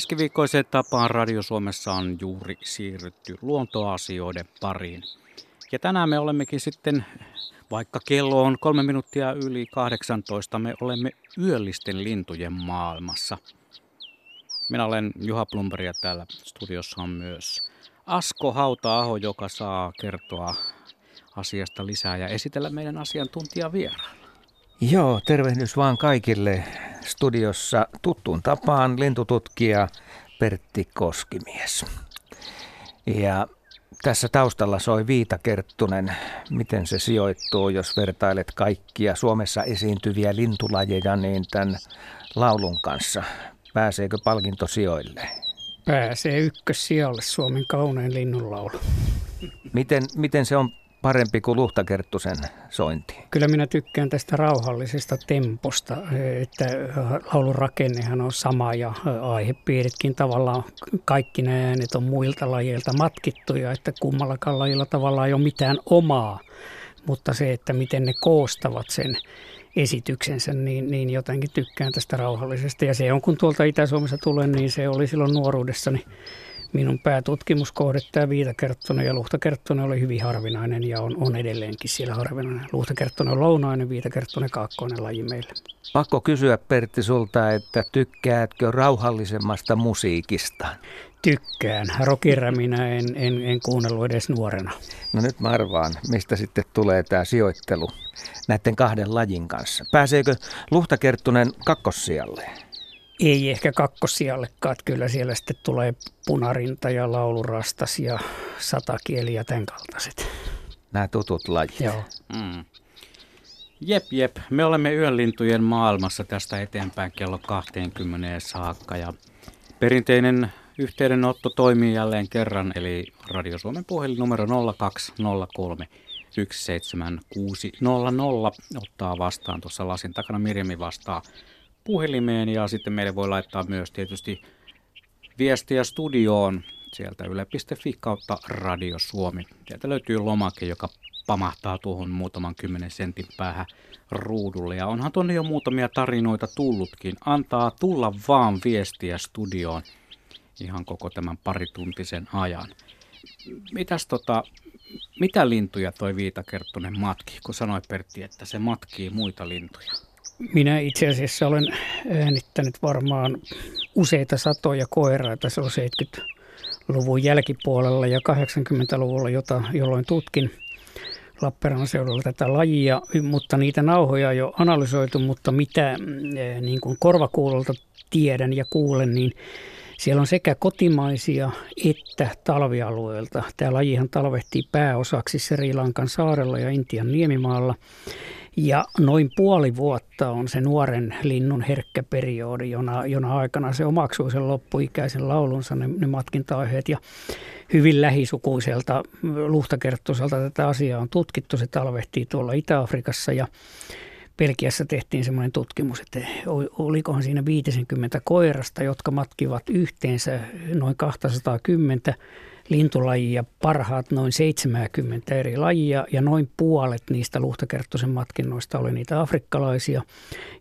Keskiviikkoiseen tapaan Radio Suomessa on juuri siirrytty luontoasioiden pariin. Ja tänään me olemmekin sitten, vaikka kello on kolme minuuttia yli 18, me olemme yöllisten lintujen maailmassa. Minä olen Juha Plumberg ja täällä studiossa on myös Asko Hauta-aho, joka saa kertoa asiasta lisää ja esitellä meidän asiantuntijavieraan. Joo, tervehdys vaan kaikille. Studiossa tuttuun tapaan lintututkija Pertti Koskimies. Ja tässä taustalla soi Viita Kerttunen. Miten se sijoittuu, jos vertailet kaikkia Suomessa esiintyviä lintulajeja, niin tämän laulun kanssa? Pääseekö palkinto sijoille? Pääsee ykkössijalle Suomen kaunein linnunlaulu. Miten, miten se on parempi kuin Luhtakerttusen sointi? Kyllä minä tykkään tästä rauhallisesta temposta, että laulun rakennehan on sama ja aihepiiritkin tavallaan kaikki nämä äänet on muilta lajeilta matkittuja, että kummallakaan lajilla tavallaan ei ole mitään omaa, mutta se, että miten ne koostavat sen esityksensä, niin, niin jotenkin tykkään tästä rauhallisesta. Ja se on, kun tuolta Itä-Suomessa tulen, niin se oli silloin nuoruudessani minun päätutkimuskohde, tämä viitakerttonen ja luhtakerttonen oli hyvin harvinainen ja on, on edelleenkin siellä harvinainen. Luhtakerttonen on lounainen, viitakerttonen kaakkoinen laji meille. Pakko kysyä Pertti sulta, että tykkäätkö rauhallisemmasta musiikista? Tykkään. Rokiräminä en, en, en kuunnellut edes nuorena. No nyt mä arvaan, mistä sitten tulee tämä sijoittelu näiden kahden lajin kanssa. Pääseekö Luhtakerttunen kakkossijalle? Ei ehkä kakkosijallekaan, että kyllä siellä sitten tulee punarinta ja laulurastas ja satakieli ja tämän kaltaiset. Nämä tutut lajit. Joo. Mm. Jep, jep. Me olemme yönlintujen maailmassa tästä eteenpäin kello 20 saakka ja perinteinen yhteydenotto toimii jälleen kerran, eli Radio Suomen puhelinnumero 0203 17600 ottaa vastaan. Tuossa lasin takana Mirjami vastaa puhelimeen ja sitten meille voi laittaa myös tietysti viestiä studioon sieltä yle.fi kautta Radio Suomi. Sieltä löytyy lomake, joka pamahtaa tuohon muutaman kymmenen sentin päähän ruudulle. Ja onhan tuonne jo muutamia tarinoita tullutkin. Antaa tulla vaan viestiä studioon ihan koko tämän parituntisen ajan. Mitäs tota, mitä lintuja toi Viita Kerttunen matki, kun sanoi Pertti, että se matkii muita lintuja? Minä itse asiassa olen äänittänyt varmaan useita satoja koiraita. Se on 70-luvun jälkipuolella ja 80-luvulla, jota, jolloin tutkin Lappeenrannan seudulla tätä lajia, mutta niitä nauhoja jo analysoitu, mutta mitä mm, niin kuin korvakuulolta tiedän ja kuulen, niin siellä on sekä kotimaisia että talvialueelta. Tämä lajihan talvehtii pääosaksi Sri Lankan saarella ja Intian niemimaalla. Ja noin puoli vuotta on se nuoren linnun herkkä periodi, jona, jona aikana se omaksuu sen loppuikäisen laulunsa, ne, ne matkinta-aiheet. Ja hyvin lähisukuiselta luhtakerttoiselta tätä asiaa on tutkittu. Se talvehtii tuolla Itä-Afrikassa ja Pelkiässä tehtiin semmoinen tutkimus, että olikohan siinä 50 koirasta, jotka matkivat yhteensä noin 210 lintulajia, parhaat noin 70 eri lajia ja noin puolet niistä luhtakerttoisen matkinnoista oli niitä afrikkalaisia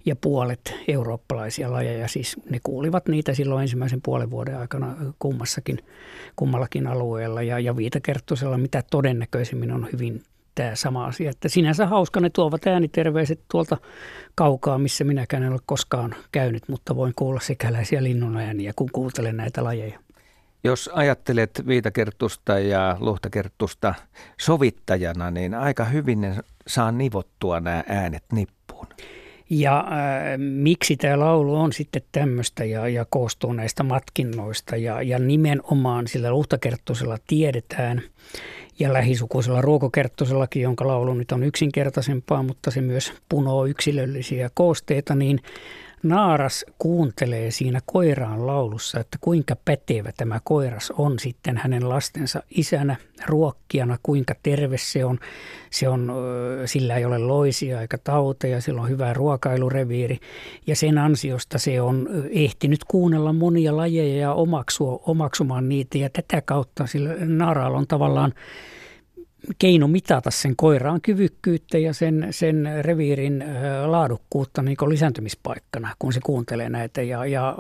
ja puolet eurooppalaisia lajeja. Siis ne kuulivat niitä silloin ensimmäisen puolen vuoden aikana kummassakin, kummallakin alueella ja, ja viitakerttosella mitä todennäköisemmin on hyvin tämä sama asia. Että sinänsä hauska ne tuovat ääniterveiset tuolta kaukaa, missä minäkään en ole koskaan käynyt, mutta voin kuulla sikäläisiä linnun ääniä, kun kuuntelen näitä lajeja. Jos ajattelet viitakertusta ja luhtakertusta sovittajana, niin aika hyvin ne saa nivottua nämä äänet nippuun. Ja äh, miksi tämä laulu on sitten tämmöistä ja, ja koostuu näistä matkinnoista ja, ja nimenomaan sillä luhtakerttusella tiedetään ja lähisukuisella ruokokerttosellakin, jonka laulu nyt on yksinkertaisempaa, mutta se myös punoo yksilöllisiä koosteita, niin naaras kuuntelee siinä koiraan laulussa, että kuinka pätevä tämä koiras on sitten hänen lastensa isänä, ruokkijana, kuinka terve se on. Se on sillä ei ole loisia eikä tauteja, sillä on hyvä ruokailureviiri ja sen ansiosta se on ehtinyt kuunnella monia lajeja ja omaksua, omaksumaan niitä ja tätä kautta sillä naaraalla on tavallaan keino mitata sen koiraan kyvykkyyttä ja sen, sen reviirin laadukkuutta niin lisääntymispaikkana, kun se kuuntelee näitä. Ja, ja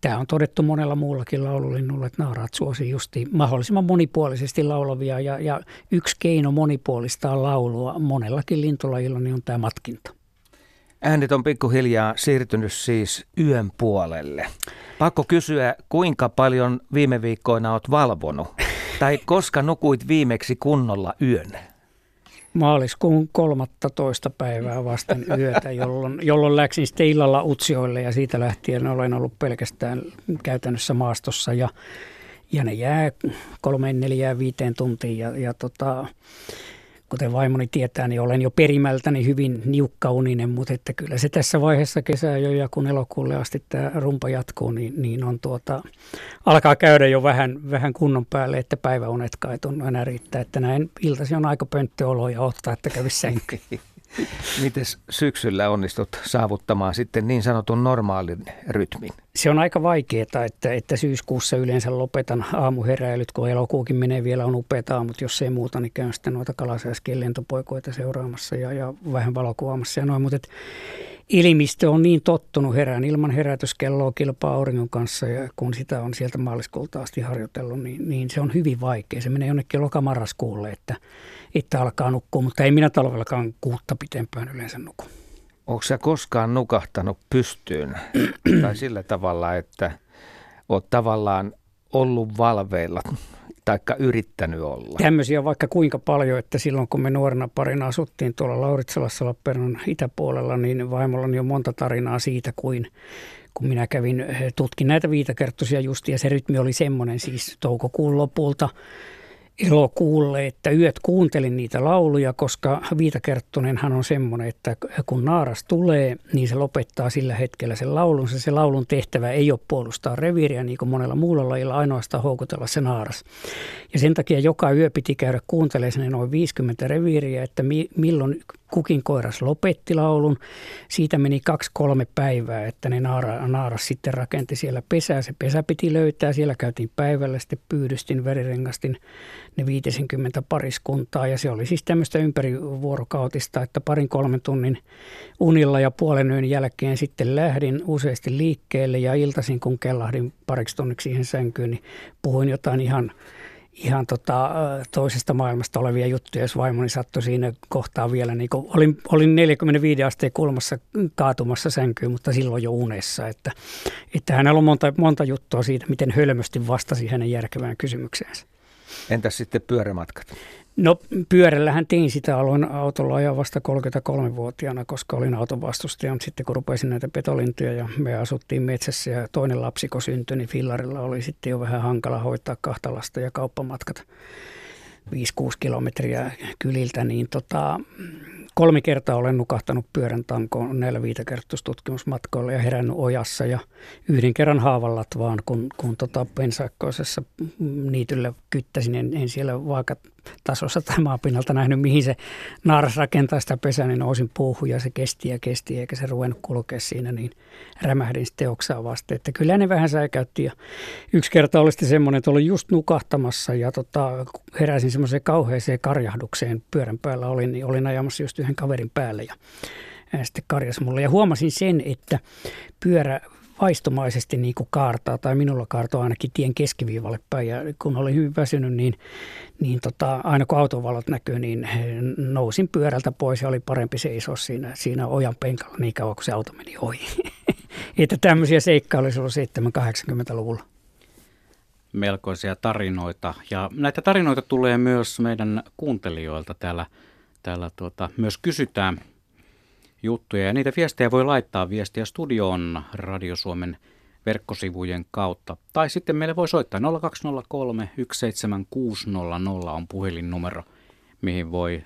Tämä on todettu monella muullakin laululinnulla, että naaraat suosii justi mahdollisimman monipuolisesti laulavia ja, ja yksi keino monipuolistaa laulua monellakin lintulajilla niin on tämä matkinta. Äänet on pikkuhiljaa siirtynyt siis yön puolelle. Pakko kysyä, kuinka paljon viime viikkoina olet valvonut? Tai koska nukuit viimeksi kunnolla yön? Maaliskuun 13. päivää vasten yötä, jolloin, jolloin läksin sitten illalla Utsioille ja siitä lähtien olen ollut pelkästään käytännössä maastossa ja, ja ne jää kolmeen, neljään, viiteen tuntiin ja, ja tota, kuten vaimoni tietää, niin olen jo perimältäni hyvin niukkauninen, mutta että kyllä se tässä vaiheessa kesää jo ja kun elokuulle asti tämä rumpa jatkuu, niin, niin on tuota, alkaa käydä jo vähän, vähän kunnon päälle, että päiväunet kai tunnu enää riittää, että näin iltasi on aika pönttöolo ja ottaa, että kävisi senkin. Miten syksyllä onnistut saavuttamaan sitten niin sanotun normaalin rytmin? Se on aika vaikeaa, että, että syyskuussa yleensä lopetan aamuheräilyt, kun elokuukin menee vielä on upeata mutta jos ei muuta, niin käyn sitten noita kalasääskien lentopoikoita seuraamassa ja, ja vähän valokuvaamassa ja noin, mutta et, Ilimistö on niin tottunut herään ilman herätyskelloa kilpaa auringon kanssa ja kun sitä on sieltä maaliskuulta asti harjoitellut, niin, niin se on hyvin vaikea. Se menee jonnekin lokamarraskuulle, että, että alkaa nukkua, mutta ei minä talvellakaan kuutta pitempään yleensä nuku. Onko sä koskaan nukahtanut pystyyn tai sillä tavalla, että oot tavallaan ollut valveilla taikka yrittänyt olla? Tämmöisiä vaikka kuinka paljon, että silloin kun me nuorena parina asuttiin tuolla Lauritsalassa Lappeenrannan itäpuolella, niin vaimollani on monta tarinaa siitä, kuin kun minä kävin, tutkin näitä viitakerttoisia justi ja se rytmi oli semmoinen siis toukokuun lopulta elokuulle, että yöt kuuntelin niitä lauluja, koska Viitakerttonenhan on semmoinen, että kun naaras tulee, niin se lopettaa sillä hetkellä sen laulunsa. Se laulun tehtävä ei ole puolustaa reviiriä niin kuin monella muulla lajilla, ainoastaan houkutella se naaras. Ja sen takia joka yö piti käydä kuuntelemaan noin 50 reviiriä, että mi- milloin kukin koiras lopetti laulun. Siitä meni kaksi-kolme päivää, että ne naara, naaras sitten rakenti siellä pesää. Se pesä piti löytää, siellä käytiin päivällä, sitten pyydystin, verirengastin ne 50 pariskuntaa. Ja se oli siis tämmöistä ympärivuorokautista, että parin kolmen tunnin unilla ja puolen yön jälkeen sitten lähdin useasti liikkeelle ja iltaisin kun kellahdin pariksi tunniksi siihen sänkyyn, niin puhuin jotain ihan ihan tota, toisesta maailmasta olevia juttuja, jos vaimoni sattui siinä kohtaa vielä. Niin olin, olin 45 asteen kulmassa kaatumassa sänkyyn, mutta silloin jo unessa. Että, että hänellä on monta, monta juttua siitä, miten hölmösti vastasi hänen järkevään kysymykseensä. Entäs sitten pyörämatkat? No pyörällähän tein sitä, aloin autolla ajaa vasta 33-vuotiaana, koska olin auton vastustaja, mutta sitten kun rupesin näitä petolintuja ja me asuttiin metsässä ja toinen lapsi kun syntyi, niin fillarilla oli sitten jo vähän hankala hoitaa kahta lasta ja kauppamatkat 5-6 kilometriä kyliltä, niin tota, kolme kertaa olen nukahtanut pyörän tankoon näillä viitakertustutkimusmatkoilla ja herännyt ojassa ja yhden kerran haavallat vaan, kun, kun tota pensakkoisessa niityllä kyttäsin, en, en siellä vaikka tasossa tai maapinnalta nähnyt, mihin se naaras rakentaa sitä pesää, niin nousin puuhun ja se kesti ja kesti, eikä se ruvennut kulkea siinä, niin rämähdin sitten oksaa vasten. Että kyllä ne vähän säikäytti ja yksi kerta oli sitten semmoinen, että olin just nukahtamassa ja tota, heräsin semmoiseen kauheeseen karjahdukseen pyörän päällä olin, niin olin ajamassa just yhden kaverin päälle ja sitten karjas mulle. Ja huomasin sen, että pyörä vaistomaisesti niin kuin kaartaa, tai minulla kaartaa ainakin tien keskiviivalle päin. Ja kun olin hyvin väsynyt, niin, niin tota, aina kun autovalot näkyy, niin nousin pyörältä pois ja oli parempi seisoa siinä, siinä ojan penkalla niin kauan, kun se auto meni ohi. että tämmöisiä seikkailuja silloin 70-80-luvulla. Melkoisia tarinoita. Ja näitä tarinoita tulee myös meidän kuuntelijoilta täällä. Täällä tuota, myös kysytään juttuja. Ja niitä viestejä voi laittaa viestiä studioon Radio Suomen verkkosivujen kautta. Tai sitten meille voi soittaa 0203 17600 on puhelinnumero, mihin voi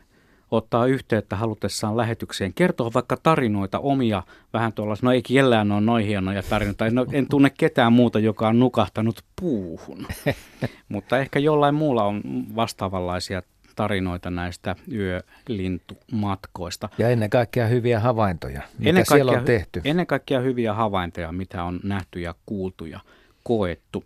ottaa yhteyttä halutessaan lähetykseen. Kertoa vaikka tarinoita omia, vähän tuolla, no ei kellään ole noin hienoja tarinoita. No, en tunne ketään muuta, joka on nukahtanut puuhun. Mutta ehkä jollain muulla on vastaavanlaisia tarinoita näistä yölintumatkoista. Ja ennen kaikkea hyviä havaintoja, mitä ennen kaikkea, siellä on tehty. Ennen kaikkea hyviä havaintoja, mitä on nähty ja kuultu ja koettu.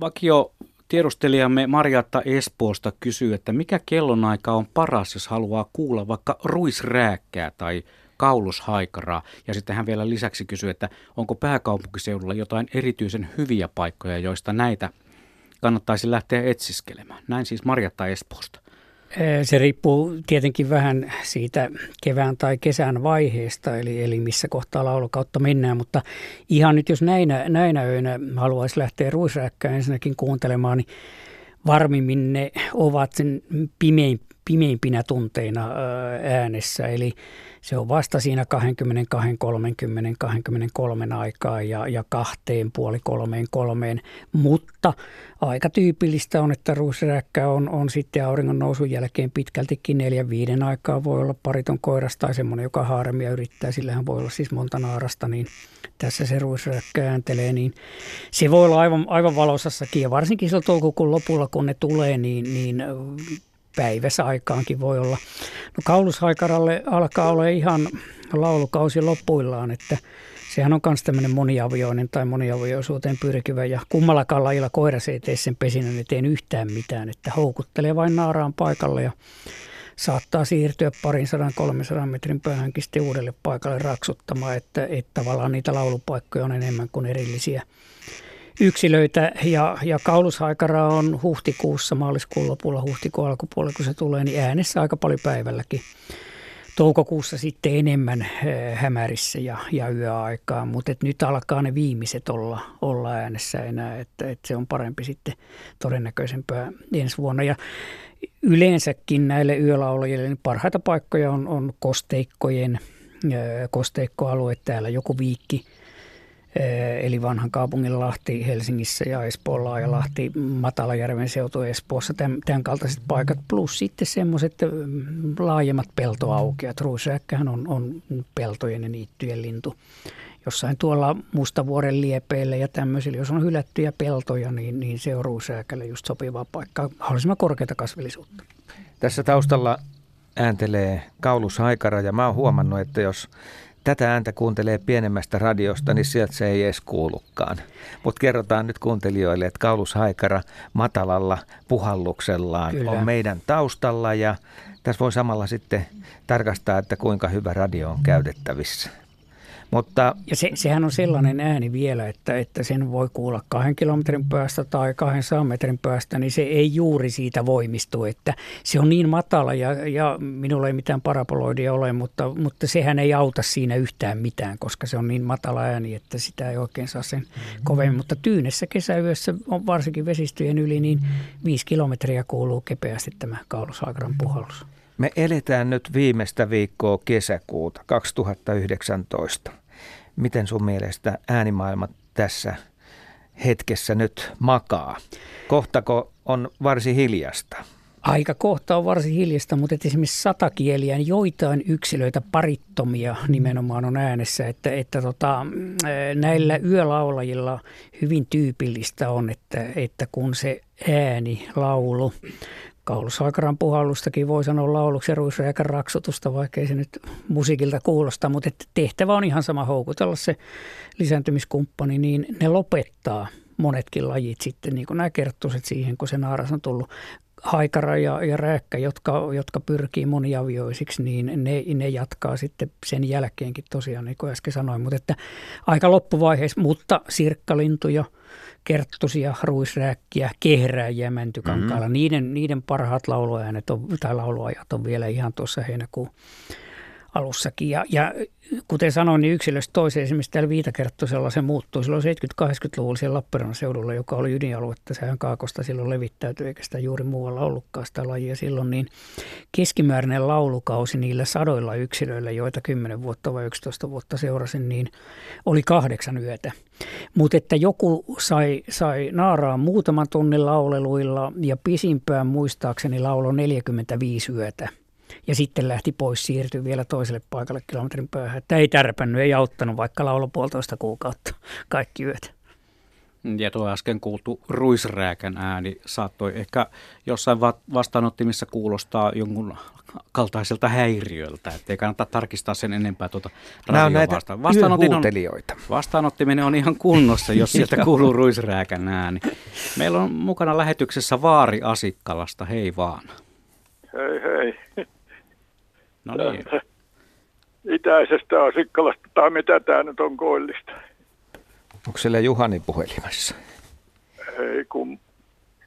Vakio tiedustelijamme Marjatta Espoosta kysyy, että mikä kellonaika on paras, jos haluaa kuulla vaikka ruisrääkkää tai kaulushaikaraa. Ja sitten hän vielä lisäksi kysyy, että onko pääkaupunkiseudulla jotain erityisen hyviä paikkoja, joista näitä kannattaisi lähteä etsiskelemään. Näin siis Marjatta Espoosta. Se riippuu tietenkin vähän siitä kevään tai kesän vaiheesta, eli, eli missä kohtaa laulukautta mennään, mutta ihan nyt jos näinä, näinä öinä haluaisi lähteä ruisräkkään ensinnäkin kuuntelemaan, niin varmimmin ne ovat sen pimein, pimeimpinä tunteina äänessä, eli se on vasta siinä 22, 30, 23 aikaa ja, ja kahteen, puoli kolmeen, kolmeen. Mutta aika tyypillistä on, että ruusräkkä on, on sitten auringon nousun jälkeen pitkältikin neljän viiden aikaa. Voi olla pariton koiras tai semmoinen, joka haaremia yrittää. Sillähän voi olla siis monta naarasta, niin tässä se ruisräkkä ääntelee. Niin se voi olla aivan, aivan valosassakin ja varsinkin silloin toukokuun lopulla, kun ne tulee, niin, niin päiväsaikaankin voi olla. No kaulushaikaralle alkaa olla ihan laulukausi loppuillaan, että sehän on myös tämmöinen moniavioinen tai moniavioisuuteen pyrkivä ja kummallakaan lajilla koiras ei tee sen pesinän eteen yhtään mitään, että houkuttelee vain naaraan paikalle ja saattaa siirtyä parin sadan, 300 metrin päähänkin sitten uudelle paikalle raksuttamaan, että, että tavallaan niitä laulupaikkoja on enemmän kuin erillisiä yksilöitä ja, ja kaulushaikara on huhtikuussa, maaliskuun lopulla, huhtikuun alkupuolella, kun se tulee, niin äänessä aika paljon päivälläkin. Toukokuussa sitten enemmän eh, hämärissä ja, ja yöaikaa, mutta nyt alkaa ne viimeiset olla, olla äänessä enää, että, että se on parempi sitten todennäköisempää ensi vuonna. Ja yleensäkin näille yölaulajille niin parhaita paikkoja on, on kosteikkojen, eh, kosteikkoalue täällä joku viikki – eli vanhan kaupungin Lahti Helsingissä ja Espoolla ja Lahti Matalajärven seutu Espoossa, tämän, tämän kaltaiset paikat, plus sitten semmoiset mm, laajemmat peltoaukeat. Ruisjäkkähän on, on peltojen ja niittyjen lintu. Jossain tuolla Mustavuoren liepeille ja tämmöisillä, jos on hylättyjä peltoja, niin, niin se on ruusääkälle just sopiva paikka. Haluaisimme korkeata kasvillisuutta. Tässä taustalla ääntelee Kaulus Haikara ja mä oon huomannut, että jos tätä ääntä kuuntelee pienemmästä radiosta, niin sieltä se ei edes kuulukaan. Mutta kerrotaan nyt kuuntelijoille, että Kaulus Haikara matalalla puhalluksellaan Kyllä. on meidän taustalla ja tässä voi samalla sitten tarkastaa, että kuinka hyvä radio on käytettävissä. Mutta, ja se, sehän on sellainen ääni vielä, että, että sen voi kuulla kahden kilometrin päästä tai 200 metrin päästä, niin se ei juuri siitä voimistu. Että se on niin matala ja, ja minulla ei mitään parapoloidia ole, mutta, mutta sehän ei auta siinä yhtään mitään, koska se on niin matala ääni, että sitä ei oikein saa sen kovemmin. Mutta tyynessä kesäyössä, on varsinkin vesistöjen yli, niin viisi kilometriä kuuluu kepeästi tämä kaulushaakran puhallus. Me eletään nyt viimeistä viikkoa kesäkuuta 2019. Miten sun mielestä äänimaailma tässä hetkessä nyt makaa? Kohtako on varsin hiljasta? Aika kohta on varsin hiljasta, mutta esimerkiksi satakieliä, niin joitain yksilöitä, parittomia nimenomaan on äänessä, että, että tota, näillä yölaulajilla hyvin tyypillistä on, että, että kun se ääni, laulu Kaulushaikaran puhallustakin voi sanoa lauluksi ja raksutusta, vaikka ei se nyt musiikilta kuulosta, mutta että tehtävä on ihan sama houkutella se lisääntymiskumppani, niin ne lopettaa monetkin lajit sitten, niin kuin nämä kerttuiset siihen, kun se naaras on tullut. Haikara ja, ja rääkkä, jotka, jotka pyrkii moniavioisiksi, niin ne, ne jatkaa sitten sen jälkeenkin tosiaan, niin kuin äsken sanoin, mutta että aika loppuvaiheessa, mutta sirkkalintuja – kerttusia, ruisrääkkiä, kehrääjiä Mäntykankaalla. Mm-hmm. Niiden, niiden parhaat lauluäänet on, tai lauluajat on vielä ihan tuossa heinäkuun alussakin. Ja, ja kuten sanoin, niin yksilöstä toiseen esimerkiksi täällä Viitakerttosella se muuttui silloin 70-80-luvulla siellä Lappeenrannan seudulla, joka oli ydinaluetta. Sehän kaakosta silloin levittäytyi, eikä sitä juuri muualla ollutkaan sitä lajia silloin. Niin keskimääräinen laulukausi niillä sadoilla yksilöillä, joita 10 vuotta vai 11 vuotta seurasin, niin oli kahdeksan yötä. Mutta että joku sai, sai naaraa muutaman tunnin lauleluilla ja pisimpään muistaakseni laulo 45 yötä – ja sitten lähti pois, siirtyi vielä toiselle paikalle kilometrin päähän. Että ei tärpännyt, ei auttanut, vaikka laulo puolitoista kuukautta kaikki yöt. Ja tuo äsken kuultu ruisrääkän ääni saattoi ehkä jossain vastaanottimissa kuulostaa jonkun kaltaiselta häiriöltä, että ei kannata tarkistaa sen enempää tuota radiovasta. Vastaanotin on, vastaanottiminen on ihan kunnossa, jos sieltä kuuluu ruisrääkän ääni. Meillä on mukana lähetyksessä Vaari Asikkalasta, hei vaan. Hei hei. No niin. itäisestä Asikkalasta tai mitä tämä nyt on koillista. Onko siellä Juhani puhelimessa? Ei kun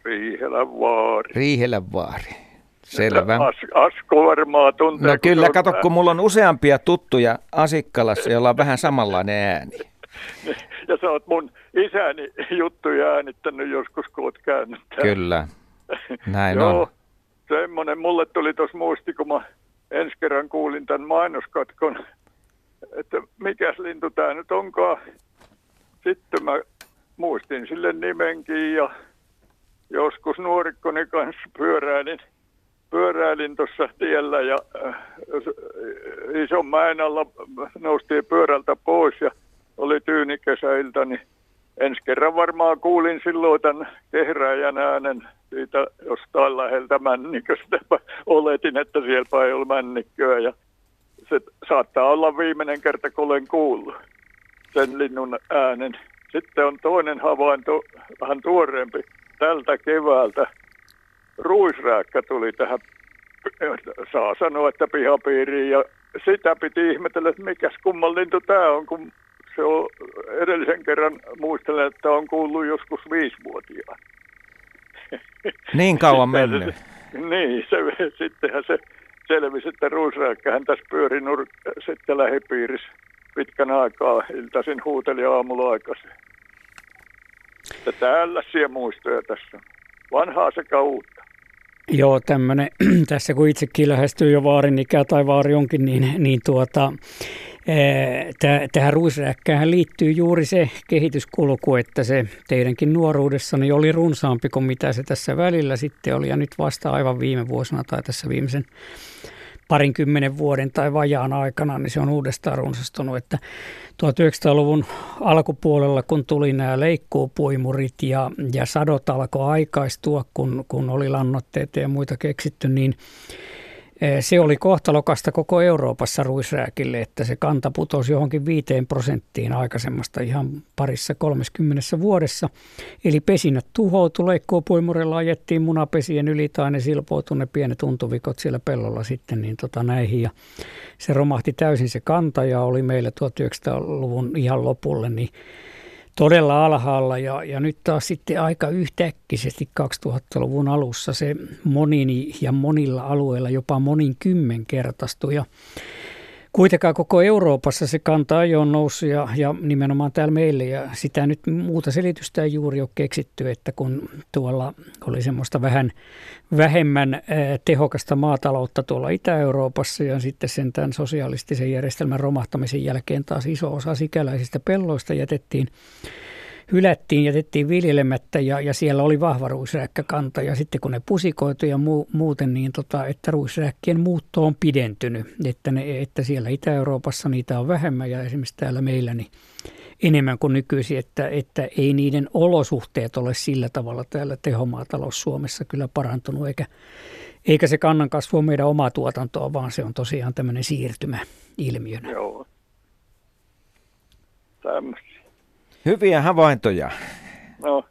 Riihelän vaari. Riihelän vaari. Selvä. As, Asko varmaan tuntee. No kyllä, kato, kun mulla on useampia tuttuja Asikkalassa, jolla on vähän samanlainen ääni. Ja sä oot mun isäni juttuja äänittänyt joskus, kun oot käynyt täällä. Kyllä, näin Joo, on. semmoinen mulle tuli tuossa muisti, kun mä ensi kerran kuulin tämän mainoskatkon, että mikäs lintu tämä nyt onkaan. Sitten mä muistin sille nimenkin ja joskus nuorikkoni kanssa pyöräilin, pyöräilin tuossa tiellä ja äh, ison mäen alla noustiin pyörältä pois ja oli tyyni kesäilta, niin ensi kerran varmaan kuulin silloin tämän kehräjän äänen siitä jostain läheltä männiköstä. Mä Oletin, että siellä ei ole männikköä ja se saattaa olla viimeinen kerta, kun olen kuullut sen linnun äänen. Sitten on toinen havainto, vähän tuoreempi, tältä keväältä. Ruisrääkkä tuli tähän, saa sanoa, että pihapiiriin ja sitä piti ihmetellä, että mikäs kumman lintu tämä on, kun se on edellisen kerran muistelen, että on kuullut joskus viisivuotiaan. Niin kauan mennyt. Se, niin, se, sittenhän se selvisi, että ruusrääkkähän tässä pyöri nur- sitten lähipiirissä pitkän aikaa. Iltaisin huuteli aamulla aikaisin. Että tällaisia muistoja tässä on. Vanhaa sekä uutta. Joo, tämmöinen, tässä kun itsekin lähestyy jo vaarin ikää tai vaari onkin, niin, niin tuota, tähän ruisräkkään liittyy juuri se kehityskulku, että se teidänkin nuoruudessani oli runsaampi kuin mitä se tässä välillä sitten oli. Ja nyt vasta aivan viime vuosina tai tässä viimeisen parinkymmenen vuoden tai vajaan aikana, niin se on uudestaan runsastunut. Että 1900-luvun alkupuolella, kun tuli nämä leikkuupuimurit ja, ja sadot alkoi aikaistua, kun, kun oli lannoitteita ja muita keksitty, niin se oli kohtalokasta koko Euroopassa ruisrääkille, että se kanta putosi johonkin 5 prosenttiin aikaisemmasta ihan parissa 30 vuodessa. Eli pesinät tuhoutui, leikkuupuimurilla ajettiin munapesien yli tai ne silpoutui ne pienet untuvikot siellä pellolla sitten niin tota näihin. Ja se romahti täysin se kanta ja oli meillä 1900-luvun ihan lopulle niin todella alhaalla ja, ja nyt taas sitten aika yhtäkkisesti 2000-luvun alussa se monin ja monilla alueilla jopa monin kymmenkertaistui ja Kuitenkaan koko Euroopassa se kanta ei ole noussut ja, ja nimenomaan täällä meille ja sitä nyt muuta selitystä ei juuri ole keksitty, että kun tuolla oli semmoista vähän vähemmän tehokasta maataloutta tuolla Itä-Euroopassa ja sitten sen tämän sosialistisen järjestelmän romahtamisen jälkeen taas iso osa sikäläisistä pelloista jätettiin hylättiin, jätettiin viljelemättä ja, ja siellä oli vahva ruisrääkkäkanta. Ja sitten kun ne pusikoitui ja muu, muuten, niin tota, että ruisrääkkien muutto on pidentynyt. Että, ne, että siellä Itä-Euroopassa niitä on vähemmän ja esimerkiksi täällä meillä niin enemmän kuin nykyisin, että, että ei niiden olosuhteet ole sillä tavalla täällä tehomaatalous Suomessa kyllä parantunut, eikä, eikä se kannan kasvu ole meidän omaa tuotantoa, vaan se on tosiaan tämmöinen siirtymä ilmiönä. Joo. Tämmöisiä. Hyviä havaintoja. No,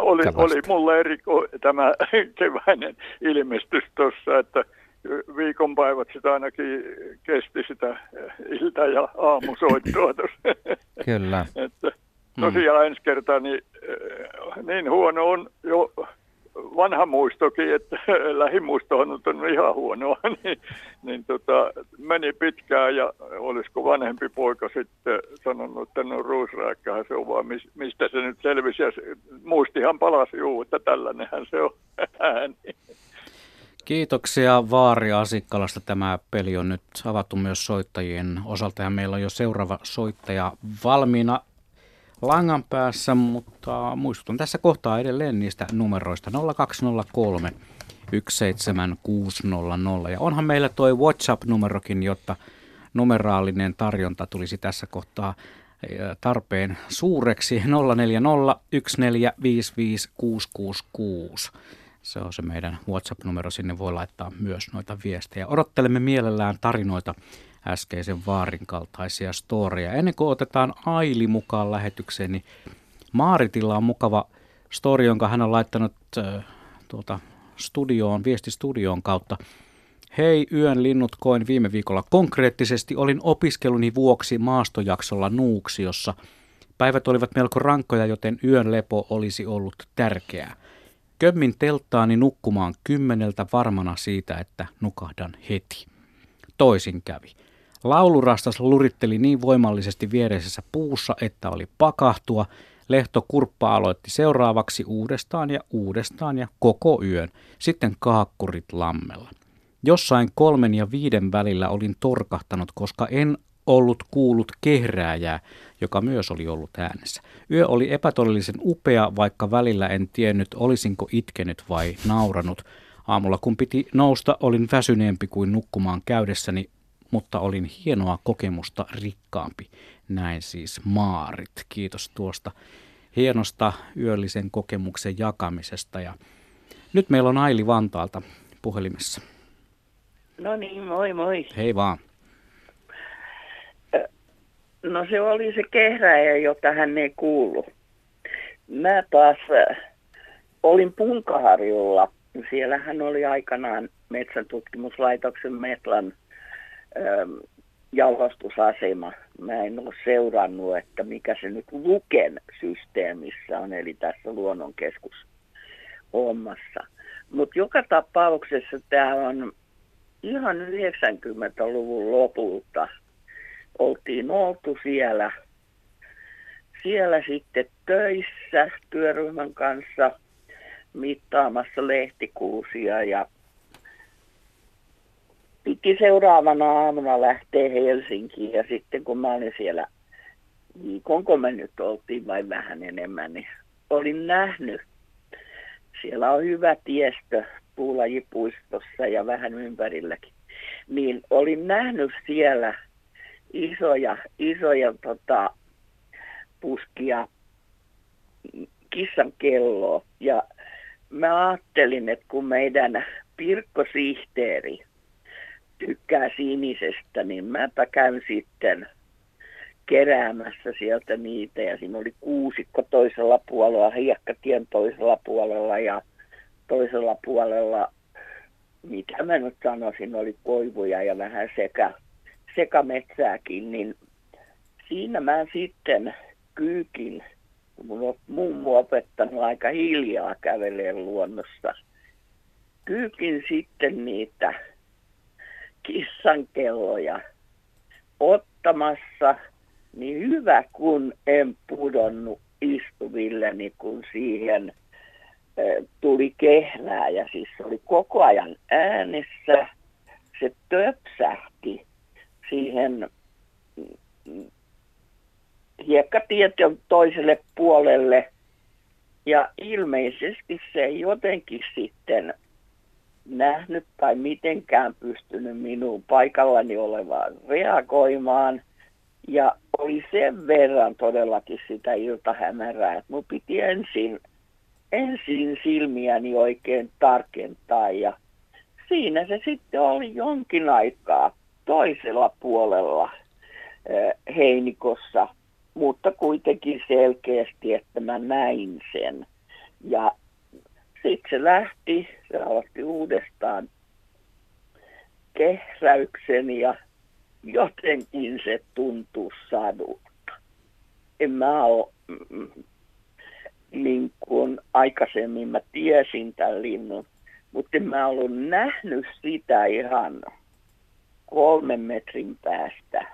oli, oli mulle eri tämä keväinen ilmestys tuossa, että viikonpäivät sitä ainakin kesti sitä ilta- ja aamusoittoa tuossa. Kyllä. että tosiaan ensi kertaa niin, eh, niin huono on jo vanha muistokin, että lähimuistohan on ihan huonoa, niin, niin tota, meni pitkään ja olisiko vanhempi poika sitten sanonut, että no ruusrääkkähän se on vaan, mis- mistä se nyt selvisi. Ja se- muistihan palasi juu, että tällainenhän se on ääni. Kiitoksia Vaari Asikkalasta. Tämä peli on nyt avattu myös soittajien osalta ja meillä on jo seuraava soittaja valmiina langan päässä, mutta muistutan tässä kohtaa edelleen niistä numeroista 0203 17600 ja onhan meillä toi WhatsApp-numerokin, jotta numeraalinen tarjonta tulisi tässä kohtaa tarpeen suureksi 040 1455666. Se on se meidän WhatsApp-numero, sinne voi laittaa myös noita viestejä. Odottelemme mielellään tarinoita äskeisen vaarin kaltaisia storia. Ennen kuin otetaan Aili mukaan lähetykseen, niin Maaritilla on mukava story, jonka hän on laittanut äh, tuota, studioon, viestistudioon kautta. Hei, yön linnut koin viime viikolla konkreettisesti. Olin opiskeluni vuoksi maastojaksolla Nuuksiossa. Päivät olivat melko rankkoja, joten yön lepo olisi ollut tärkeää. Kömmin telttaani nukkumaan kymmeneltä varmana siitä, että nukahdan heti. Toisin kävi. Laulurastas luritteli niin voimallisesti viereisessä puussa, että oli pakahtua. Lehto Kurppa aloitti seuraavaksi uudestaan ja uudestaan ja koko yön. Sitten kaakkurit lammella. Jossain kolmen ja viiden välillä olin torkahtanut, koska en ollut kuullut kehrääjää, joka myös oli ollut äänessä. Yö oli epätodellisen upea, vaikka välillä en tiennyt, olisinko itkenyt vai nauranut. Aamulla kun piti nousta, olin väsyneempi kuin nukkumaan käydessäni, mutta olin hienoa kokemusta rikkaampi. Näin siis Maarit. Kiitos tuosta hienosta yöllisen kokemuksen jakamisesta. Ja nyt meillä on Aili Vantaalta puhelimessa. No niin, moi moi. Hei vaan. No se oli se kehräjä, jota hän ei kuulu. Mä taas äh, olin Punkaharjulla. Siellähän oli aikanaan metsäntutkimuslaitoksen Metlan jalostusasema. Mä en ole seurannut, että mikä se nyt Luken systeemissä on, eli tässä luonnonkeskus hommassa. Mutta joka tapauksessa tämä on ihan 90-luvun lopulta oltiin oltu siellä, siellä sitten töissä työryhmän kanssa mittaamassa lehtikuusia ja piti seuraavana aamuna lähteä Helsinkiin ja sitten kun mä olin siellä viikonko me nyt oltiin vai vähän enemmän, niin olin nähnyt. Siellä on hyvä tiestö puulajipuistossa ja vähän ympärilläkin. Niin olin nähnyt siellä isoja, isoja tota, puskia kissan kelloa. Ja mä ajattelin, että kun meidän Pirkko Sihteeri tykkää sinisestä, niin mäpä käyn sitten keräämässä sieltä niitä. Ja siinä oli kuusikko toisella puolella, hiekkatien toisella puolella ja toisella puolella, mitä mä nyt sanoisin, oli koivuja ja vähän sekä, sekametsääkin, niin siinä mä sitten kyykin, mun on mummu opettanut aika hiljaa käveleen luonnossa, kyykin sitten niitä kissankelloja ottamassa, niin hyvä kun en pudonnut istuvilleni, kun siihen tuli kehlää ja siis se oli koko ajan äänessä. Se töpsähti siihen mm, hiekkatieton toiselle puolelle ja ilmeisesti se jotenkin sitten nähnyt tai mitenkään pystynyt minun paikallani olevaan reagoimaan. Ja oli sen verran todellakin sitä iltahämärää, että mun piti ensin ensin silmiäni oikein tarkentaa ja siinä se sitten oli jonkin aikaa toisella puolella heinikossa, mutta kuitenkin selkeästi, että mä näin sen. Ja sitten se lähti, se aloitti uudestaan kehräyksen ja jotenkin se tuntuu sadulta. En mä ole niin kuin aikaisemmin mä tiesin tämän linnun, mutta en mä ollut nähnyt sitä ihan kolmen metrin päästä.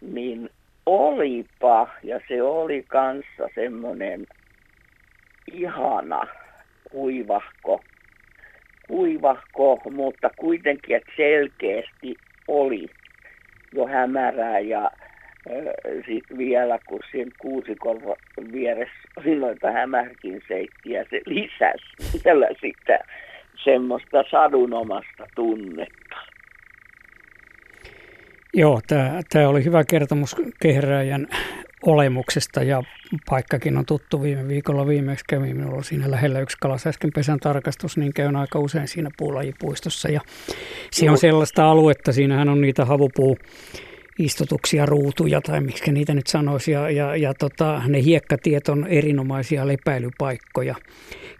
Niin olipa, ja se oli kanssa semmoinen ihana kuivahko, kuivahko, mutta kuitenkin, että selkeästi oli jo hämärää ja sitten vielä, kun siinä kuusikon vieressä oli noita hämärkin seittiä, se lisäsi vielä sitä semmoista sadunomasta tunnetta. Joo, tämä oli hyvä kertomus kehräjän olemuksesta ja paikkakin on tuttu. Viime viikolla viimeksi kävi minulla siinä lähellä yksi kalas. Äsken pesän tarkastus, niin käyn aika usein siinä puulajipuistossa. Ja siinä on sellaista aluetta, siinähän on niitä havupuu istutuksia, ruutuja tai miksi niitä nyt sanoisi. Ja, ja, ja tota, ne hiekkatiet on erinomaisia lepäilypaikkoja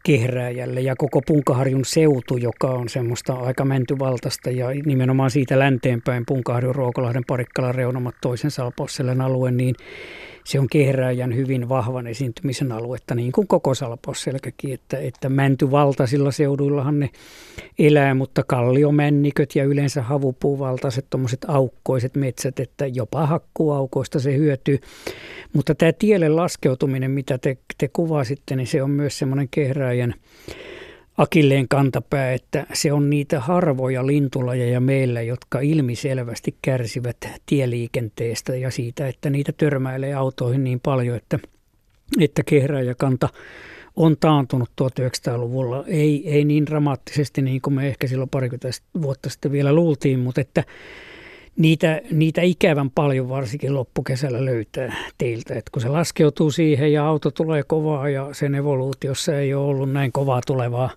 kehrääjälle. Ja koko Punkaharjun seutu, joka on semmoista aika mäntyvaltaista ja nimenomaan siitä länteenpäin Punkaharjun, Ruokolahden, Parikkalan reunamat toisen Salposselen alue, niin se on kehrääjän hyvin vahvan esiintymisen aluetta, niin kuin koko Salpausselkäkin, että, että mäntyvaltaisilla seuduillahan ne elää, mutta kalliomänniköt ja yleensä havupuuvaltaiset tuommoiset aukkoiset metsät, että jopa hakkuaukoista se hyötyy. Mutta tämä tielle laskeutuminen, mitä te, te kuvasitte, niin se on myös semmoinen kehrääjän akilleen kantapää, että se on niitä harvoja lintulajeja meillä, jotka ilmiselvästi kärsivät tieliikenteestä ja siitä, että niitä törmäilee autoihin niin paljon, että, että kehräjäkanta on taantunut 1900-luvulla. Ei, ei niin dramaattisesti niin kuin me ehkä silloin parikymmentä vuotta sitten vielä luultiin, mutta että niitä, niitä ikävän paljon varsinkin loppukesällä löytää teiltä. Et kun se laskeutuu siihen ja auto tulee kovaa ja sen evoluutiossa ei ole ollut näin kovaa tulevaa,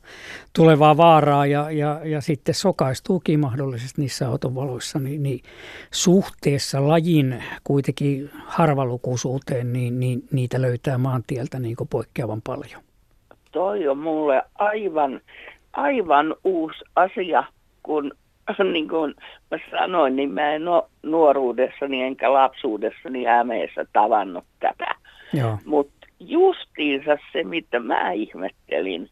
tulevaa vaaraa ja, ja, ja sitten sokaistuukin mahdollisesti niissä autovaloissa, niin, niin suhteessa lajin kuitenkin harvalukuisuuteen, niin, niin niitä löytää maantieltä niin poikkeavan paljon. Toi on mulle aivan, aivan uusi asia, kun niin kuin mä sanoin, niin mä en ole nuoruudessani enkä lapsuudessani Hämeessä tavannut tätä. Mutta justiinsa se, mitä mä ihmettelin,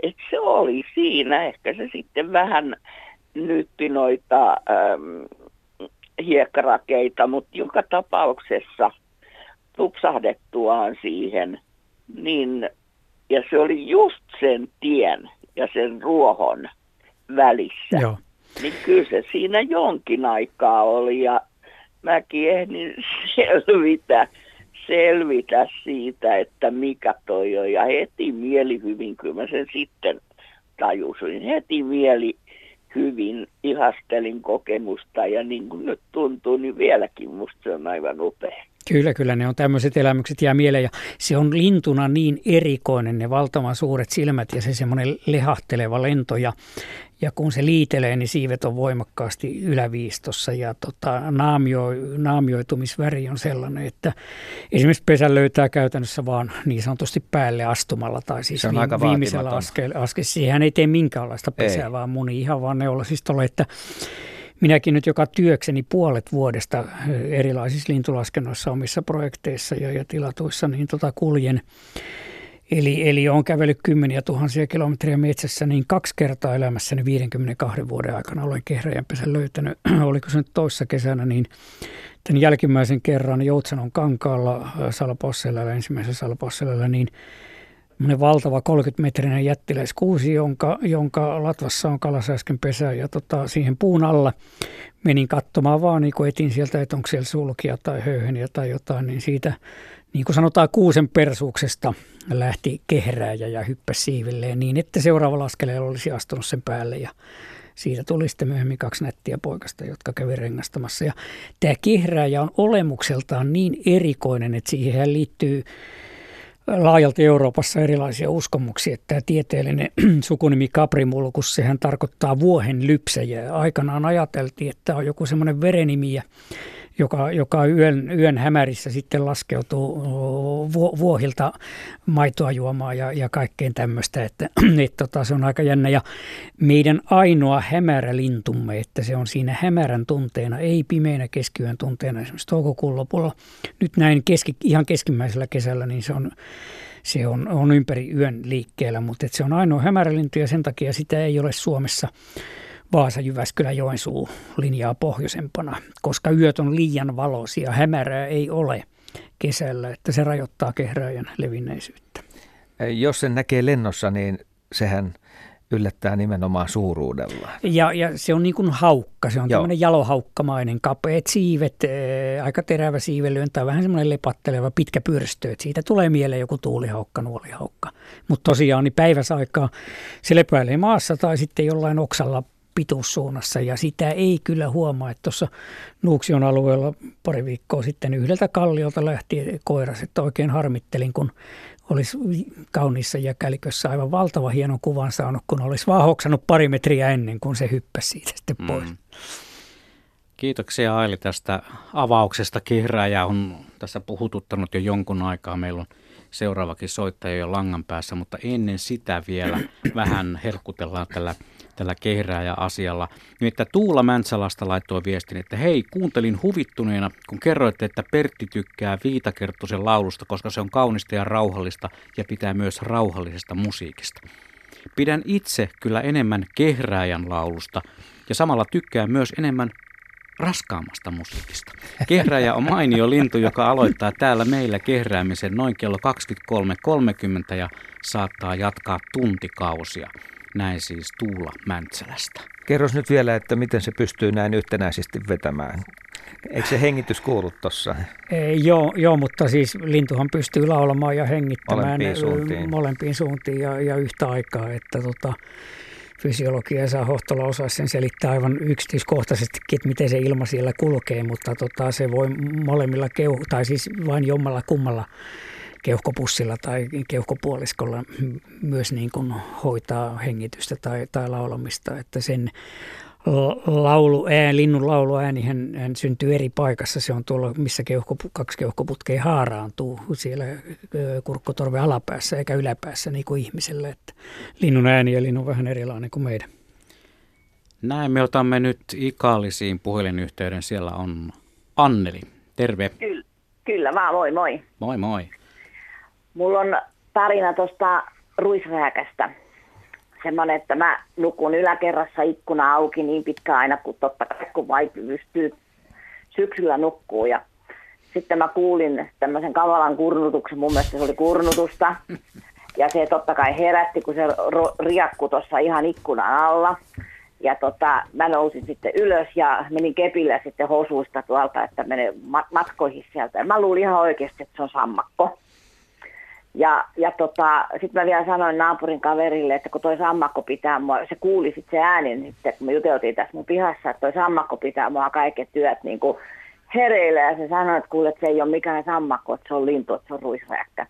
että se oli siinä, ehkä se sitten vähän nyppi noita ähm, hiekkarakeita, mutta joka tapauksessa tupsahdettuaan siihen, niin ja se oli just sen tien ja sen ruohon välissä. Joo niin kyllä se siinä jonkin aikaa oli ja mäkin ehdin selvitä, selvitä siitä, että mikä toi on. Ja heti mieli hyvin, kyllä mä sen sitten tajusin. Heti mieli hyvin ihastelin kokemusta ja niin kuin nyt tuntuu, niin vieläkin musta se on aivan upea. Kyllä, kyllä ne on tämmöiset elämykset jää mieleen ja se on lintuna niin erikoinen, ne valtavan suuret silmät ja se semmoinen lehahteleva lento ja, ja kun se liitelee, niin siivet on voimakkaasti yläviistossa ja tota, naamio, naamioitumisväri on sellainen, että esimerkiksi pesä löytää käytännössä vaan niin sanotusti päälle astumalla tai siis se on vi- aika viimeisellä askel, askel. Siihen ei tee minkäänlaista pesää, ei. vaan muni ihan vaan ne olla siis tolle, että minäkin nyt joka työkseni puolet vuodesta erilaisissa lintulaskennoissa omissa projekteissa ja, ja tilatuissa, niin tota kuljen. Eli, eli olen kävellyt kymmeniä tuhansia kilometriä metsässä, niin kaksi kertaa elämässäni 52 vuoden aikana olen kehräjänpesän löytänyt. Oliko se nyt toissa kesänä, niin tämän jälkimmäisen kerran Joutsanon kankaalla Salpausselällä, ensimmäisellä Salpausselällä, niin valtava 30-metrinen jättiläiskuusi, jonka, jonka latvassa on kalasääsken pesä ja tota, siihen puun alla menin katsomaan vaan, niin kun etin sieltä, että onko siellä sulkia tai höyheniä tai jotain, niin siitä, niin kuin sanotaan, kuusen persuuksesta lähti kehrääjä ja hyppäsi siivilleen niin, että seuraava askeleella olisi astunut sen päälle ja siitä tuli sitten myöhemmin kaksi nättiä poikasta, jotka kävi rengastamassa. Ja tämä kehrääjä on olemukseltaan niin erikoinen, että siihen liittyy laajalti Euroopassa erilaisia uskomuksia. Että tämä tieteellinen sukunimi kaprimulkus, sehän tarkoittaa vuohen lypsäjää. Aikanaan ajateltiin, että on joku semmoinen verenimi, joka, joka yön, yön hämärissä sitten laskeutuu vuohilta maitoa juomaan ja, ja kaikkeen tämmöistä, että et, tota, se on aika jännä. Ja meidän ainoa hämärä lintumme, että se on siinä hämärän tunteena, ei pimeänä keskiyön tunteena, esimerkiksi toukokuun lopulla. Nyt näin keski, ihan keskimmäisellä kesällä, niin se on se on, on ympäri yön liikkeellä, mutta se on ainoa hämärälintu ja sen takia sitä ei ole Suomessa Vaasa, Jyväskylä, Joensuu linjaa pohjoisempana, koska yöt on liian valoisia, hämärää ei ole kesällä, että se rajoittaa kehräjän levinneisyyttä. Jos sen näkee lennossa, niin sehän yllättää nimenomaan suuruudella. Ja, ja se on niin kuin haukka, se on Joo. tämmöinen jalohaukkamainen, kapeet siivet, ää, aika terävä tai vähän semmoinen lepatteleva pitkä pyrstö, että siitä tulee mieleen joku tuulihaukka, nuolihaukka. Mutta tosiaan niin päiväsaikaa se lepäilee maassa tai sitten jollain oksalla pituussuunnassa ja sitä ei kyllä huomaa, että tuossa Nuuksion alueella pari viikkoa sitten yhdeltä kalliolta lähti koiras, että oikein harmittelin, kun olisi kauniissa jäkälikössä aivan valtava hieno kuvan saanut, kun olisi vaan hoksannut pari metriä ennen kuin se hyppäsi siitä sitten pois. Mm. Kiitoksia Aili tästä avauksesta. Kehrääjä on tässä puhututtanut jo jonkun aikaa. Meillä on seuraavakin soittaja jo langan päässä, mutta ennen sitä vielä vähän herkutellaan tällä, tällä kehrääjä-asialla. Nimittäin Tuula Mäntsälästä laittoi viestin, että hei, kuuntelin huvittuneena, kun kerroitte, että Pertti tykkää Viitakerttusen laulusta, koska se on kaunista ja rauhallista ja pitää myös rauhallisesta musiikista. Pidän itse kyllä enemmän kehrääjän laulusta ja samalla tykkään myös enemmän raskaammasta musiikista. Kehräjä on mainio lintu, joka aloittaa täällä meillä kehräämisen noin kello 23.30 ja saattaa jatkaa tuntikausia. Näin siis Tuula Mäntsälästä. Kerros nyt vielä, että miten se pystyy näin yhtenäisesti vetämään. Eikö se hengitys kuulu tuossa? Joo, joo, mutta siis lintuhan pystyy laulamaan ja hengittämään molempiin suuntiin, molempiin suuntiin ja, ja yhtä aikaa. Että tota, fysiologia ja saa Hohtola osaa sen selittää aivan yksityiskohtaisesti, että miten se ilma siellä kulkee, mutta tota, se voi molemmilla keuh- tai siis vain jommalla kummalla keuhkopussilla tai keuhkopuoliskolla myös niin kuin hoitaa hengitystä tai, tai laulamista, että sen laulu, ään, linnun lauluääni hän, hän syntyy eri paikassa. Se on tuolla, missä keuhko, kaksi keuhkoputkea haaraantuu siellä kurkkotorven alapäässä eikä yläpäässä niin kuin ihmisellä. Että linnun ääni ja linnun vähän erilainen kuin meidän. Näin me otamme nyt ikallisiin puhelinyhteyden. Siellä on Anneli. Terve. Kyllä, kyllä vaan, moi moi. Moi moi. Mulla on tarina tuosta ruisrääkästä semmoinen, että mä nukun yläkerrassa ikkuna auki niin pitkä aina, kun totta kai kun vaipi pystyy syksyllä nukkuu. Ja sitten mä kuulin tämmöisen kavalan kurnutuksen, mun mielestä se oli kurnutusta. Ja se totta kai herätti, kun se riakku tuossa ihan ikkunan alla. Ja tota, mä nousin sitten ylös ja menin kepillä sitten hosuista tuolta, että menen matkoihin sieltä. Ja mä luulin ihan oikeasti, että se on sammakko. Ja, ja tota, sitten mä vielä sanoin naapurin kaverille, että kun toi sammakko pitää mua, se kuuli sitten se ääni, sitten, kun me juteltiin tässä mun pihassa, että toi sammakko pitää mua kaiket työt niin kuin hereillä. Ja se sanoi, että kuule, että se ei ole mikään sammakko, että se on lintu, että se on ruisräkkä.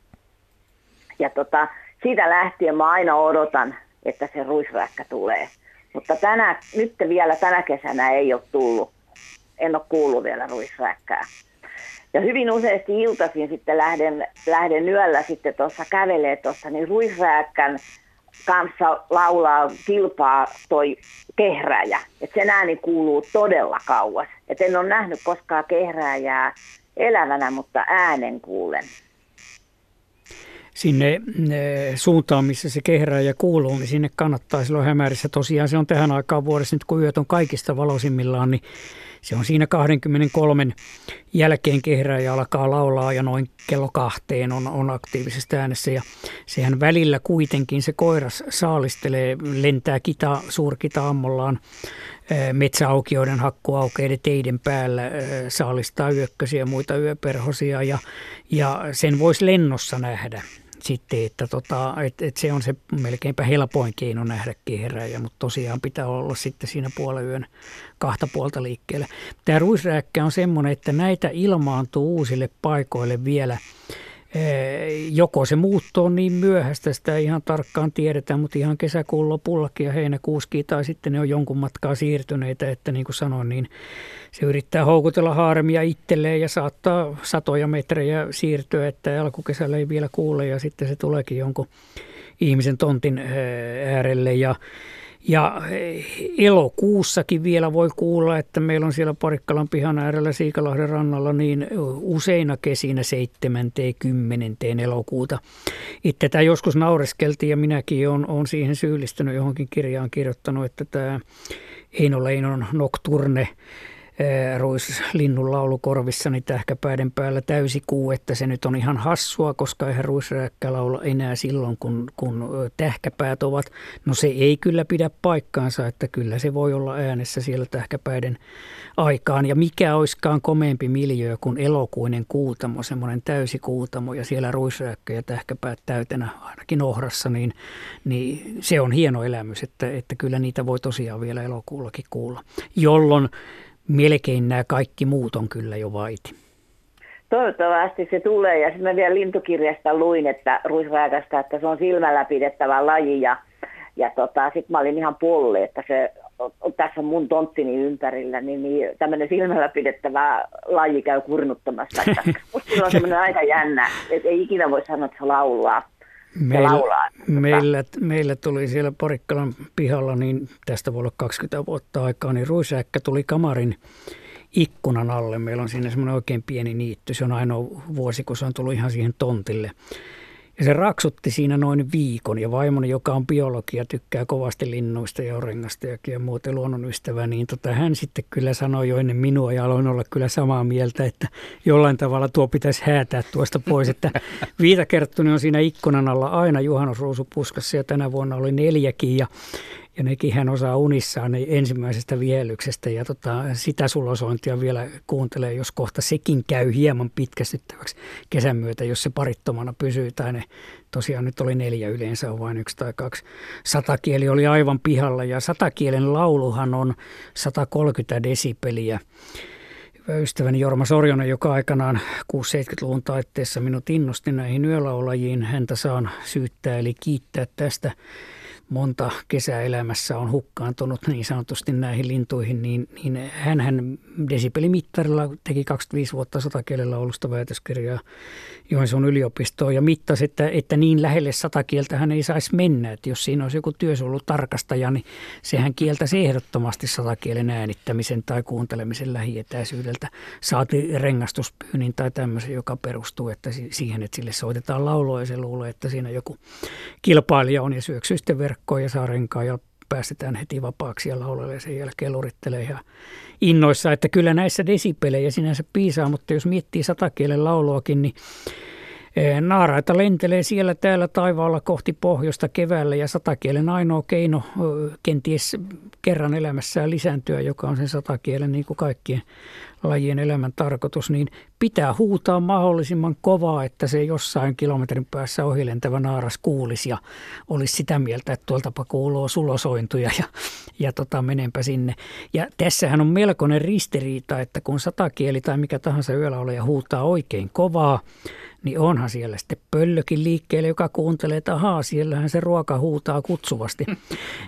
Ja tota, siitä lähtien mä aina odotan, että se ruisräkkä tulee. Mutta tänä, nyt vielä tänä kesänä ei ole tullut. En ole kuullut vielä ruisräkkää. Ja hyvin useasti iltaisin sitten lähden, lähden yöllä sitten tuossa kävelee tuossa, niin ruisrääkkän kanssa laulaa kilpaa toi kehräjä. Että sen ääni kuuluu todella kauas. Et en ole nähnyt koskaan kehräjää elävänä, mutta äänen kuulen. Sinne suuntaan, missä se kehräjä kuuluu, niin sinne kannattaa silloin hämärissä. Tosiaan se on tähän aikaan vuodessa, nyt kun yöt on kaikista valoisimmillaan, niin se on siinä 23 jälkeen ja alkaa laulaa ja noin kello kahteen on, on aktiivisesta äänessä. Ja sehän välillä kuitenkin se koiras saalistelee, lentää kita, suurkita ammollaan metsäaukioiden hakkuaukeiden teiden päällä, saalistaa yökkösiä ja muita yöperhosia ja, ja sen voisi lennossa nähdä sitten, että tota, et, et se on se melkeinpä helpoin keino nähdä kehräjä, mutta tosiaan pitää olla sitten siinä puolen yön kahta puolta liikkeelle. Tämä ruisrääkkä on semmoinen, että näitä ilmaantuu uusille paikoille vielä – joko se muutto on niin myöhäistä, sitä ei ihan tarkkaan tiedetä, mutta ihan kesäkuun lopullakin ja heinäkuuskin tai sitten ne on jonkun matkaa siirtyneitä, että niin kuin sanoin, niin se yrittää houkutella haaremia itselleen ja saattaa satoja metrejä siirtyä, että alkukesällä ei vielä kuule ja sitten se tuleekin jonkun ihmisen tontin äärelle. Ja ja eh, elokuussakin vielä voi kuulla, että meillä on siellä Parikkalan pihan äärellä Siikalahden rannalla niin useina kesinä 7. 10. elokuuta. Itse tämä joskus naureskeltiin ja minäkin olen, olen siihen syyllistynyt johonkin kirjaan kirjoittanut, että tämä Eino Leinon Nocturne – ruislinnun laulukorvissani tähkäpäiden päällä täysi kuu, että se nyt on ihan hassua, koska eihän ruisrääkkä laula enää silloin, kun, kun tähkäpäät ovat. No se ei kyllä pidä paikkaansa, että kyllä se voi olla äänessä siellä tähkäpäiden aikaan. Ja mikä olisikaan komeempi miljöö kuin elokuinen kuutamo, semmoinen täysi kuutamo ja siellä ruisrääkkä ja tähkäpäät täytenä ainakin ohrassa, niin, niin se on hieno elämys, että, että kyllä niitä voi tosiaan vielä elokuullakin kuulla. Jolloin melkein nämä kaikki muut on kyllä jo vaiti. Toivottavasti se tulee. Ja sitten mä vielä lintukirjasta luin, että ruisrääkästä, että se on silmällä pidettävä laji. Ja, ja tota, sitten mä olin ihan puolelle, että se tässä mun tonttini ympärillä, niin, niin tämmöinen silmällä pidettävä laji käy kurnuttamassa. Musta on semmoinen aika jännä, että ei ikinä voi sanoa, että se laulaa. Meillä, laulaa. Meillä, meillä tuli siellä Porikkalan pihalla, niin tästä voi olla 20 vuotta aikaa, niin ruisäkkä tuli kamarin ikkunan alle. Meillä on siinä semmoinen oikein pieni niitty. Se on ainoa vuosi, kun se on tullut ihan siihen tontille. Ja se raksutti siinä noin viikon. Ja vaimoni, joka on biologia, tykkää kovasti linnuista ja orengasta ja muuten luonnonystävä, niin tota, hän sitten kyllä sanoi jo ennen minua ja aloin olla kyllä samaa mieltä, että jollain tavalla tuo pitäisi häätää tuosta pois, että viitakerttuni on siinä ikkunan alla aina juhannusruusupuskassa ja tänä vuonna oli neljäkin ja ja nekin hän osaa unissaan ensimmäisestä vihelyksestä ja tota, sitä sulosointia vielä kuuntelee, jos kohta sekin käy hieman pitkästyttäväksi kesän myötä, jos se parittomana pysyy. Tai ne tosiaan nyt oli neljä yleensä, on vain yksi tai kaksi. Satakieli oli aivan pihalla ja satakielen lauluhan on 130 desibeliä ystäväni Jorma Sorjonen, joka aikanaan 6-70-luvun taitteessa minut innosti näihin yölaulajiin. Häntä saan syyttää eli kiittää tästä monta kesäelämässä on hukkaantunut niin sanotusti näihin lintuihin, niin, niin hän desibelimittarilla teki 25 vuotta satakielellä olusta väitöskirjaa Joensuun yliopistoon ja mittasi, että, että niin lähelle satakieltä hän ei saisi mennä. Että jos siinä olisi joku työsuojelutarkastaja, niin sehän kieltäisi ehdottomasti satakielen äänittämisen tai kuuntelemisen lähietäisyydeltä. Saati rengastuspyynin tai tämmöisen, joka perustuu että siihen, että sille soitetaan laulua ja se luulee, että siinä joku kilpailija on ja syöksyy sitten verkkoon ja saa renkaa ja päästetään heti vapaaksi ja laulelee ja sen jälkeen lurittelee ja innoissa, että kyllä näissä desipelejä sinänsä piisaa, mutta jos miettii satakielen lauluakin, niin e, Naaraita lentelee siellä täällä taivaalla kohti pohjoista keväällä ja satakielen ainoa keino kenties kerran elämässään lisääntyä, joka on sen satakielen niin kuin kaikkien lajien elämän tarkoitus, niin pitää huutaa mahdollisimman kovaa, että se jossain kilometrin päässä ohilentävä naaras kuulisi ja olisi sitä mieltä, että tuoltapa kuuluu sulosointuja ja, ja tota, menenpä sinne. Ja tässähän on melkoinen ristiriita, että kun satakieli tai mikä tahansa yöllä ja huutaa oikein kovaa, niin onhan siellä sitten pöllökin liikkeelle, joka kuuntelee, että ahaa, siellähän se ruoka huutaa kutsuvasti.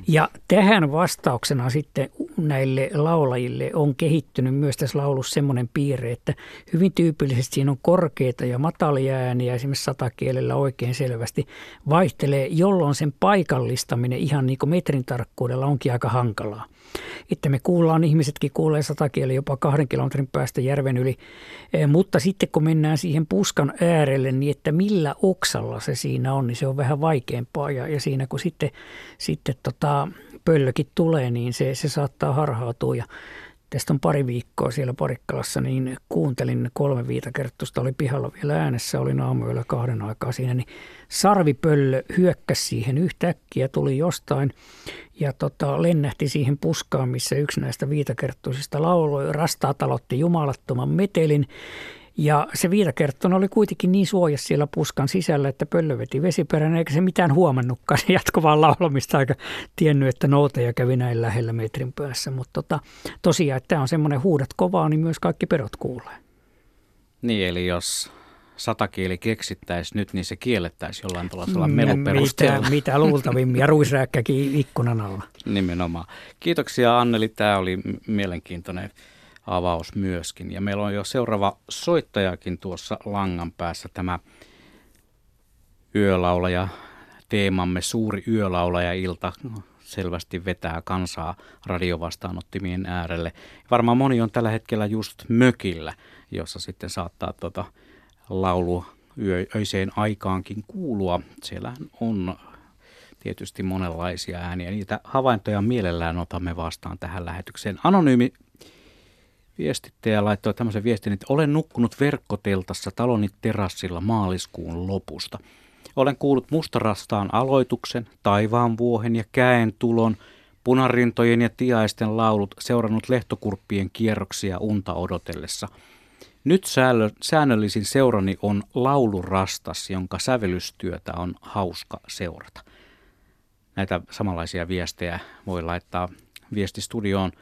Ja tähän vastauksena sitten näille laulajille on kehittynyt myös tässä laulussa semmoinen piirre, että hyvin tyypillisesti siinä on korkeita ja matalia ääniä, esimerkiksi satakielellä oikein selvästi vaihtelee, jolloin sen paikallistaminen ihan niin kuin metrin tarkkuudella onkin aika hankalaa että me kuullaan, ihmisetkin kuulee satakieli jopa kahden kilometrin päästä järven yli. Eh, mutta sitten kun mennään siihen puskan äärelle, niin että millä oksalla se siinä on, niin se on vähän vaikeampaa. Ja, ja siinä kun sitten, sitten tota, pöllökin tulee, niin se, se saattaa harhautua. Ja tästä on pari viikkoa siellä Parikkalassa, niin kuuntelin kolme viitakerttusta, oli pihalla vielä äänessä, oli aamuilla kahden aikaa siinä, niin sarvipöllö hyökkäsi siihen yhtäkkiä, tuli jostain ja tota, lennähti siihen puskaan, missä yksi näistä viitakerttuisista lauloi, rastaa talotti jumalattoman metelin ja se viitakerttona oli kuitenkin niin suojassa siellä puskan sisällä, että pöllö veti vesiperän, eikä se mitään huomannutkaan. Se jatkoi vaan laulamista, eikä tiennyt, että noutaja kävi näin lähellä metrin päässä. Mutta tota, tosiaan, että tämä on semmoinen huudat kovaa, niin myös kaikki perot kuulee. Niin, eli jos satakieli keksittäisi nyt, niin se kiellettäisi jollain tällaisella mm, meluperusteella. Mitä, mitä luultavimmin, ja ruisrääkkäkin ikkunan alla. Nimenomaan. Kiitoksia Anneli, tämä oli mielenkiintoinen avaus myöskin. Ja meillä on jo seuraava soittajakin tuossa langan päässä tämä yölaulaja, teemamme suuri yölaulaja-ilta selvästi vetää kansaa radiovastaanottimien äärelle. Varmaan moni on tällä hetkellä just mökillä, jossa sitten saattaa tota laulu yö, öiseen aikaankin kuulua. Siellä on tietysti monenlaisia ääniä. Niitä havaintoja mielellään otamme vastaan tähän lähetykseen. Anonyymi viestittäjä laittoi tämmöisen viestin, että olen nukkunut verkkoteltassa taloni terassilla maaliskuun lopusta. Olen kuullut mustarastaan aloituksen, taivaan vuohen ja käen tulon, punarintojen ja tiaisten laulut, seurannut lehtokurppien kierroksia unta odotellessa. Nyt säännöllisin seurani on laulurastas, jonka sävellystyötä on hauska seurata. Näitä samanlaisia viestejä voi laittaa viestistudioon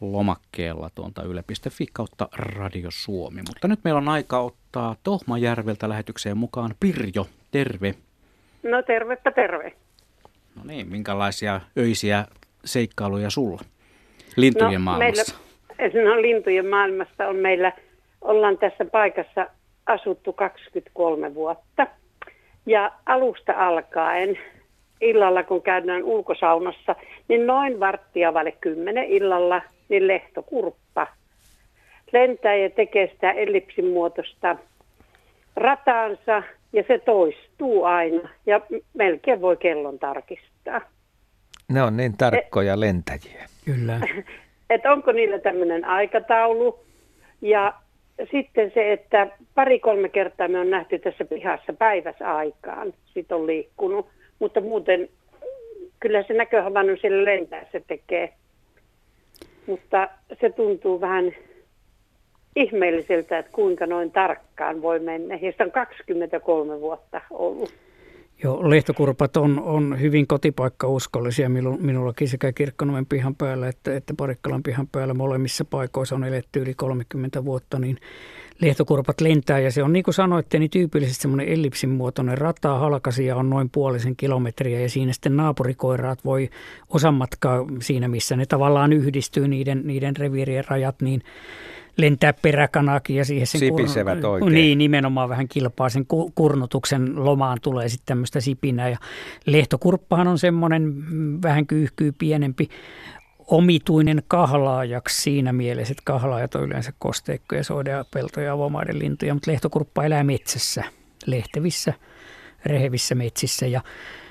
lomakkeella tuonta yle.fi kautta Radio Suomi. Mutta nyt meillä on aika ottaa Tohmajärveltä lähetykseen mukaan Pirjo. Terve. No tervepä terve. No niin, minkälaisia öisiä seikkailuja sulla? lintujen no, maailmassa? Meillä, no lintujen maailmassa on meillä, ollaan tässä paikassa asuttu 23 vuotta. Ja alusta alkaen, illalla kun käydään ulkosaunassa, niin noin varttia vaille kymmenen illalla, niin lehtokurppa lentää ja tekee sitä ellipsin muotoista rataansa ja se toistuu aina ja melkein voi kellon tarkistaa. Ne on niin tarkkoja lentäjiä. Kyllä. Et onko niillä tämmöinen aikataulu ja sitten se, että pari-kolme kertaa me on nähty tässä pihassa päivässä aikaan. Sitten on liikkunut, mutta muuten kyllä se näköhavainnon sille lentää se tekee. Mutta se tuntuu vähän ihmeelliseltä, että kuinka noin tarkkaan voi mennä. Sitä on 23 vuotta ollut. Joo, lehtokurpat on, on hyvin kotipaikkauskollisia Minu, minullakin sekä Kirkkonomen pihan päällä että, että Parikkalan pihan päällä. Molemmissa paikoissa on eletty yli 30 vuotta, niin lehtokurpat lentää ja se on niin kuin sanoitte, niin tyypillisesti semmoinen ellipsin muotoinen rata. Halkasia on noin puolisen kilometriä ja siinä sitten naapurikoiraat voi osan matkaa siinä, missä ne tavallaan yhdistyy niiden, niiden reviirien rajat, niin lentää peräkanakin ja siihen sen Sipisevät kur... oikein. Niin, nimenomaan vähän kilpaa sen kurnutuksen lomaan tulee sitten tämmöistä sipinää. Ja lehtokurppahan on semmoinen mm, vähän kyyhkyy pienempi omituinen kahlaajaksi siinä mielessä, että kahlaajat on yleensä kosteikkoja, soidea, peltoja ja avomaiden lintuja, mutta lehtokurppa elää metsässä, lehtevissä, rehevissä metsissä. Ja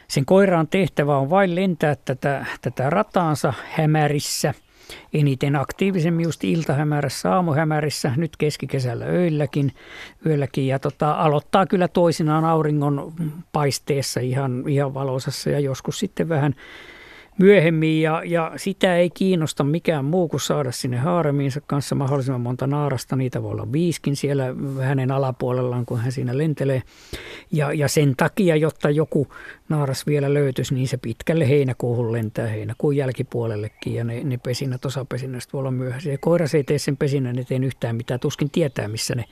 sen koiraan tehtävä on vain lentää tätä, tätä rataansa hämärissä – eniten aktiivisemmin just iltahämärässä, aamuhämärissä, nyt keskikesällä öilläkin, yölläkin ja tota, aloittaa kyllä toisinaan auringon paisteessa ihan, ihan valoisassa ja joskus sitten vähän myöhemmin ja, ja sitä ei kiinnosta mikään muu kuin saada sinne haaremiinsa kanssa mahdollisimman monta naarasta. Niitä voi olla viiskin siellä hänen alapuolellaan, kun hän siinä lentelee. Ja, ja sen takia, jotta joku naaras vielä löytyisi, niin se pitkälle heinäkuuhun lentää heinäkuun jälkipuolellekin. Ja ne, ne pesinnät, osa pesinnästä voi olla myöhäisiä. Koiras ei tee sen pesinnän eteen yhtään mitään, tuskin tietää, missä ne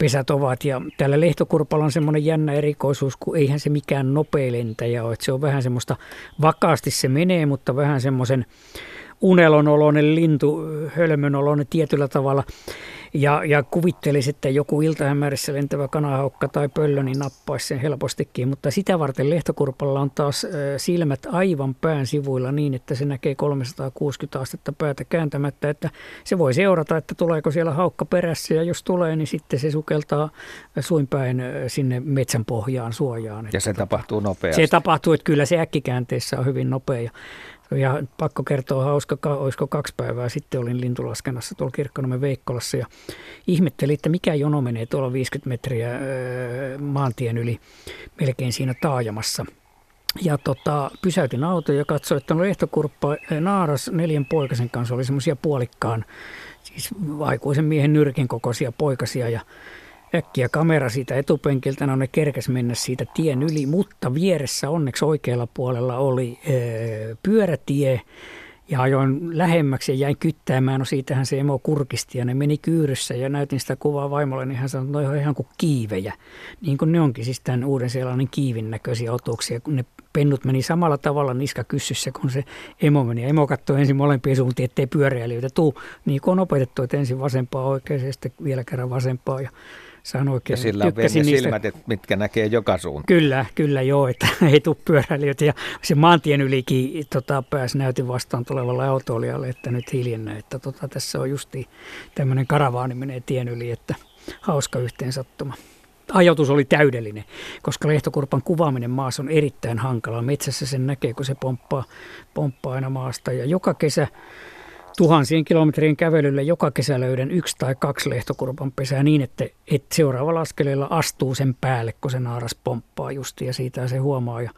pesät ovat. Ja täällä lehtokurpalla on semmoinen jännä erikoisuus, kun eihän se mikään nopea lentäjä ole. Että se on vähän semmoista, vakaasti se menee, mutta vähän semmoisen unelonoloinen lintu, hölmönoloinen tietyllä tavalla. Ja, ja kuvittelisi, että joku iltahämärissä lentävä kanahaukka tai pöllö niin nappaisi sen helpostikin, mutta sitä varten lehtokurpalla on taas silmät aivan pään sivuilla niin, että se näkee 360 astetta päätä kääntämättä, että se voi seurata, että tuleeko siellä haukka perässä ja jos tulee, niin sitten se sukeltaa suinpäin sinne metsän pohjaan suojaan. Ja se tapahtuu nopeasti. Se tapahtuu, että kyllä se äkkikäänteessä on hyvin nopea. Ja pakko kertoa hauska, olisiko kaksi päivää sitten olin lintulaskennassa tuolla Kirkkonomen Veikkolassa ja ihmettelin, että mikä jono menee tuolla 50 metriä maantien yli melkein siinä taajamassa. Ja tota, pysäytin auto ja katsoin, että on lehtokurppa naaras neljän poikasen kanssa, oli semmoisia puolikkaan, siis aikuisen miehen nyrkin kokoisia poikasia ja äkkiä kamera siitä etupenkiltä, no ne kerkes mennä siitä tien yli, mutta vieressä onneksi oikealla puolella oli e, pyörätie. Ja ajoin lähemmäksi ja jäin kyttäämään, no siitähän se emo kurkisti ja ne meni kyyryssä ja näytin sitä kuvaa vaimolle, niin hän sanoi, että no ihan kuin kiivejä, niin kuin ne onkin siis tämän uuden sellainen kiivin näköisiä otuksia, kun ne pennut meni samalla tavalla niskakyssyssä, kun se emo meni. Emo katsoi ensin molempia suuntiin, ettei pyöräilijöitä tuu, niin kuin on opetettu, että ensin vasempaa oikein ja sitten vielä kerran vasempaa ja Saan oikein, ja sillä on ne silmät, että mitkä näkee joka suuntaan. Kyllä, kyllä joo, että ei tule pyöräilijöitä. Ja se maantien ylikin tota, pääsi näytin vastaan tulevalle autoilijalle, että nyt hiljennä, että tota, tässä on justi tämmöinen karavaani menee tien yli, että hauska yhteen sattuma. Ajoitus oli täydellinen, koska lehtokurpan kuvaaminen maassa on erittäin hankala. Metsässä sen näkee, kun se pomppaa, pomppaa aina maasta. Ja joka kesä tuhansien kilometrien kävelyllä joka kesä löydän yksi tai kaksi lehtokurpan pesää niin, että, että seuraavalla askeleella astuu sen päälle, kun se naaras pomppaa justi ja siitä se huomaa. Ja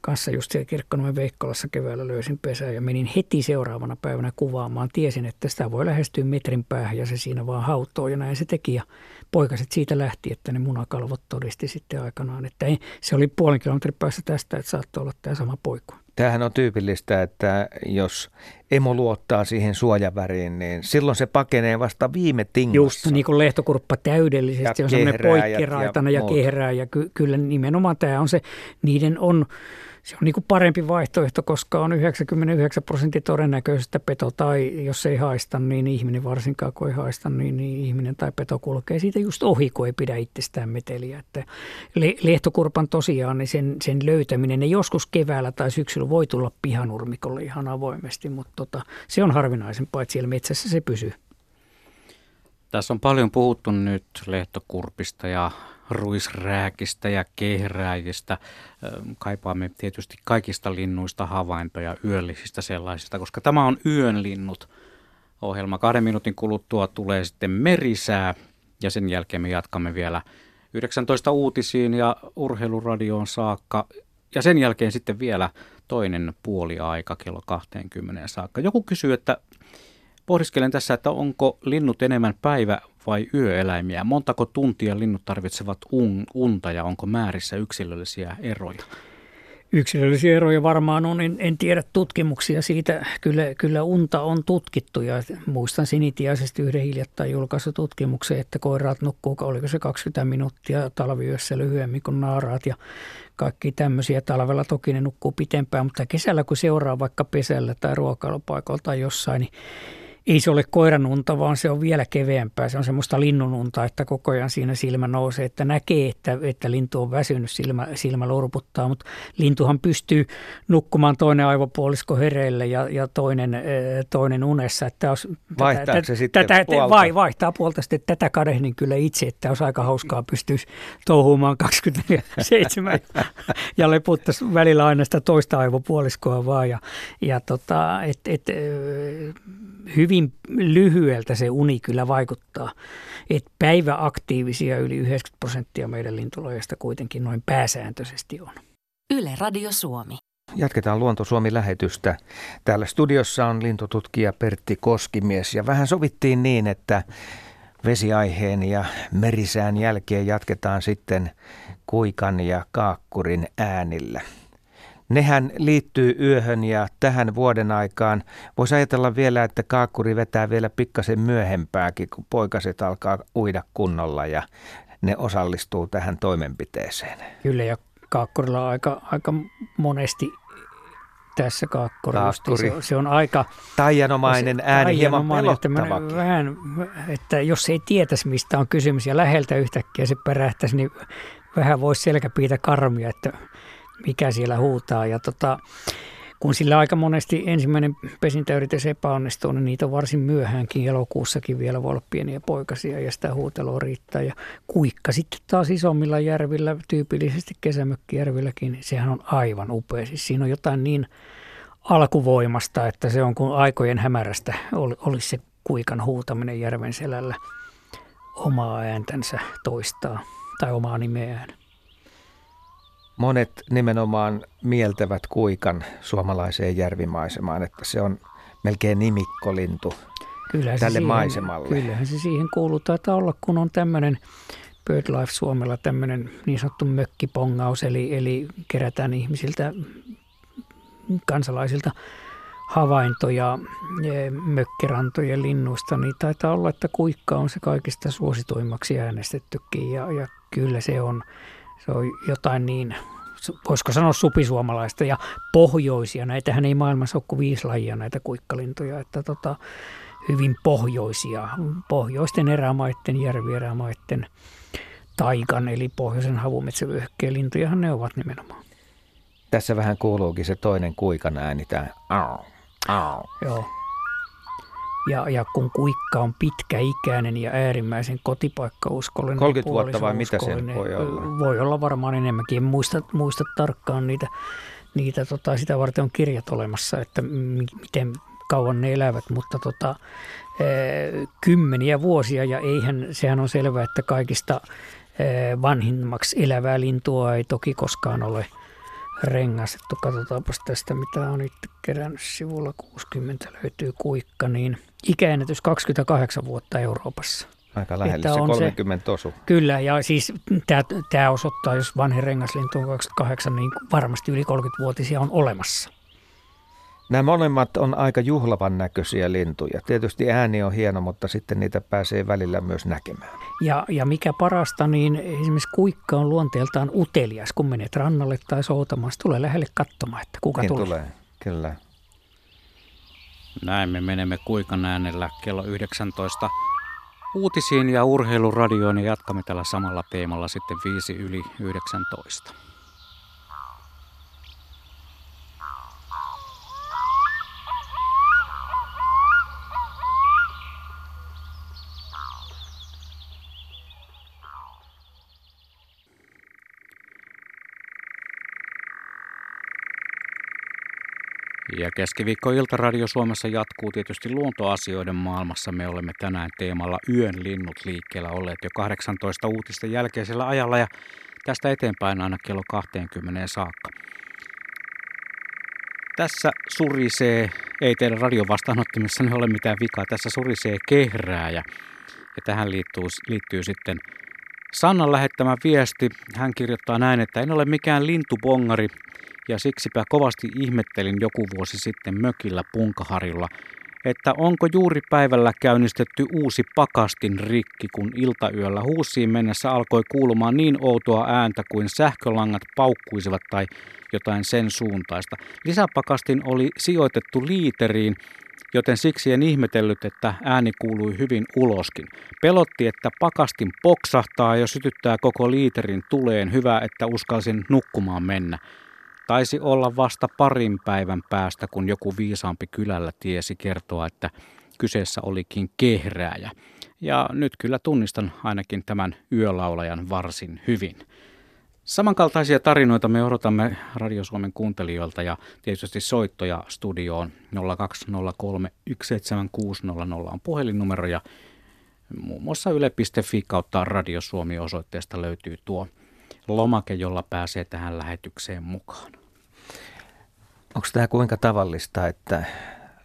kanssa just siellä Kirkkonomen Veikkolassa keväällä löysin pesää ja menin heti seuraavana päivänä kuvaamaan. Tiesin, että sitä voi lähestyä metrin päähän ja se siinä vaan hautoo ja näin se teki. Ja poikaset siitä lähti, että ne munakalvot todisti sitten aikanaan, että ei, se oli puolen kilometrin päässä tästä, että saattoi olla tämä sama poiku. Tämähän on tyypillistä, että jos emo luottaa siihen suojaväriin, niin silloin se pakenee vasta viime tingassa. Just niin kuin lehtokurppa täydellisesti ja on semmoinen poikkiraitana ja, ja kehrää. Ja ky- kyllä nimenomaan tämä on se, niiden on se on niin kuin parempi vaihtoehto, koska on 99 prosenttia todennäköistä peto tai jos ei haista, niin ihminen varsinkaan kun ei haista, niin, niin ihminen tai peto kulkee siitä just ohi, kun ei pidä itsestään meteliä. Että lehtokurpan tosiaan, niin sen, sen löytäminen, ne joskus keväällä tai syksyllä voi tulla pihanurmikolle ihan avoimesti, mutta tota, se on harvinaisempaa, että siellä metsässä se pysyy. Tässä on paljon puhuttu nyt lehtokurpista ja ruisrääkistä ja kehrääjistä. Kaipaamme tietysti kaikista linnuista havaintoja, yöllisistä sellaisista, koska tämä on yönlinnut ohjelma. Kahden minuutin kuluttua tulee sitten merisää ja sen jälkeen me jatkamme vielä 19 uutisiin ja urheiluradioon saakka. Ja sen jälkeen sitten vielä toinen puoli aika kello 20 saakka. Joku kysyy, että pohdiskelen tässä, että onko linnut enemmän päivä- vai yöeläimiä? Montako tuntia linnut tarvitsevat un, unta ja onko määrissä yksilöllisiä eroja? Yksilöllisiä eroja varmaan on, en, en tiedä tutkimuksia siitä. Kyllä, kyllä unta on tutkittu ja muistan sinitiaisesti yhden hiljattain julkaisututkimuksen, että koiraat nukkuu, oliko se 20 minuuttia talviyössä lyhyemmin kuin naaraat ja kaikki tämmöisiä. Talvella toki ne nukkuu pitempään, mutta kesällä kun seuraa vaikka pesällä tai ruokailupaikoilla tai jossain, niin ei se ole koiranunta, vaan se on vielä keveämpää. Se on semmoista linnununta, että koko ajan siinä silmä nousee, että näkee, että, että lintu on väsynyt, silmä, silmä lorputtaa, mutta lintuhan pystyy nukkumaan toinen aivopuolisko hereille ja, ja toinen, toinen unessa. Että olisi, Vaihtaako tätä, se sitten tätä, puolta? Vai, vaihtaa puolta sitten tätä kadehdin kyllä itse, että olisi aika hauskaa pystyisi touhumaan 27 ja leputtaisi välillä aina sitä toista aivopuoliskoa vaan. Ja, ja tota, et, et, hyvin lyhyeltä se uni kyllä vaikuttaa. Et päiväaktiivisia yli 90 prosenttia meidän lintulajista kuitenkin noin pääsääntöisesti on. Yle Radio Suomi. Jatketaan Luonto Suomi-lähetystä. Täällä studiossa on lintututkija Pertti Koskimies ja vähän sovittiin niin, että vesiaiheen ja merisään jälkeen jatketaan sitten kuikan ja kaakkurin äänillä. Nehän liittyy yöhön ja tähän vuoden aikaan. Voisi ajatella vielä, että kaakkuri vetää vielä pikkasen myöhempääkin, kun poikaset alkaa uida kunnolla ja ne osallistuu tähän toimenpiteeseen. Kyllä ja kaakkurilla on aika, aika monesti tässä kaakkuri. Se, se on aika... Taianomainen se, ääni, hieman pelottavakin. Vähän, että jos ei tietäisi, mistä on kysymys ja läheltä yhtäkkiä se perähtäisi, niin vähän voisi selkäpiitä karmia, että mikä siellä huutaa. Ja tota, kun sillä aika monesti ensimmäinen pesintäyritys epäonnistuu, niin niitä on varsin myöhäänkin. Elokuussakin vielä voi olla pieniä poikasia ja sitä huutelua riittää. Ja kuikka sitten taas isommilla järvillä, tyypillisesti kesämökkijärvilläkin, sehän on aivan upea. Siis siinä on jotain niin alkuvoimasta, että se on kuin aikojen hämärästä olisi se kuikan huutaminen järven selällä omaa ääntänsä toistaa tai omaa nimeään. Monet nimenomaan mieltävät kuikan suomalaiseen järvimaisemaan, että se on melkein nimikkolintu kyllähän tälle siihen, maisemalle. Kyllähän se siihen kuuluu. Taitaa olla, kun on tämmöinen BirdLife Suomella tämmöinen niin sanottu mökkipongaus, eli, eli kerätään ihmisiltä, kansalaisilta havaintoja e, mökkirantojen linnuista, niin taitaa olla, että kuikka on se kaikista suosituimmaksi äänestettykin ja, ja kyllä se on se on jotain niin, voisiko sanoa supisuomalaista ja pohjoisia. Näitähän ei maailmassa ole kuin viisi lajia näitä kuikkalintuja, että tota, hyvin pohjoisia, pohjoisten erämaiden, järvierämaiden, taikan eli pohjoisen havumetsävyöhykkeen lintujahan ne ovat nimenomaan. Tässä vähän kuuluukin se toinen kuikan ääni, tämä au, au. Joo. Ja, ja kun kuikka on pitkäikäinen ja äärimmäisen kotipaikkauskollinen. 30 vuotta vai mitä se voi olla? Voi olla varmaan enemmänkin. En muista, muista tarkkaan niitä, niitä tota, sitä varten on kirjat olemassa, että miten kauan ne elävät, mutta tota, e, kymmeniä vuosia ja eihän, sehän on selvää, että kaikista e, vanhimmaksi elävää lintua ei toki koskaan ole – rengastettu. Katsotaanpas tästä, mitä on itse kerännyt. Sivulla 60 löytyy kuikka, niin ikäennätys 28 vuotta Euroopassa. Aika lähellä se 30 se, osu. Kyllä, ja siis tämä osoittaa, jos vanhin rengaslintu on 28, niin varmasti yli 30-vuotisia on olemassa. Nämä molemmat on aika juhlavan näköisiä lintuja. Tietysti ääni on hieno, mutta sitten niitä pääsee välillä myös näkemään. Ja, ja mikä parasta, niin esimerkiksi kuikka on luonteeltaan utelias, kun menet rannalle tai soutamassa. Tulee lähelle katsomaan, että kuka niin tulee. tulee. Kyllä. Näin me menemme Kuikan äänellä kello 19 uutisiin ja urheiluradioon ja jatkamme tällä samalla teemalla sitten 5 yli 19. Ja keskiviikko Radio Suomessa jatkuu tietysti luontoasioiden maailmassa. Me olemme tänään teemalla Yön linnut liikkeellä olleet jo 18 uutisten jälkeisellä ajalla ja tästä eteenpäin aina kello 20 saakka. Tässä surisee, ei teidän radiovastaanottimissa ole mitään vikaa, tässä surisee kehrääjä. Ja tähän liittyy, liittyy sitten Sannan lähettämä viesti. Hän kirjoittaa näin, että en ole mikään lintubongari, ja siksipä kovasti ihmettelin joku vuosi sitten mökillä Punkaharjulla, että onko juuri päivällä käynnistetty uusi pakastin rikki, kun iltayöllä huussiin mennessä alkoi kuulumaan niin outoa ääntä kuin sähkölangat paukkuisivat tai jotain sen suuntaista. Lisäpakastin oli sijoitettu liiteriin, joten siksi en ihmetellyt, että ääni kuului hyvin uloskin. Pelotti, että pakastin poksahtaa ja sytyttää koko liiterin tuleen. Hyvä, että uskalsin nukkumaan mennä. Taisi olla vasta parin päivän päästä, kun joku viisaampi kylällä tiesi kertoa, että kyseessä olikin kehrääjä. Ja nyt kyllä tunnistan ainakin tämän yölaulajan varsin hyvin. Samankaltaisia tarinoita me odotamme Radio Suomen kuuntelijoilta ja tietysti soittoja studioon 0203 on puhelinnumero ja muun muassa yle.fi kautta Radio Suomi osoitteesta löytyy tuo lomake, jolla pääsee tähän lähetykseen mukaan. Onko tämä kuinka tavallista, että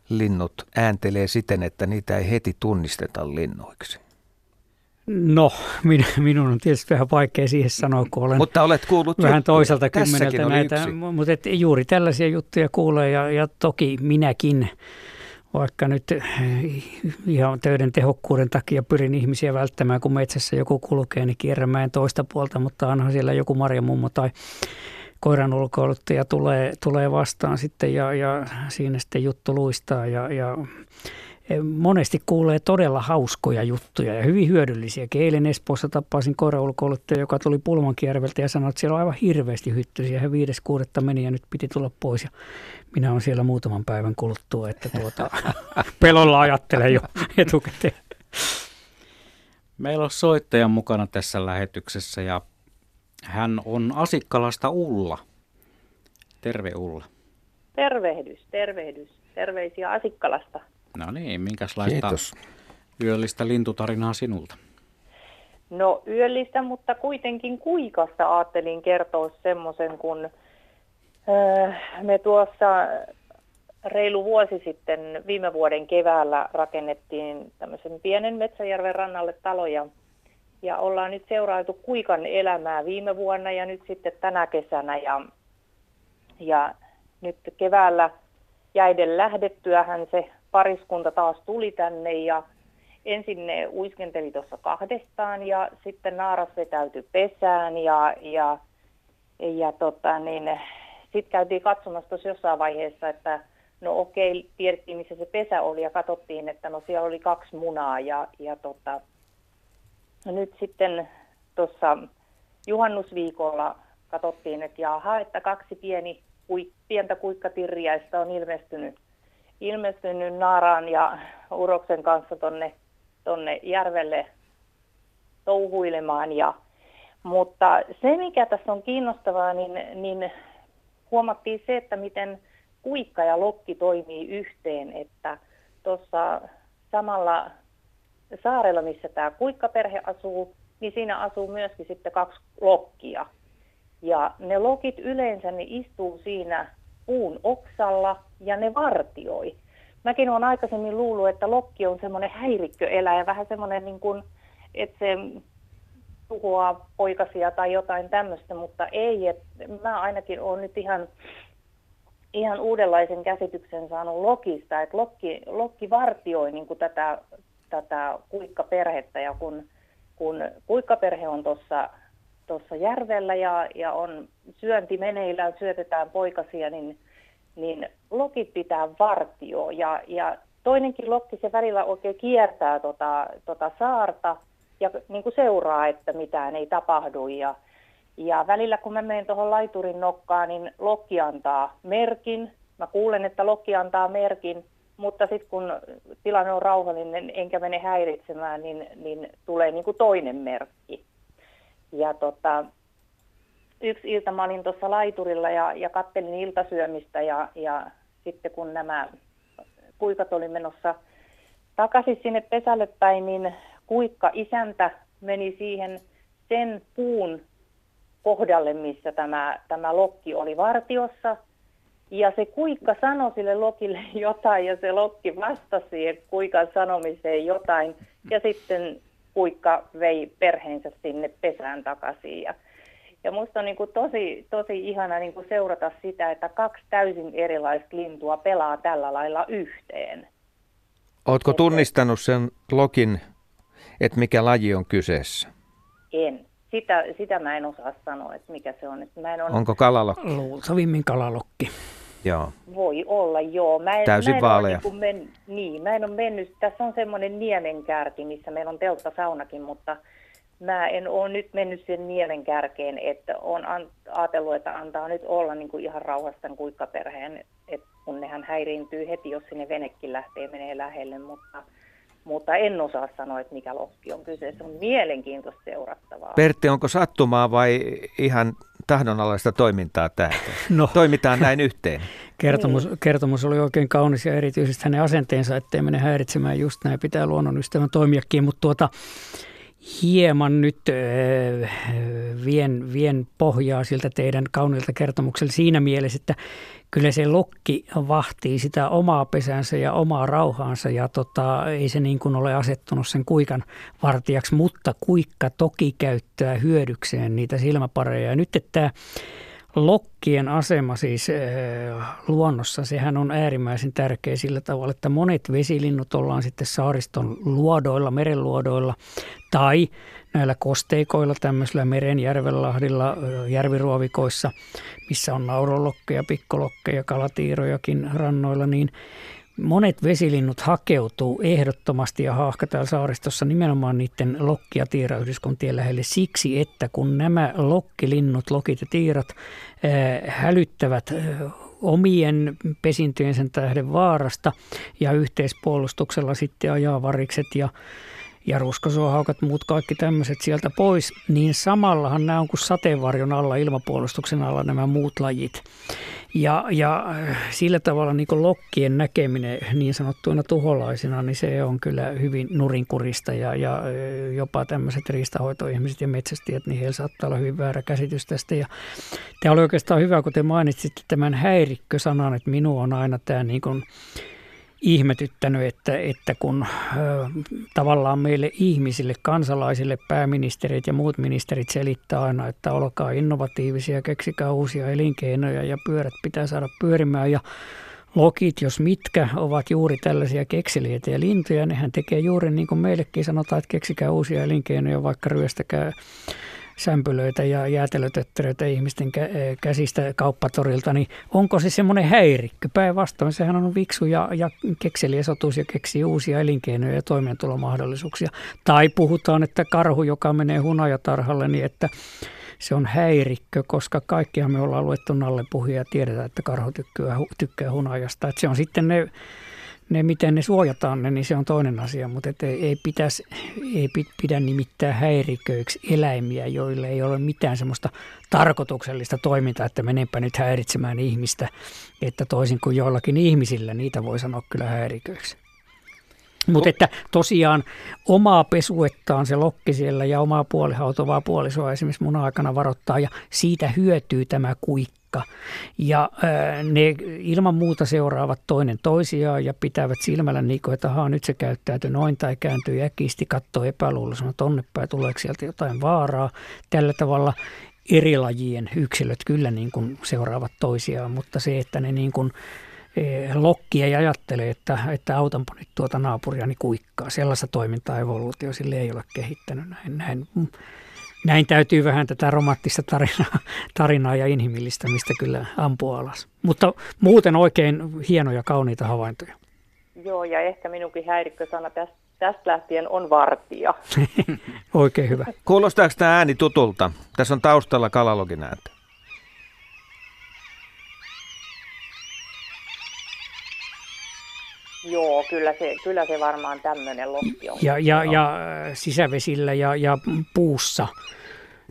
linnut ääntelee siten, että niitä ei heti tunnisteta linnuiksi? No, min, minun on tietysti vähän vaikea siihen sanoa, kun olen mutta olet kuullut vähän juttuja. toiselta kymmeneltä näitä, yksi. mutta et juuri tällaisia juttuja kuulee ja, ja toki minäkin, vaikka nyt eh, ihan töiden tehokkuuden takia pyrin ihmisiä välttämään, kun metsässä joku kulkee, niin kierrämään toista puolta, mutta onhan siellä joku marjamummo tai koiran ulkoiluttaja tulee, tulee vastaan sitten ja, ja siinä sitten juttu luistaa ja, ja e, monesti kuulee todella hauskoja juttuja ja hyvin hyödyllisiä. Eilen Espoossa tapasin koiraulkouluttaja, joka tuli Pulmankierveltä ja sanoi, että siellä on aivan hirveästi hyttysiä. Hän viides kuudetta meni ja nyt piti tulla pois. Ja minä olen siellä muutaman päivän kuluttua, että tuota, pelolla ajattelen jo etukäteen. Meillä on soittaja mukana tässä lähetyksessä ja hän on Asikkalasta Ulla. Terve Ulla. Tervehdys, tervehdys. Terveisiä Asikkalasta. No niin, minkälaista Kiitos. yöllistä lintutarinaa sinulta? No yöllistä, mutta kuitenkin kuikasta ajattelin kertoa semmoisen, kun äh, me tuossa reilu vuosi sitten viime vuoden keväällä rakennettiin tämmöisen pienen Metsäjärven rannalle taloja ja ollaan nyt seurailtu Kuikan elämää viime vuonna ja nyt sitten tänä kesänä. Ja, ja nyt keväällä jäiden lähdettyähän se pariskunta taas tuli tänne ja ensin ne uiskenteli tuossa kahdestaan ja sitten naaras vetäytyi pesään ja, ja, ja tota, niin, sitten käytiin katsomassa tuossa jossain vaiheessa, että no okei, tiedettiin missä se pesä oli ja katsottiin, että no siellä oli kaksi munaa ja, ja tota, No nyt sitten tuossa juhannusviikolla katsottiin, että jaha, että kaksi pieni, pientä kuikkatirjaista on ilmestynyt, ilmestynyt Naaraan ja Uroksen kanssa tonne, tonne järvelle touhuilemaan. Ja, mutta se, mikä tässä on kiinnostavaa, niin, niin huomattiin se, että miten kuikka ja lokki toimii yhteen, että tuossa samalla saarella, missä tämä kuikkaperhe asuu, niin siinä asuu myöskin sitten kaksi lokkia. Ja ne lokit yleensä ne istuu siinä puun oksalla ja ne vartioi. Mäkin olen aikaisemmin luullut, että lokki on semmoinen häirikköeläjä, vähän semmoinen niin kuin, että se tuhoaa poikasia tai jotain tämmöistä, mutta ei. Et mä ainakin olen nyt ihan, ihan uudenlaisen käsityksen saanut Lokista, että Lokki, Lokki vartioi niin kuin tätä, tätä kuikkaperhettä ja kun, kun kuikkaperhe on tuossa tuossa järvellä ja, ja on syönti meneillään, syötetään poikasia, niin, niin lokit pitää vartio. Ja, ja toinenkin lokki se välillä oikein kiertää tota, tota saarta ja niin kuin seuraa, että mitään ei tapahdu. Ja, ja välillä kun mä menen tuohon laiturin nokkaan, niin lokki antaa merkin. Mä kuulen, että lokki antaa merkin, mutta sitten kun tilanne on rauhallinen enkä mene häiritsemään, niin, niin tulee niin kuin toinen merkki. Ja tota, yksi ilta mä olin tuossa laiturilla ja, ja kattelin iltasyömistä ja, ja sitten kun nämä kuikat oli menossa takaisin sinne pesälle päin, niin kuikka isäntä meni siihen sen puun kohdalle, missä tämä, tämä lokki oli vartiossa. Ja se kuikka sanoi sille lokille jotain ja se lokki vastasi siihen kuikan sanomiseen jotain. Ja sitten kuikka vei perheensä sinne pesään takaisin. Ja, ja musta on niin kuin tosi, tosi ihana niin kuin seurata sitä, että kaksi täysin erilaista lintua pelaa tällä lailla yhteen. Oletko tunnistanut sen lokin, että mikä laji on kyseessä? En. Sitä, sitä mä en osaa sanoa, että mikä se on. Että mä en on... Onko kalalokki? Luultavimmin kalalokki. Joo. Voi olla, joo. Mä en, Täysin mä en vaalea. Niin, men, niin, mä en ole mennyt. Tässä on semmoinen niemenkärki, missä meillä on telttasaunakin, mutta mä en ole nyt mennyt sen niemenkärkeen, että on ajatellut, että antaa nyt olla niin kuin ihan rauhassa kuikkaperheen, että kun nehän häiriintyy heti, jos sinne venekin lähtee, menee lähelle, mutta, mutta en osaa sanoa, että mikä lokki on kyseessä. On mielenkiintoista seurattavaa. Pertti, onko sattumaa vai ihan tahdonalaista toimintaa tähän? No. Toimitaan näin yhteen. Kertomus, niin. kertomus oli oikein kaunis ja erityisesti hänen asenteensa, ettei mene häiritsemään just näin. Pitää luonnonystävän toimiakin, mutta tuota, hieman nyt äh, vien, vien pohjaa siltä teidän kaunilta kertomukselta siinä mielessä, että kyllä se lokki vahtii sitä omaa pesänsä ja omaa rauhaansa ja tota, ei se niin kuin ole asettunut sen kuikan vartijaksi, mutta kuikka toki käyttää hyödykseen niitä silmäpareja. Ja nyt että tämä Lokkien asema siis äh, luonnossa, sehän on äärimmäisen tärkeä sillä tavalla, että monet vesilinnut ollaan sitten saariston luodoilla, merenluodoilla tai näillä kosteikoilla, tämmöisillä meren järvenlahdilla, järviruovikoissa, missä on naurolokkeja, pikkolokkeja, kalatiirojakin rannoilla, niin Monet vesilinnut hakeutuu ehdottomasti ja haahka täällä saaristossa nimenomaan niiden lokki- ja tiirayhdyskuntien lähelle siksi, että kun nämä lokkilinnut, lokit ja tiirat hälyttävät omien pesintyjensä tähden vaarasta ja yhteispuolustuksella sitten ajaa varikset ja ja ruskosuohaukat, muut kaikki tämmöiset sieltä pois, niin samallahan nämä on kuin sateenvarjon alla, ilmapuolustuksen alla nämä muut lajit. Ja, ja äh, sillä tavalla niin lokkien näkeminen niin sanottuina tuholaisina, niin se on kyllä hyvin nurinkurista ja, ja äh, jopa tämmöiset riistahoitoihmiset ja metsästijät, niin heillä saattaa olla hyvin väärä käsitys tästä. Ja tämä oli oikeastaan hyvä, kun te mainitsitte tämän häirikkösanan, että minua on aina tämä niin kuin, ihmetyttänyt, että, että kun ö, tavallaan meille ihmisille, kansalaisille, pääministerit ja muut ministerit selittää aina, että olkaa innovatiivisia, keksikää uusia elinkeinoja ja pyörät pitää saada pyörimään ja Lokit, jos mitkä, ovat juuri tällaisia kekseliäitä ja lintuja. Nehän tekee juuri niin kuin meillekin sanotaan, että keksikää uusia elinkeinoja, vaikka ryöstäkää sämpylöitä ja jäätelötötteröitä ihmisten käsistä kauppatorilta, niin onko se semmoinen häirikkö? Päinvastoin sehän on viksu ja, ja kekseliä ja keksii uusia elinkeinoja ja toimeentulomahdollisuuksia. Tai puhutaan, että karhu, joka menee hunajatarhalle, niin että se on häirikkö, koska kaikkihan me ollaan luettu nallepuhia ja tiedetään, että karhu tykkää, tykkää hunajasta. Että se on sitten ne ne, miten ne suojataan ne, niin se on toinen asia, mutta et ei, ei, pitäisi, ei pidä nimittää häiriköiksi eläimiä, joille ei ole mitään semmoista tarkoituksellista toimintaa, että menenpä nyt häiritsemään ihmistä, että toisin kuin joillakin ihmisillä niitä voi sanoa kyllä häiriköiksi. Mutta että tosiaan omaa pesuettaan se lokki siellä ja omaa puolihautovaa puolisoa esimerkiksi mun aikana varoittaa ja siitä hyötyy tämä kuikka. Ja ne ilman muuta seuraavat toinen toisiaan ja pitävät silmällä niin kuin, että ahaa, nyt se käyttäytyy noin tai kääntyy äkisti, katsoo epäluuloisena tonne päin, tuleeko sieltä jotain vaaraa. Tällä tavalla eri lajien yksilöt kyllä niin kuin seuraavat toisiaan, mutta se, että ne niin kuin eh, lokki ei ajattele, että, että autanpa nyt tuota naapuriani kuikkaa. Sellaista toimintaa evoluutio sille ei ole kehittänyt. Näin, näin, näin täytyy vähän tätä romanttista tarinaa, tarinaa ja inhimillistämistä kyllä ampua alas. Mutta muuten oikein hienoja, kauniita havaintoja. Joo, ja ehkä minunkin häirikkösana tästä, tästä lähtien on vartija. Oikein hyvä. Kuulostaako tämä ääni tutulta? Tässä on taustalla kalalogin ääntä. Joo, kyllä se, kyllä se varmaan tämmöinen lokki on. Ja, ja, ja äh, sisävesillä ja, ja puussa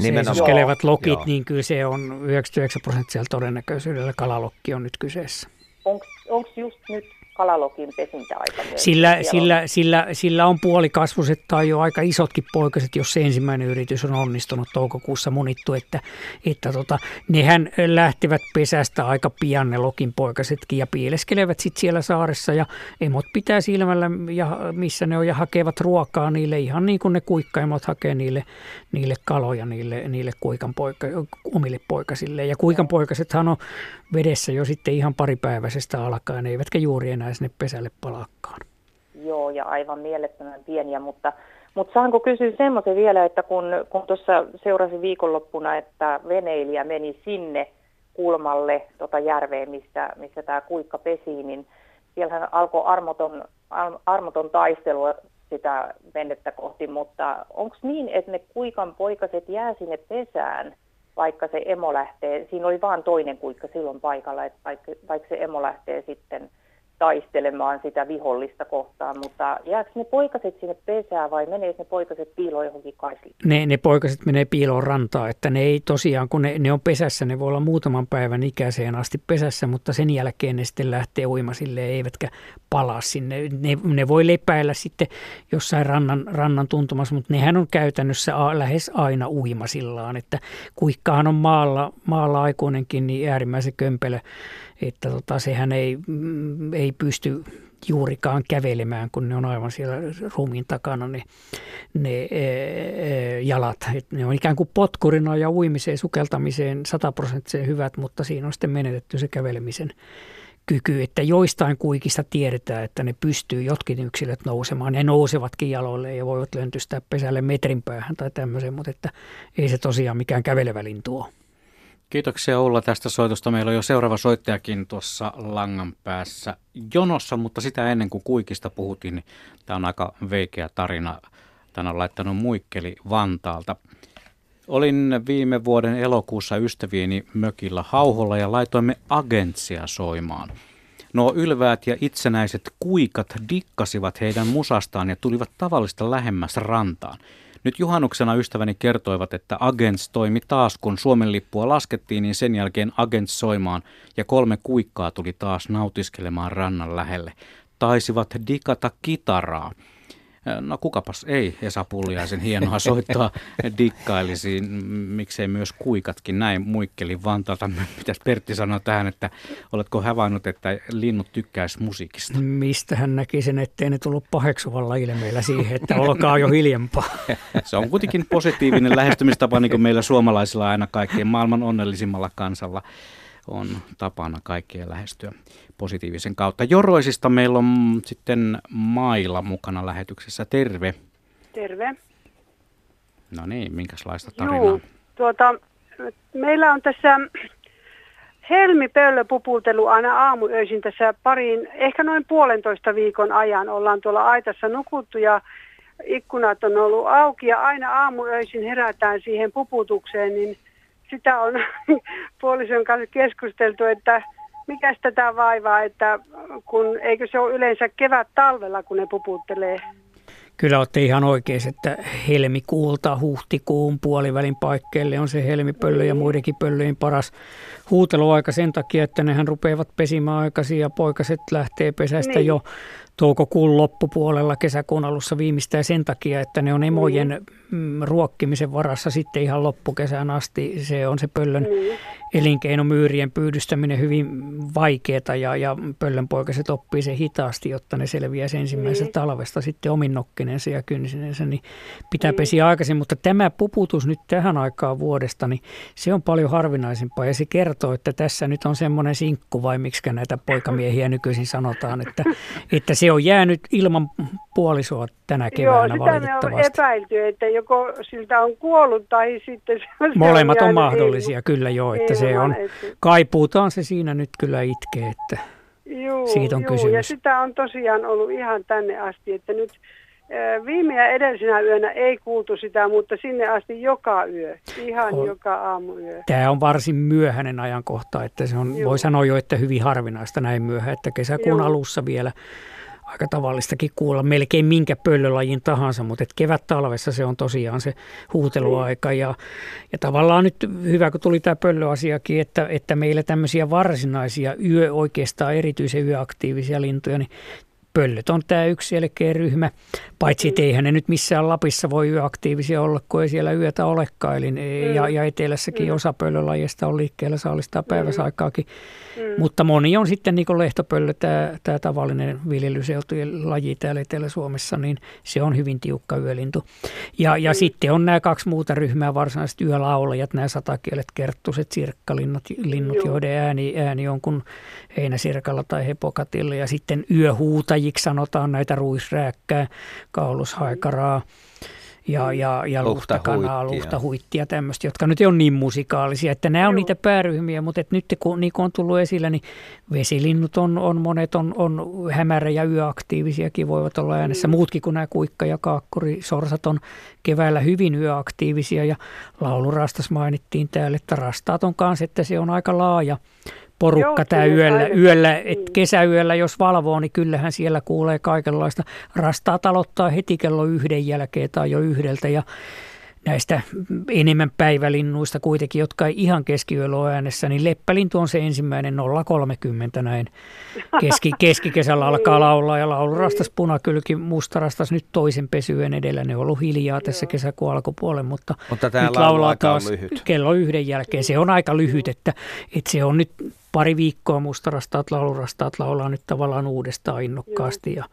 seisoskelevat lokit, Joo. niin kyllä se on 99 prosenttisella todennäköisyydellä kalalokki on nyt kyseessä. Onko just nyt kalalokin pesintäaika? Sillä, sillä, sillä, sillä on puolikasvuset tai jo aika isotkin poikaset, jos se ensimmäinen yritys on onnistunut toukokuussa munittu, että, että tota, nehän lähtevät pesästä aika pian ne lokin poikasetkin ja piileskelevät sitten siellä saaressa ja emot pitää silmällä, ja missä ne on ja hakevat ruokaa niille ihan niin kuin ne kuikkaimot hakee niille, niille kaloja niille, niille kuikan poika, omille poikasille. Ja kuikan poikasethan on vedessä jo sitten ihan paripäiväisestä alkaen, eivätkä juuri enää sinne pesälle palaakaan. Joo, ja aivan mielettömän pieniä, mutta, mutta saanko kysyä semmoisen vielä, että kun, kun tuossa seurasin viikonloppuna, että veneilijä meni sinne kulmalle tota järveen, missä, missä tämä kuikka pesi, niin siellähän alkoi armoton, ar- armoton taistelu sitä venettä kohti, mutta onko niin, että ne kuikan poikaset jää sinne pesään, vaikka se emo lähtee, siinä oli vain toinen kuikka silloin paikalla, että vaikka, vaikka se emo lähtee sitten taistelemaan sitä vihollista kohtaan, mutta jääkö ne poikaset sinne pesään vai menee ne poikaset piiloon johonkin kaisliin? Ne, ne poikaset menee piiloon rantaan, että ne ei tosiaan, kun ne, ne on pesässä, ne voi olla muutaman päivän ikäiseen asti pesässä, mutta sen jälkeen ne sitten lähtee uimasille eivätkä palaa sinne. Ne, ne voi lepäillä sitten jossain rannan, rannan tuntumassa, mutta nehän on käytännössä a, lähes aina uimasillaan, että kuikkahan on maalla, maalla aikuinenkin niin äärimmäisen kömpelö, että tota, sehän ei, mm, ei pysty juurikaan kävelemään, kun ne on aivan siellä ruumiin takana ne, ne e, e, jalat. Et ne on ikään kuin potkurina ja uimiseen, sukeltamiseen sataprosenttisen hyvät, mutta siinä on sitten menetetty se kävelemisen kyky, että joistain kuikista tiedetään, että ne pystyy jotkin yksilöt nousemaan. Ne nousevatkin jaloille ja voivat löntystää pesälle metrin päähän tai tämmöisen, mutta että ei se tosiaan mikään kävelevä lintu. Kiitoksia Ulla tästä soitosta. Meillä on jo seuraava soittajakin tuossa langan päässä jonossa, mutta sitä ennen kuin kuikista puhuttiin, niin tämä on aika veikeä tarina. Tänä on laittanut Muikkeli Vantaalta. Olin viime vuoden elokuussa ystävieni mökillä Hauholla ja laitoimme agentsia soimaan. Nuo ylväät ja itsenäiset kuikat dikkasivat heidän musastaan ja tulivat tavallista lähemmäs rantaan. Nyt juhannuksena ystäväni kertoivat, että Agents toimi taas, kun Suomen lippua laskettiin, niin sen jälkeen Agents soimaan ja kolme kuikkaa tuli taas nautiskelemaan rannan lähelle. Taisivat dikata kitaraa. No kukapas ei Esa Pulliaisen hienoa soittaa dikkailisi, miksei myös kuikatkin näin muikkeli Vantaalta. Mitäs Pertti sanoi tähän, että oletko havainnut, että linnut tykkäisi musiikista? Mistä hän näki sen, ettei ne tullut paheksuvalla ilmeellä siihen, että olkaa jo hiljempaa. Se on kuitenkin positiivinen lähestymistapa, niin kuin meillä suomalaisilla aina kaikkien maailman onnellisimmalla kansalla on tapana kaikkea lähestyä positiivisen kautta. Joroisista meillä on sitten Maila mukana lähetyksessä. Terve. Terve. No niin, minkälaista tarinaa? Juu, tuota, meillä on tässä helmipöllö puputelu aina aamuöisin tässä pariin, ehkä noin puolentoista viikon ajan ollaan tuolla aitassa nukuttu ja ikkunat on ollut auki ja aina aamuöisin herätään siihen puputukseen, niin sitä on puolison kanssa keskusteltu, että mikä tätä vaivaa, että kun eikö se ole yleensä kevät talvella, kun ne puputtelee. Kyllä olette ihan oikein, että helmikuulta huhtikuun puolivälin paikkeelle on se helmipöllö ja muidenkin pöllöjen paras huuteluaika sen takia, että nehän rupeavat pesimään aikaisin ja poikaset lähtee pesästä Niin. jo toukokuun loppupuolella, kesäkuun alussa viimeistään sen takia, että ne on emojen mm. ruokkimisen varassa sitten ihan loppukesään asti. Se on se pöllön mm. Elinkeinomyyrien pyydystäminen hyvin vaikeaa ja, ja pöllönpoikaset oppii se hitaasti, jotta ne selviää ensimmäisestä mm. talvesta sitten ominnokkinensa ja kynsinensä, niin pitää mm. pesiä aikaisin. Mutta tämä puputus nyt tähän aikaan vuodesta, niin se on paljon harvinaisempaa ja se kertoo, että tässä nyt on semmoinen sinkku vai miksi näitä poikamiehiä nykyisin sanotaan, että, että se on jäänyt ilman puolisoa tänä keväänä Joo, valitettavasti. me on epäilty, että joko siltä on kuollut tai sitten se on Molemmat on mahdollisia, ilman. kyllä joo, että se on, kaipuutaan se siinä nyt kyllä itkee, että juu, siitä on juu, kysymys. ja sitä on tosiaan ollut ihan tänne asti, että nyt Viime ja edellisenä yönä ei kuultu sitä, mutta sinne asti joka yö, ihan on. joka aamuyö. Tämä on varsin myöhäinen ajankohta, että se on, voi sanoa jo, että hyvin harvinaista näin myöhä, että kesäkuun Joo. alussa vielä aika tavallistakin kuulla melkein minkä pöllölajin tahansa, mutta kevät-talvessa se on tosiaan se huuteluaika. Ja, ja tavallaan nyt hyvä, kun tuli tämä pöllöasiakin, että, että meillä tämmöisiä varsinaisia yö, oikeastaan erityisen yöaktiivisia lintuja, niin pöllöt on tämä yksi selkeä ryhmä, paitsi että eihän ne nyt missään Lapissa voi yöaktiivisia olla, kun ei siellä yötä olekaan. Eli, mm. ja, ja etelässäkin mm. osa pöllölajista on liikkeellä saalistaa mm. päiväsaikaakin. Mm. Mutta moni on sitten niin kuin lehtopöllö, tämä, tämä tavallinen viljelyseutujen laji täällä Etelä-Suomessa, niin se on hyvin tiukka yölintu. Ja, ja mm. sitten on nämä kaksi muuta ryhmää, varsinaisesti yölaulajat, nämä satakielet, kerttuset, sirkkalinnut, linnut, joiden ääni, ääni on kuin heinäsirkalla tai hepokatilla. Ja sitten yöhuutajiksi sanotaan näitä ruisrääkkää, kaulushaikaraa ja, ja, ja luhtakanaa, luhtahuittia, tämmöistä, jotka nyt on niin musikaalisia, että nämä on Joo. niitä pääryhmiä, mutta et nyt kun niin kun on tullut esillä, niin vesilinnut on, on monet on, on hämärä- ja yöaktiivisiakin voivat olla äänessä. Mm. Muutkin kuin nämä kuikka- ja kaakkurisorsat on keväällä hyvin yöaktiivisia ja laulurastas mainittiin täällä, että rastaat on kanssa, että se on aika laaja porukka Joo, tämä yöllä, yöllä et mm. kesäyöllä, jos valvoo, niin kyllähän siellä kuulee kaikenlaista. Rastaa talottaa heti kello yhden jälkeen tai jo yhdeltä ja näistä enemmän päivälinnuista kuitenkin, jotka ei ihan keskiyöllä ole äänessä, niin leppälintu on se ensimmäinen 030 näin. Keski, keskikesällä alkaa laulaa ja laulurastas punakylki mustarastas nyt toisen pesyön edellä. Ne on ollut hiljaa tässä kesäkuun alkupuolen, mutta, mutta nyt laulaa taas lyhyt. kello yhden jälkeen. Se on aika lyhyt, että, että se on nyt pari viikkoa mustarastaat, laulurastaat laulaa nyt tavallaan uudestaan innokkaasti ja,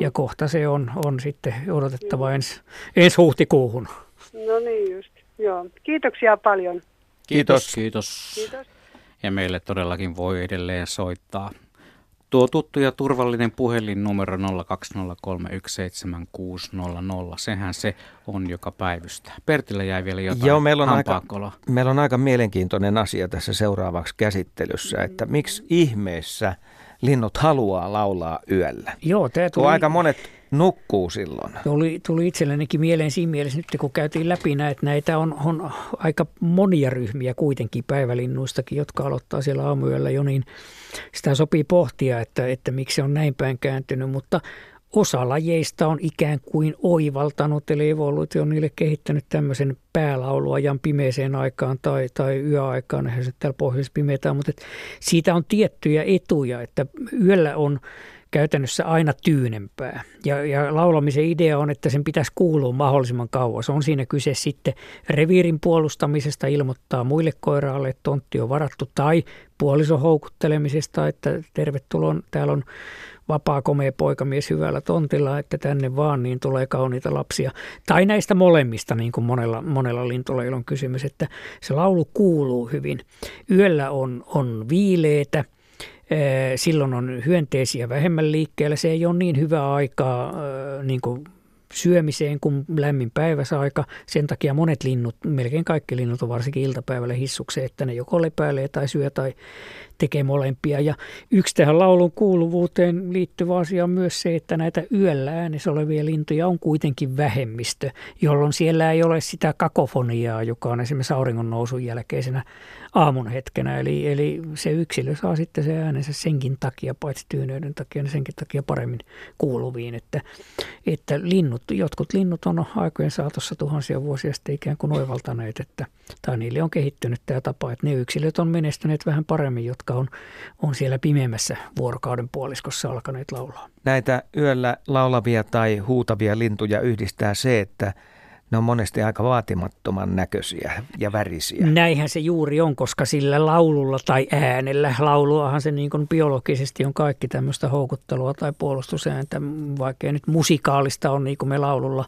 ja kohta se on, on sitten odotettava ensi, ensi huhtikuuhun. No niin just, joo. Kiitoksia paljon. Kiitos. Kiitos. Kiitos. Ja meille todellakin voi edelleen soittaa. Tuo tuttu ja turvallinen puhelinnumero 0203176600, sehän se on, joka päivystää. Pertillä jäi vielä jotain Joo, meillä on, aika, meillä on aika mielenkiintoinen asia tässä seuraavaksi käsittelyssä, että miksi ihmeessä linnut haluaa laulaa yöllä. Joo, tämä tuli... aika monet nukkuu silloin. Tuli, tuli itsellenikin mieleen siinä mielessä nyt, kun käytiin läpi näitä, näitä on, on aika monia ryhmiä kuitenkin päivälinnuistakin, jotka aloittaa siellä aamuyöllä jo, niin sitä sopii pohtia, että, että miksi se on näin päin kääntynyt, mutta osa lajeista on ikään kuin oivaltanut, eli evoluutio on niille kehittänyt tämmöisen päälauluajan pimeeseen aikaan tai, tai yöaikaan, eihän se täällä pohjoisessa mutta siitä on tiettyjä etuja, että yöllä on käytännössä aina tyynempää. Ja, ja laulamisen idea on, että sen pitäisi kuulua mahdollisimman kauas. On siinä kyse sitten reviirin puolustamisesta, ilmoittaa muille koiraalle, että tontti on varattu, tai puolison houkuttelemisesta, että tervetuloa, täällä on vapaa komea poikamies hyvällä tontilla, että tänne vaan niin tulee kauniita lapsia. Tai näistä molemmista, niin kuin monella, monella lintulajilla on kysymys, että se laulu kuuluu hyvin. Yöllä on, on viileetä, Silloin on hyönteisiä vähemmän liikkeellä. Se ei ole niin hyvä aikaa niin kuin syömiseen kuin lämmin päiväsaika. Sen takia monet linnut, melkein kaikki linnut on varsinkin iltapäivällä hissukseen, että ne joko lepäilee tai syö tai tekee molempia. Ja yksi tähän laulun kuuluvuuteen liittyvä asia on myös se, että näitä yöllä äänessä olevia lintuja on kuitenkin vähemmistö, jolloin siellä ei ole sitä kakofoniaa, joka on esimerkiksi auringon nousun jälkeisenä aamun hetkenä. Eli, eli se yksilö saa sitten se äänensä senkin takia, paitsi tyyneyden takia, niin senkin takia paremmin kuuluviin. Että, että linnut, jotkut linnut on aikojen saatossa tuhansia vuosia sitten ikään kuin oivaltaneet, että, tai niille on kehittynyt tämä tapa, että ne yksilöt on menestyneet vähän paremmin, jotka jotka on, on siellä pimeämmässä vuorokauden puoliskossa alkaneet laulaa. Näitä yöllä laulavia tai huutavia lintuja yhdistää se, että ne on monesti aika vaatimattoman näköisiä ja värisiä. Näinhän se juuri on, koska sillä laululla tai äänellä, lauluahan se niin kuin biologisesti on kaikki tämmöistä houkuttelua tai puolustusääntä, vaikka nyt musikaalista on niin kuin me laululla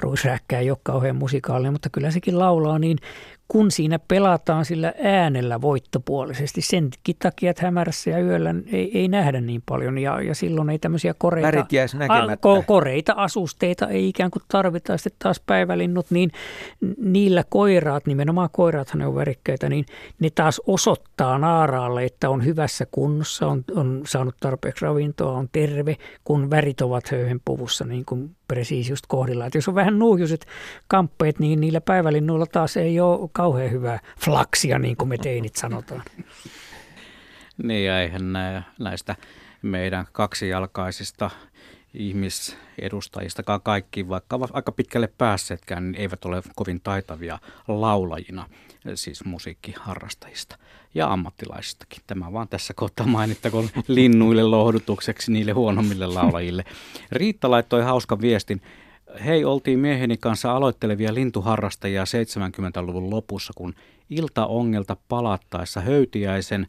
ruisräkkää ei ole kauhean musikaalinen, mutta kyllä sekin laulaa, niin kun siinä pelataan sillä äänellä voittopuolisesti. Sen takia, että hämärässä ja yöllä ei, ei nähdä niin paljon ja, ja silloin ei tämmöisiä koreita, a, koreita asusteita ei ikään kuin tarvita. Sitten taas päivälinnut, niin niillä koiraat, nimenomaan koiraathan ne on värikkäitä, niin ne taas osoittaa naaraalle, että on hyvässä kunnossa, on, on saanut tarpeeksi ravintoa, on terve, kun värit ovat höyhen puvussa niin kuin presiis just kohdilla. Että jos on vähän nuujuiset kamppeet, niin niillä päivälinnuilla taas ei ole kauhean hyvää flaksia, niin kuin me teinit sanotaan. Niin eihän näistä meidän kaksijalkaisista ihmisedustajistakaan kaikki, vaikka aika pitkälle päässeetkään, niin eivät ole kovin taitavia laulajina, siis musiikkiharrastajista ja ammattilaisistakin. Tämä vaan tässä kohtaa mainittakoon linnuille lohdutukseksi niille huonommille laulajille. Riitta laittoi hauskan viestin. Hei, oltiin mieheni kanssa aloittelevia lintuharrastajia 70-luvun lopussa, kun iltaongelta palattaessa höytiäisen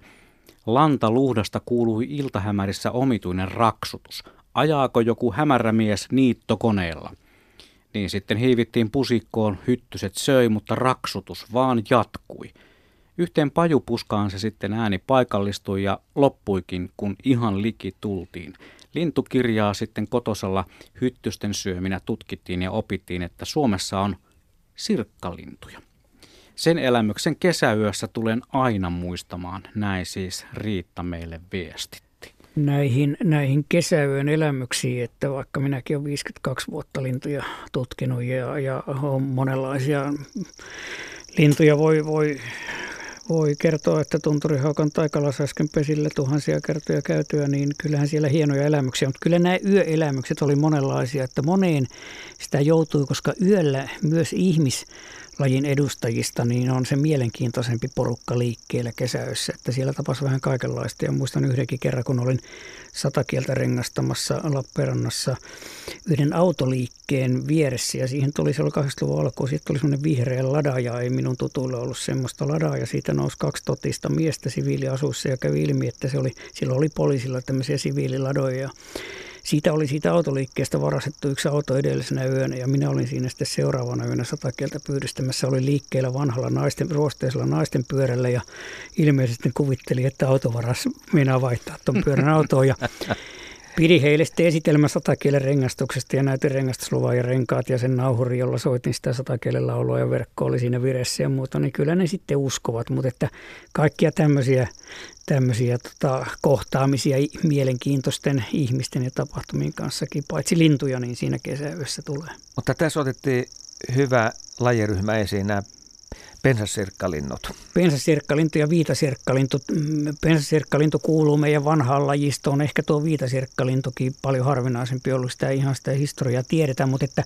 lantaluhdasta kuului iltahämärissä omituinen raksutus. Ajaako joku hämärämies niittokoneella? Niin sitten hiivittiin pusikkoon, hyttyset söi, mutta raksutus vaan jatkui. Yhteen pajupuskaan se sitten ääni paikallistui ja loppuikin, kun ihan liki tultiin. Lintukirjaa sitten kotosalla hyttysten syöminä tutkittiin ja opittiin, että Suomessa on sirkkalintuja. Sen elämyksen kesäyössä tulen aina muistamaan, näin siis Riitta meille viestitti. Näihin, näihin kesäyön elämyksiin, että vaikka minäkin olen 52 vuotta lintuja tutkinut ja, ja on monenlaisia lintuja voi, voi voi kertoa, että Tunturihaukan taikalas äsken pesille tuhansia kertoja käytyä, niin kyllähän siellä hienoja elämyksiä. Mutta kyllä nämä yöelämykset oli monenlaisia, että moneen sitä joutui, koska yöllä myös ihmis lajin edustajista, niin on se mielenkiintoisempi porukka liikkeellä kesäyössä, että siellä tapasi vähän kaikenlaista. Ja muistan yhdenkin kerran, kun olin satakieltä rengastamassa Lappeenrannassa yhden autoliikkeen vieressä ja siihen tuli se oli 80-luvun alkuun, siitä tuli semmoinen vihreä ladaja, ei minun tutuille ollut semmoista ladaa ja siitä nousi kaksi totista miestä siviiliasuissa ja kävi ilmi, että se oli, silloin oli poliisilla tämmöisiä siviililadoja siitä oli siitä autoliikkeestä varastettu yksi auto edellisenä yönä ja minä olin siinä sitten seuraavana yönä satakieltä pyydystämässä. Oli liikkeellä vanhalla naisten, ruosteisella naisten pyörällä ja ilmeisesti kuvitteli, että autovaras minä vaihtaa tuon pyörän autoon ja Pidi heille sitten esitelmä satakielen rengastuksesta ja näytin rengastusluvan ja renkaat ja sen nauhuri, jolla soitin sitä satakielen laulua ja verkko oli siinä viressä ja muuta, niin kyllä ne sitten uskovat. Mutta että kaikkia tämmöisiä, tämmöisiä tota, kohtaamisia mielenkiintoisten ihmisten ja tapahtumien kanssakin, paitsi lintuja, niin siinä kesäyössä tulee. Mutta tässä otettiin hyvä lajiryhmä esiin, nämä Pensasirkkalinnut. Pensasirkkalintu ja viitasirkkalintu. Mm, pensasirkkalintu kuuluu meidän vanhaan lajistoon. Ehkä tuo viitasirkkalintukin paljon harvinaisempi ollut. Sitä ihan sitä historiaa tiedetään, mutta että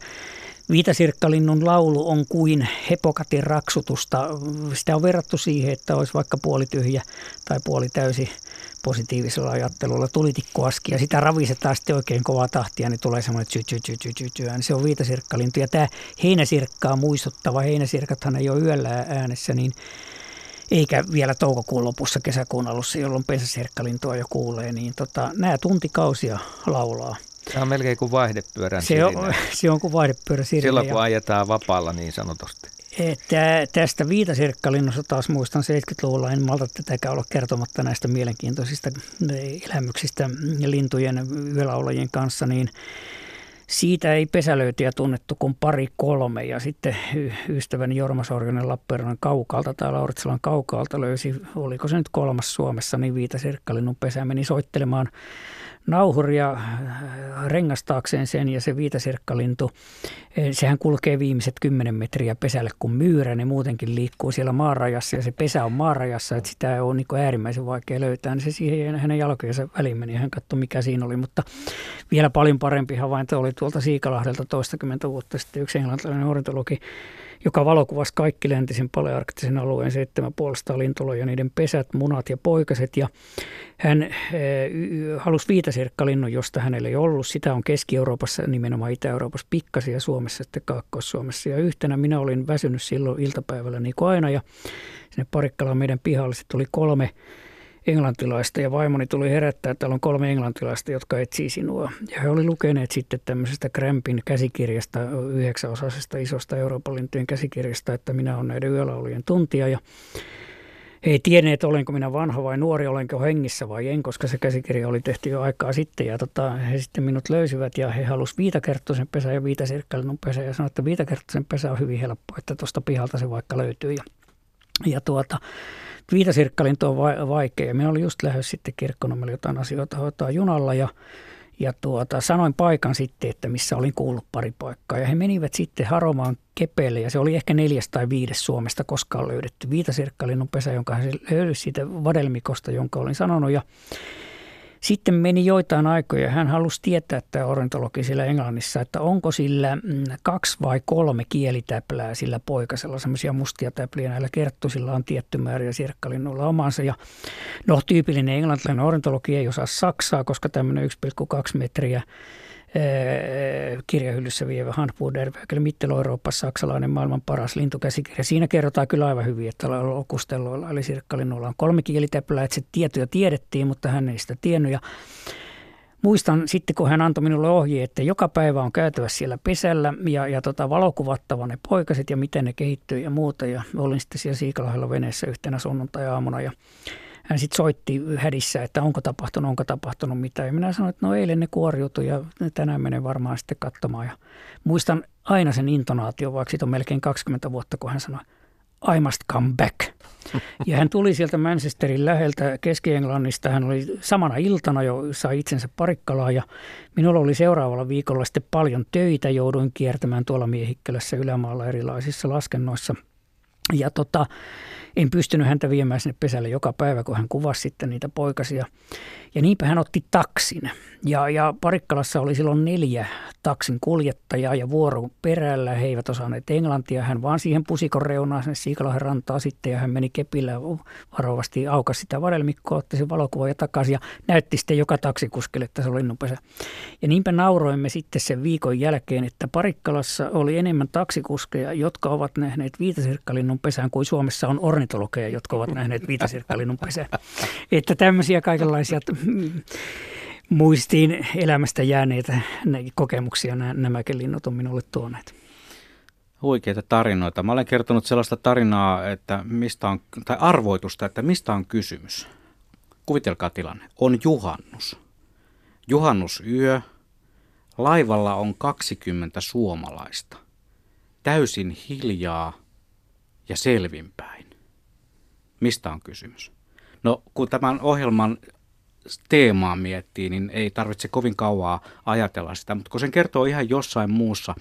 Viitasirkkalinnun laulu on kuin hepokatin raksutusta. Sitä on verrattu siihen, että olisi vaikka puoli tyhjä tai puoli täysi positiivisella ajattelulla tulitikkoaski ja sitä ravisetaan sitten oikein kovaa tahtia, niin tulee semmoinen tsy, tsy, tsy, tsy, tsy, tsy, se on viitasirkkalintu. Ja tämä heinäsirkkaa muistuttava, heinäsirkathan ei ole yöllä äänessä, niin eikä vielä toukokuun lopussa kesäkuun alussa, jolloin pensasirkkalintua jo kuulee, niin tota, nämä tuntikausia laulaa. Se on melkein kuin vaihdepyörän se on, se on kuin vaihdepyörän sirinä. Silloin kun ajetaan vapaalla niin sanotusti. Että tästä viitasirkkalinnosta taas muistan 70-luvulla, en malta tätäkään olla kertomatta näistä mielenkiintoisista elämyksistä lintujen yölaulajien kanssa, niin siitä ei pesälöityjä tunnettu kuin pari kolme ja sitten ystäväni Jorma Sorjonen Lappeenrannan kaukaalta tai Lauritsalan kaukaalta löysi, oliko se nyt kolmas Suomessa, niin viitasirkkalinnun pesä meni soittelemaan nauhuria äh, rengastaakseen sen ja se viitasirkkalintu, eh, sehän kulkee viimeiset 10 metriä pesälle kuin myyrä, ne muutenkin liikkuu siellä maarajassa ja se pesä on maarajassa, että sitä on niin äärimmäisen vaikea löytää, niin se siihen hänen jalkojensa väliin meni, hän katsoi mikä siinä oli, mutta vielä paljon parempi havainto oli tuolta Siikalahdelta toistakymmentä vuotta sitten yksi englantilainen ornitologi joka valokuvasi kaikki läntisen palearktisen alueen 7,5 lintuloja, niiden pesät, munat ja poikaset. Ja hän äh, halusi viitasirkkalinnun, josta hänellä ei ollut. Sitä on Keski-Euroopassa, nimenomaan Itä-Euroopassa, pikkasia Suomessa, sitten Kaakkois-Suomessa. Ja yhtenä minä olin väsynyt silloin iltapäivällä niin kuin aina ja sinne Parikkalaan meidän pihalle tuli kolme englantilaista ja vaimoni tuli herättää, että täällä on kolme englantilaista, jotka etsii sinua. Ja he oli lukeneet sitten tämmöisestä Crampin käsikirjasta, yhdeksänosaisesta isosta Euroopan lintujen käsikirjasta, että minä olen näiden yölaulujen tuntija ja he ei tienneet, olenko minä vanha vai nuori, olenko hengissä vai en, koska se käsikirja oli tehty jo aikaa sitten. Ja tota, he sitten minut löysivät ja he halusivat viitakerttoisen pesän ja viitasirkkailun pesän ja sanoivat, että viitakerttoisen pesä on hyvin helppo, että tuosta pihalta se vaikka löytyy. Ja, ja tuota, Viitasirkkalinto on vaikea. Minä olin just lähdössä sitten kirkkonummelle jotain asioita hoitaa junalla ja, ja tuota, sanoin paikan sitten, että missä olin kuullut pari paikkaa. Ja he menivät sitten haromaan kepeelle ja se oli ehkä neljäs tai viides Suomesta koskaan löydetty. Viitasirkkalinnun pesä, jonka hän löysi siitä vadelmikosta, jonka olin sanonut. Ja sitten meni joitain aikoja. Hän halusi tietää, että ornitologi siellä Englannissa, että onko sillä mm, kaksi vai kolme kielitäplää sillä poikasella, semmoisia mustia täpliä. Näillä kerttusilla on tietty määrä ja sirkkalinnulla omansa. Ja no, tyypillinen englantilainen ornitologi ei osaa saksaa, koska tämmöinen 1,2 metriä kirjahyllyssä vievä Handbuderwerkel Mitteleurooppa, saksalainen maailman paras lintukäsikirja. Siinä kerrotaan kyllä aivan hyvin, että lokustelloilla eli sirkkalinnuilla on kolme kielitäpylää, että se tieto jo tiedettiin, mutta hän ei sitä tiennyt. Ja muistan sitten, kun hän antoi minulle ohje, että joka päivä on käytävä siellä pesällä ja, ja tota, valokuvattava ne poikaset ja miten ne kehittyy ja muuta. Ja olin sitten siellä Siikalahdella veneessä yhtenä sunnuntai-aamuna ja hän sitten soitti hädissä, että onko tapahtunut, onko tapahtunut mitä. Ja minä sanoin, että no eilen ne kuoriutui ja tänään menen varmaan sitten katsomaan. Ja muistan aina sen intonaatio, vaikka siitä on melkein 20 vuotta, kun hän sanoi, I must come back. Ja hän tuli sieltä Manchesterin läheltä Keski-Englannista. Hän oli samana iltana jo, sai itsensä parikkalaan ja minulla oli seuraavalla viikolla sitten paljon töitä. Jouduin kiertämään tuolla Miehikkälässä ylämaalla erilaisissa laskennoissa. Ja tota, en pystynyt häntä viemään sinne pesälle joka päivä, kun hän kuvasi sitten niitä poikasia. Ja niinpä hän otti taksin. Ja, ja Parikkalassa oli silloin neljä taksin kuljettajaa ja vuoro perällä. He eivät osanneet englantia. Hän vaan siihen pusikon reunaan sinne Siikalahen rantaa sitten ja hän meni kepillä varovasti aukas sitä vadelmikkoa, otti sen valokuva takaisin ja näytti sitten joka taksikuskelle, että se oli linnunpesä. Ja niinpä nauroimme sitten sen viikon jälkeen, että Parikkalassa oli enemmän taksikuskeja, jotka ovat nähneet viitasirkkalinnun pesään kuin Suomessa on ornitologeja, jotka ovat nähneet viitasirkkalinnun pesään. Että tämmöisiä kaikenlaisia muistiin elämästä jääneitä kokemuksia nämäkin linnut on minulle tuoneet. Huikeita tarinoita. Mä olen kertonut sellaista tarinaa, että mistä on, tai arvoitusta, että mistä on kysymys. Kuvitelkaa tilanne. On juhannus. Juhannusyö. Laivalla on 20 suomalaista. Täysin hiljaa ja selvinpäin. Mistä on kysymys? No, kun tämän ohjelman teemaa miettii, niin ei tarvitse kovin kauaa ajatella sitä, mutta kun sen kertoo ihan jossain muussa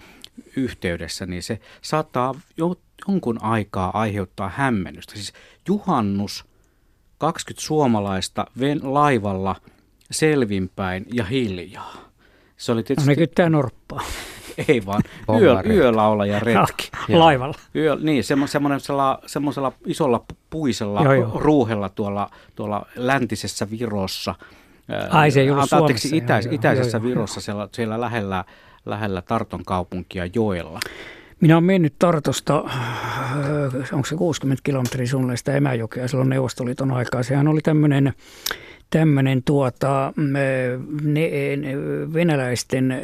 yhteydessä, niin se saattaa jo, jonkun aikaa aiheuttaa hämmennystä. Siis juhannus, 20 suomalaista ven, laivalla selvinpäin ja hiljaa. Se oli tietysti... No ne kyttää norppaa. Ei vaan, yö, yölaulaja retki. Laivalla. Yö, niin, semmoisella, semmoisella isolla puisella joo, joo. ruuhella tuolla, tuolla läntisessä Virossa. Ai se ei ollut Suomessa. Itäis, joo, itäisessä joo, Virossa siellä, siellä lähellä, lähellä Tarton kaupunkia joella. Minä olen mennyt Tartosta, onko se 60 kilometriä suunnilleen sitä Emäjokea silloin Neuvostoliiton aikaa. Sehän oli tämmöinen tämmöinen tuota, ne, ne, venäläisten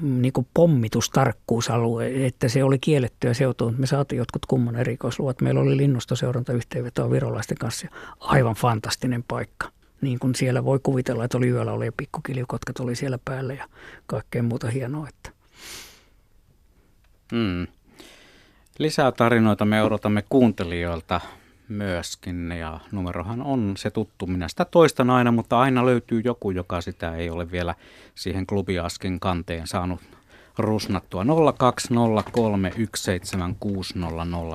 niin pommitustarkkuusalue, että se oli kiellettyä seutua. Me saatiin jotkut kumman erikoisluvat. Meillä oli linnustoseurantayhteenvetoa virolaisten kanssa. Aivan fantastinen paikka. Niin kuin siellä voi kuvitella, että oli yöllä oli pikkukiliukotkat oli siellä päällä ja kaikkea muuta hienoa. Että. Mm. Lisää tarinoita me odotamme kuuntelijoilta myöskin. Ja numerohan on se tuttu. Minä sitä toistan aina, mutta aina löytyy joku, joka sitä ei ole vielä siihen klubiaskin kanteen saanut rusnattua. 020317600,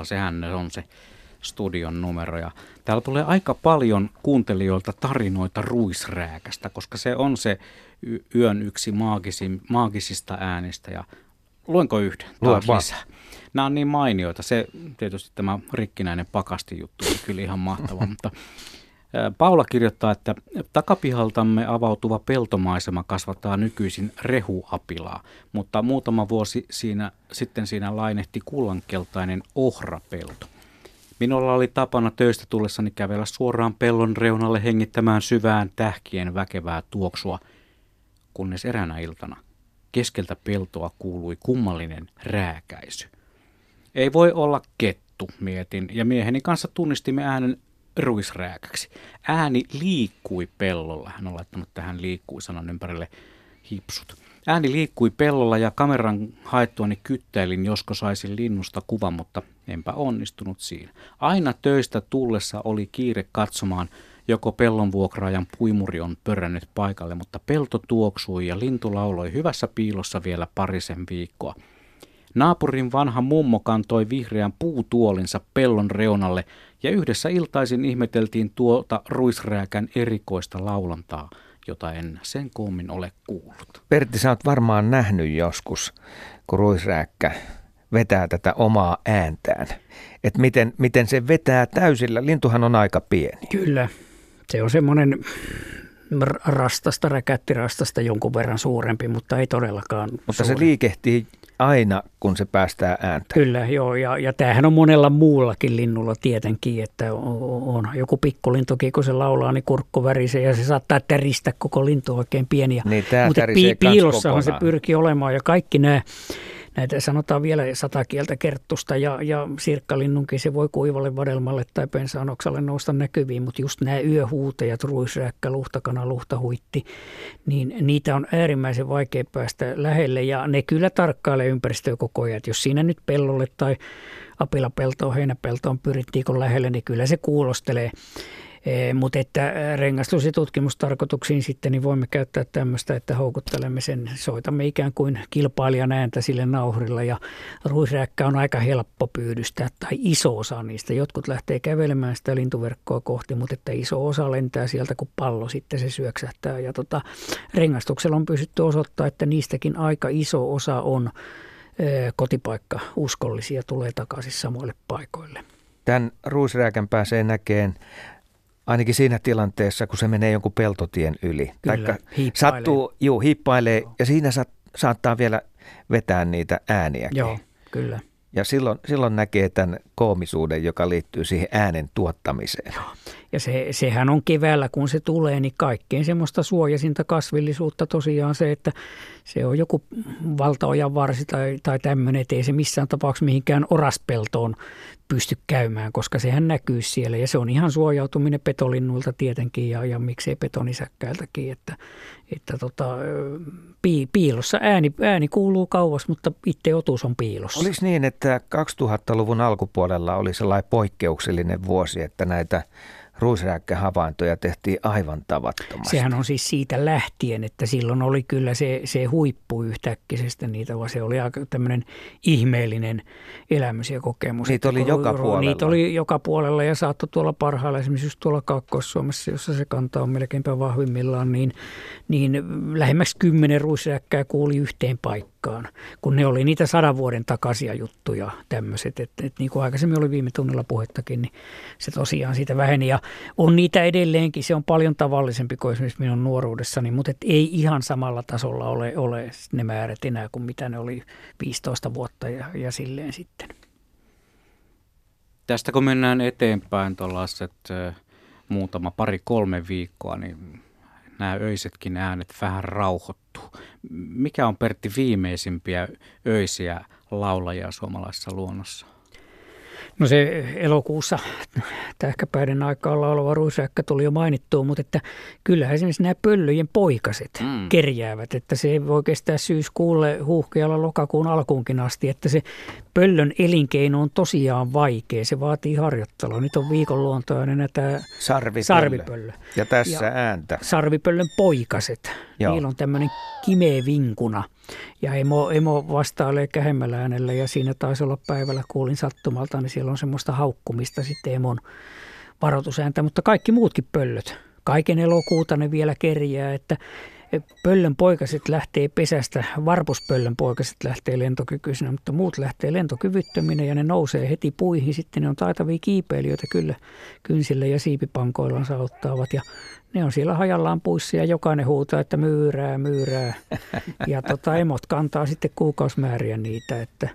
sehän on se studion numero. Ja täällä tulee aika paljon kuuntelijoilta tarinoita ruisrääkästä, koska se on se yön yksi maagisin, maagisista äänistä ja luenko yhden Lue lisää? Nämä on niin mainioita. Se tietysti tämä rikkinäinen pakasti juttu on kyllä ihan mahtava, mutta Paula kirjoittaa, että takapihaltamme avautuva peltomaisema kasvattaa nykyisin rehuapilaa, mutta muutama vuosi siinä, sitten siinä lainehti kullankeltainen ohrapelto. Minulla oli tapana töistä tullessani kävellä suoraan pellon reunalle hengittämään syvään tähkien väkevää tuoksua, kunnes eräänä iltana keskeltä peltoa kuului kummallinen rääkäisy. Ei voi olla kettu, mietin, ja mieheni kanssa tunnistimme äänen ruisrääkäksi. Ääni liikkui pellolla. Hän on laittanut tähän liikkui sanan ympärille hipsut. Ääni liikkui pellolla ja kameran haettuani kyttäilin, josko saisin linnusta kuvan, mutta enpä onnistunut siinä. Aina töistä tullessa oli kiire katsomaan, joko pellon vuokraajan puimuri on pörrännyt paikalle, mutta pelto tuoksui ja lintu lauloi hyvässä piilossa vielä parisen viikkoa. Naapurin vanha mummo kantoi vihreän puutuolinsa pellon reunalle ja yhdessä iltaisin ihmeteltiin tuota ruisrääkän erikoista laulantaa, jota en sen koommin ole kuullut. Pertti, sä oot varmaan nähnyt joskus, kun ruisrääkkä vetää tätä omaa ääntään. Että miten, miten se vetää täysillä. Lintuhan on aika pieni. Kyllä. Se on semmoinen rastasta, räkättirastasta jonkun verran suurempi, mutta ei todellakaan Mutta suuri. se liikehtii aina, kun se päästää ääntä. Kyllä, joo. Ja, ja tämähän on monella muullakin linnulla tietenkin, että on, on joku pikkulintukin, kun se laulaa, niin kurkku värisee ja se saattaa täristä koko lintu oikein pieni. Ja, Niin, mutta kans piilossahan se pyrkii olemaan ja kaikki nämä, näitä sanotaan vielä sata kieltä kerttusta ja, ja sirkkalinnunkin se voi kuivalle vadelmalle tai pensaanoksalle nousta näkyviin, mutta just nämä yöhuutejat, ruisrääkkä, luhtakana, luhtahuitti, niin niitä on äärimmäisen vaikea päästä lähelle ja ne kyllä tarkkailee ympäristöä koko ajan. Jos siinä nyt pellolle tai apilapeltoon, heinäpeltoon pyrit viikon lähelle, niin kyllä se kuulostelee. Eh, Mutta että rengastus- ja tutkimustarkoituksiin sitten niin voimme käyttää tämmöistä, että houkuttelemme sen, soitamme ikään kuin kilpailijan ääntä sille nauhrilla ja ruisrääkkä on aika helppo pyydystää tai iso osa niistä. Jotkut lähtee kävelemään sitä lintuverkkoa kohti, mutta että iso osa lentää sieltä kuin pallo sitten se syöksähtää ja tota, rengastuksella on pystytty osoittaa, että niistäkin aika iso osa on eh, kotipaikka uskollisia tulee takaisin samoille paikoille. Tämän ruisrääkän pääsee näkeen ainakin siinä tilanteessa, kun se menee jonkun peltotien yli. Kyllä, Taikka hiippailee. sattuu, juu, hiippailee ja siinä saat, saattaa vielä vetää niitä ääniäkin. Joo, kyllä. Ja silloin, silloin näkee tämän koomisuuden, joka liittyy siihen äänen tuottamiseen. Ja se, sehän on keväällä, kun se tulee, niin kaikkein semmoista suojasinta kasvillisuutta tosiaan se, että se on joku valtaojan varsi tai, tai tämmöinen, että ei se missään tapauksessa mihinkään oraspeltoon pysty käymään, koska sehän näkyy siellä. Ja se on ihan suojautuminen petolinnuilta tietenkin ja, ja miksei petonisäkkäiltäkin, että, että tota, pi, piilossa ääni, ääni kuuluu kauas, mutta itse otus on piilossa. Olisi niin, että 2000-luvun alkupuolella oli sellainen poikkeuksellinen vuosi, että näitä ruisrääkkähavaintoja tehtiin aivan tavattomasti. Sehän on siis siitä lähtien, että silloin oli kyllä se, se huippu yhtäkkisestä niitä, vaan se oli aika tämmöinen ihmeellinen elämys ja kokemus. Niitä oli joka ru- puolella. Niitä oli joka puolella ja saattoi tuolla parhailla, esimerkiksi just tuolla Kaakkois-Suomessa, jossa se kanta on melkeinpä vahvimmillaan, niin, niin lähemmäksi kymmenen ruisräkkää kuuli yhteen paikkaan, kun ne oli niitä sadan vuoden takaisia juttuja tämmöiset. Että, että niin kuin aikaisemmin oli viime tunnilla puhettakin, niin se tosiaan siitä väheni. Ja on niitä edelleenkin, se on paljon tavallisempi kuin esimerkiksi minun nuoruudessani, mutta et ei ihan samalla tasolla ole, ole ne määrät enää kuin mitä ne oli 15 vuotta ja, ja silleen sitten. Tästä kun mennään eteenpäin tuollaiset muutama pari kolme viikkoa, niin nämä öisetkin äänet vähän rauhoittuu. Mikä on Pertti viimeisimpiä öisiä laulajia suomalaisessa luonnossa? No se elokuussa tähkäpäiden aikaan laulava ruisräkkä tuli jo mainittua, mutta että kyllähän esimerkiksi nämä pöllöjen poikaset Mm. kerjäävät, että se voi kestää syyskuulle huuhkealla lokakuun alkuunkin asti, että se pöllön elinkeino on tosiaan vaikea, se vaatii harjoittelua. Nyt on viikon luontoinen tämä Sarvipöllö. sarvipöllö. Ja tässä Ja- ääntä. Sarvipöllön poikaset. Joo. Joo. Niillä on tämmöinen kimeä vinkuna. Ja emo, emo vastailee kähemmällä äänellä ja siinä taisi olla päivällä, kuulin sattumalta, niin siellä on semmoista haukkumista sitten emon varoitusääntä. Mutta kaikki muutkin pöllöt, kaiken elokuuta ne vielä kerjää, että pöllön poikaset lähtee pesästä, varpuspöllön poikaset lähtee lentokykyisenä, mutta muut lähtee lentokyvyttöminä ja ne nousee heti puihin. Sitten ne on taitavia kiipeilijöitä kyllä kynsillä ja siipipankoillaan sauttaavat ja ne on siellä hajallaan puissa ja jokainen huutaa, että myyrää, myyrää. Ja tota, emot kantaa sitten kuukausimääriä niitä. Että,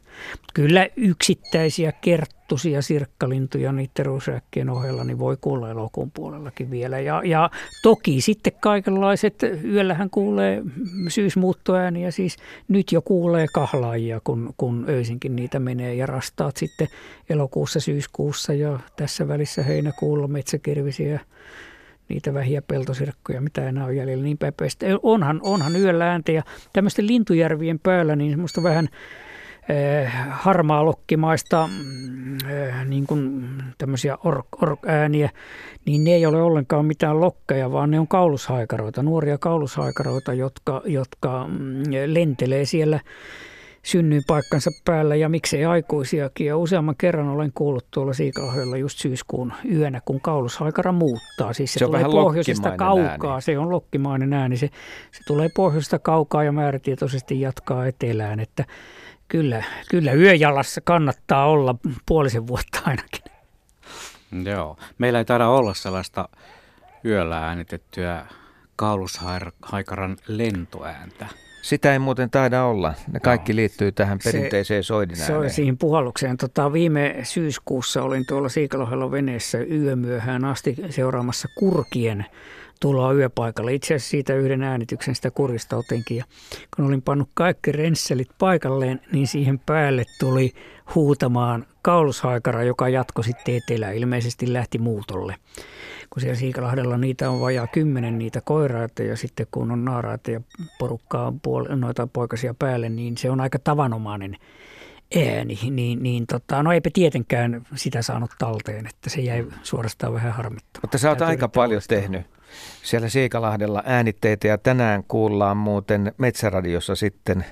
kyllä yksittäisiä kerttusia sirkkalintuja niiden ruusräkkien ohella niin voi kuulla elokuun puolellakin vielä. Ja, ja toki sitten kaikenlaiset, yöllähän kuulee syysmuuttoääniä, siis nyt jo kuulee kahlaajia, kun, kun öisinkin niitä menee ja rastaat sitten elokuussa, syyskuussa ja tässä välissä heinäkuulla metsäkirvisiä niitä vähiä peltosirkkoja, mitä enää on jäljellä, niin päin Onhan, onhan yöllä ääntä ja tämmöisten lintujärvien päällä niin semmoista vähän eh, harmaa lokkimaista eh, niin kuin tämmöisiä ork, ork ääniä, niin ne ei ole ollenkaan mitään lokkeja, vaan ne on kaulushaikaroita, nuoria kaulushaikaroita, jotka, jotka mm, lentelee siellä paikkansa päällä ja miksei aikuisiakin. Ja useamman kerran olen kuullut tuolla Siikalahdella just syyskuun yönä, kun kaulushaikara muuttaa. Siis se, se tulee pohjoisesta kaukaa, ääni. se on lokkimainen ääni. Se, se tulee pohjoisesta kaukaa ja määrätietoisesti jatkaa etelään. Että kyllä, kyllä yöjalassa kannattaa olla puolisen vuotta ainakin. Joo, meillä ei taida olla sellaista yöllä äänitettyä kaulushaikaran lentoääntä. Sitä ei muuten taida olla. Ne kaikki liittyy tähän perinteiseen soidinääneen. Se on siihen puhallukseen. Tota, viime syyskuussa olin tuolla Siikalohella veneessä yömyöhään asti seuraamassa kurkien tuloa yöpaikalle. Itse asiassa siitä yhden äänityksen sitä kurista otinkin. Ja kun olin pannut kaikki rensselit paikalleen, niin siihen päälle tuli huutamaan kaulushaikara, joka jatkoi sitten etelään. Ilmeisesti lähti muutolle kun siellä Siikalahdella niitä on vajaa kymmenen niitä koiraita ja sitten kun on naaraita ja porukkaa puol- noita poikasia päälle, niin se on aika tavanomainen ääni, niin, niin tota, no eipä tietenkään sitä saanut talteen, että se jäi suorastaan vähän harmittamaan. Mutta sä oot aika paljon tehnyt siellä Siikalahdella äänitteitä ja tänään kuullaan muuten Metsäradiossa sitten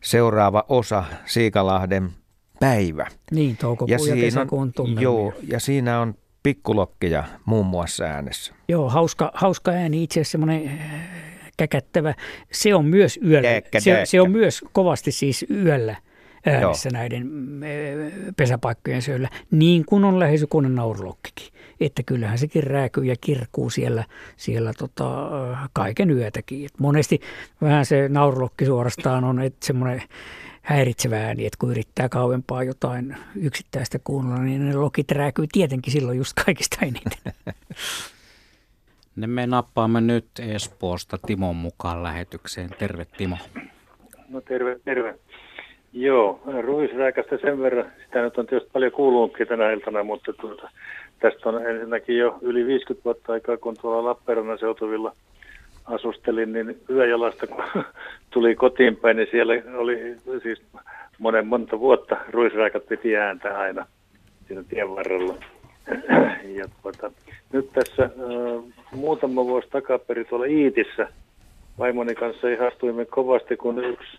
seuraava osa Siikalahden päivä. Niin, toukokuun ja, ja kesäkuun Joo, ja siinä on pikkulokkeja muun muassa äänessä. Joo, hauska, hauska ääni, itse asiassa semmoinen äh, käkättävä. Se on myös yöllä. Däkkä, se, se on myös kovasti siis yöllä äänessä Joo. näiden äh, pesäpaikkojen syöllä, niin kuin on läheisukunnan naurulokkikin. Että kyllähän sekin rääkyy ja kirkuu siellä, siellä tota, äh, kaiken yötäkin. Et monesti vähän se naurulokki suorastaan on, että semmoinen häiritsevä ääni, että kun yrittää kauempaa jotain yksittäistä kuunnella, niin ne lokit rääkyy tietenkin silloin just kaikista eniten. Ne me nappaamme nyt Espoosta Timon mukaan lähetykseen. Terve Timo. No terve, terve. Joo, ruisrääkästä sen verran, sitä nyt on tietysti paljon kuulunutkin tänä iltana, mutta tuota, tästä on ensinnäkin jo yli 50 vuotta aikaa, kun tuolla Lappeenrannan seutuvilla – asustelin, niin yöjalasta kun tuli kotiin päin, niin siellä oli siis monen monta vuotta ruisraikat piti ääntä aina siinä tien varrella. Ja tuota, nyt tässä äh, muutama vuosi takaperi tuolla Iitissä vaimoni kanssa ihastuimme kovasti, kun yksi,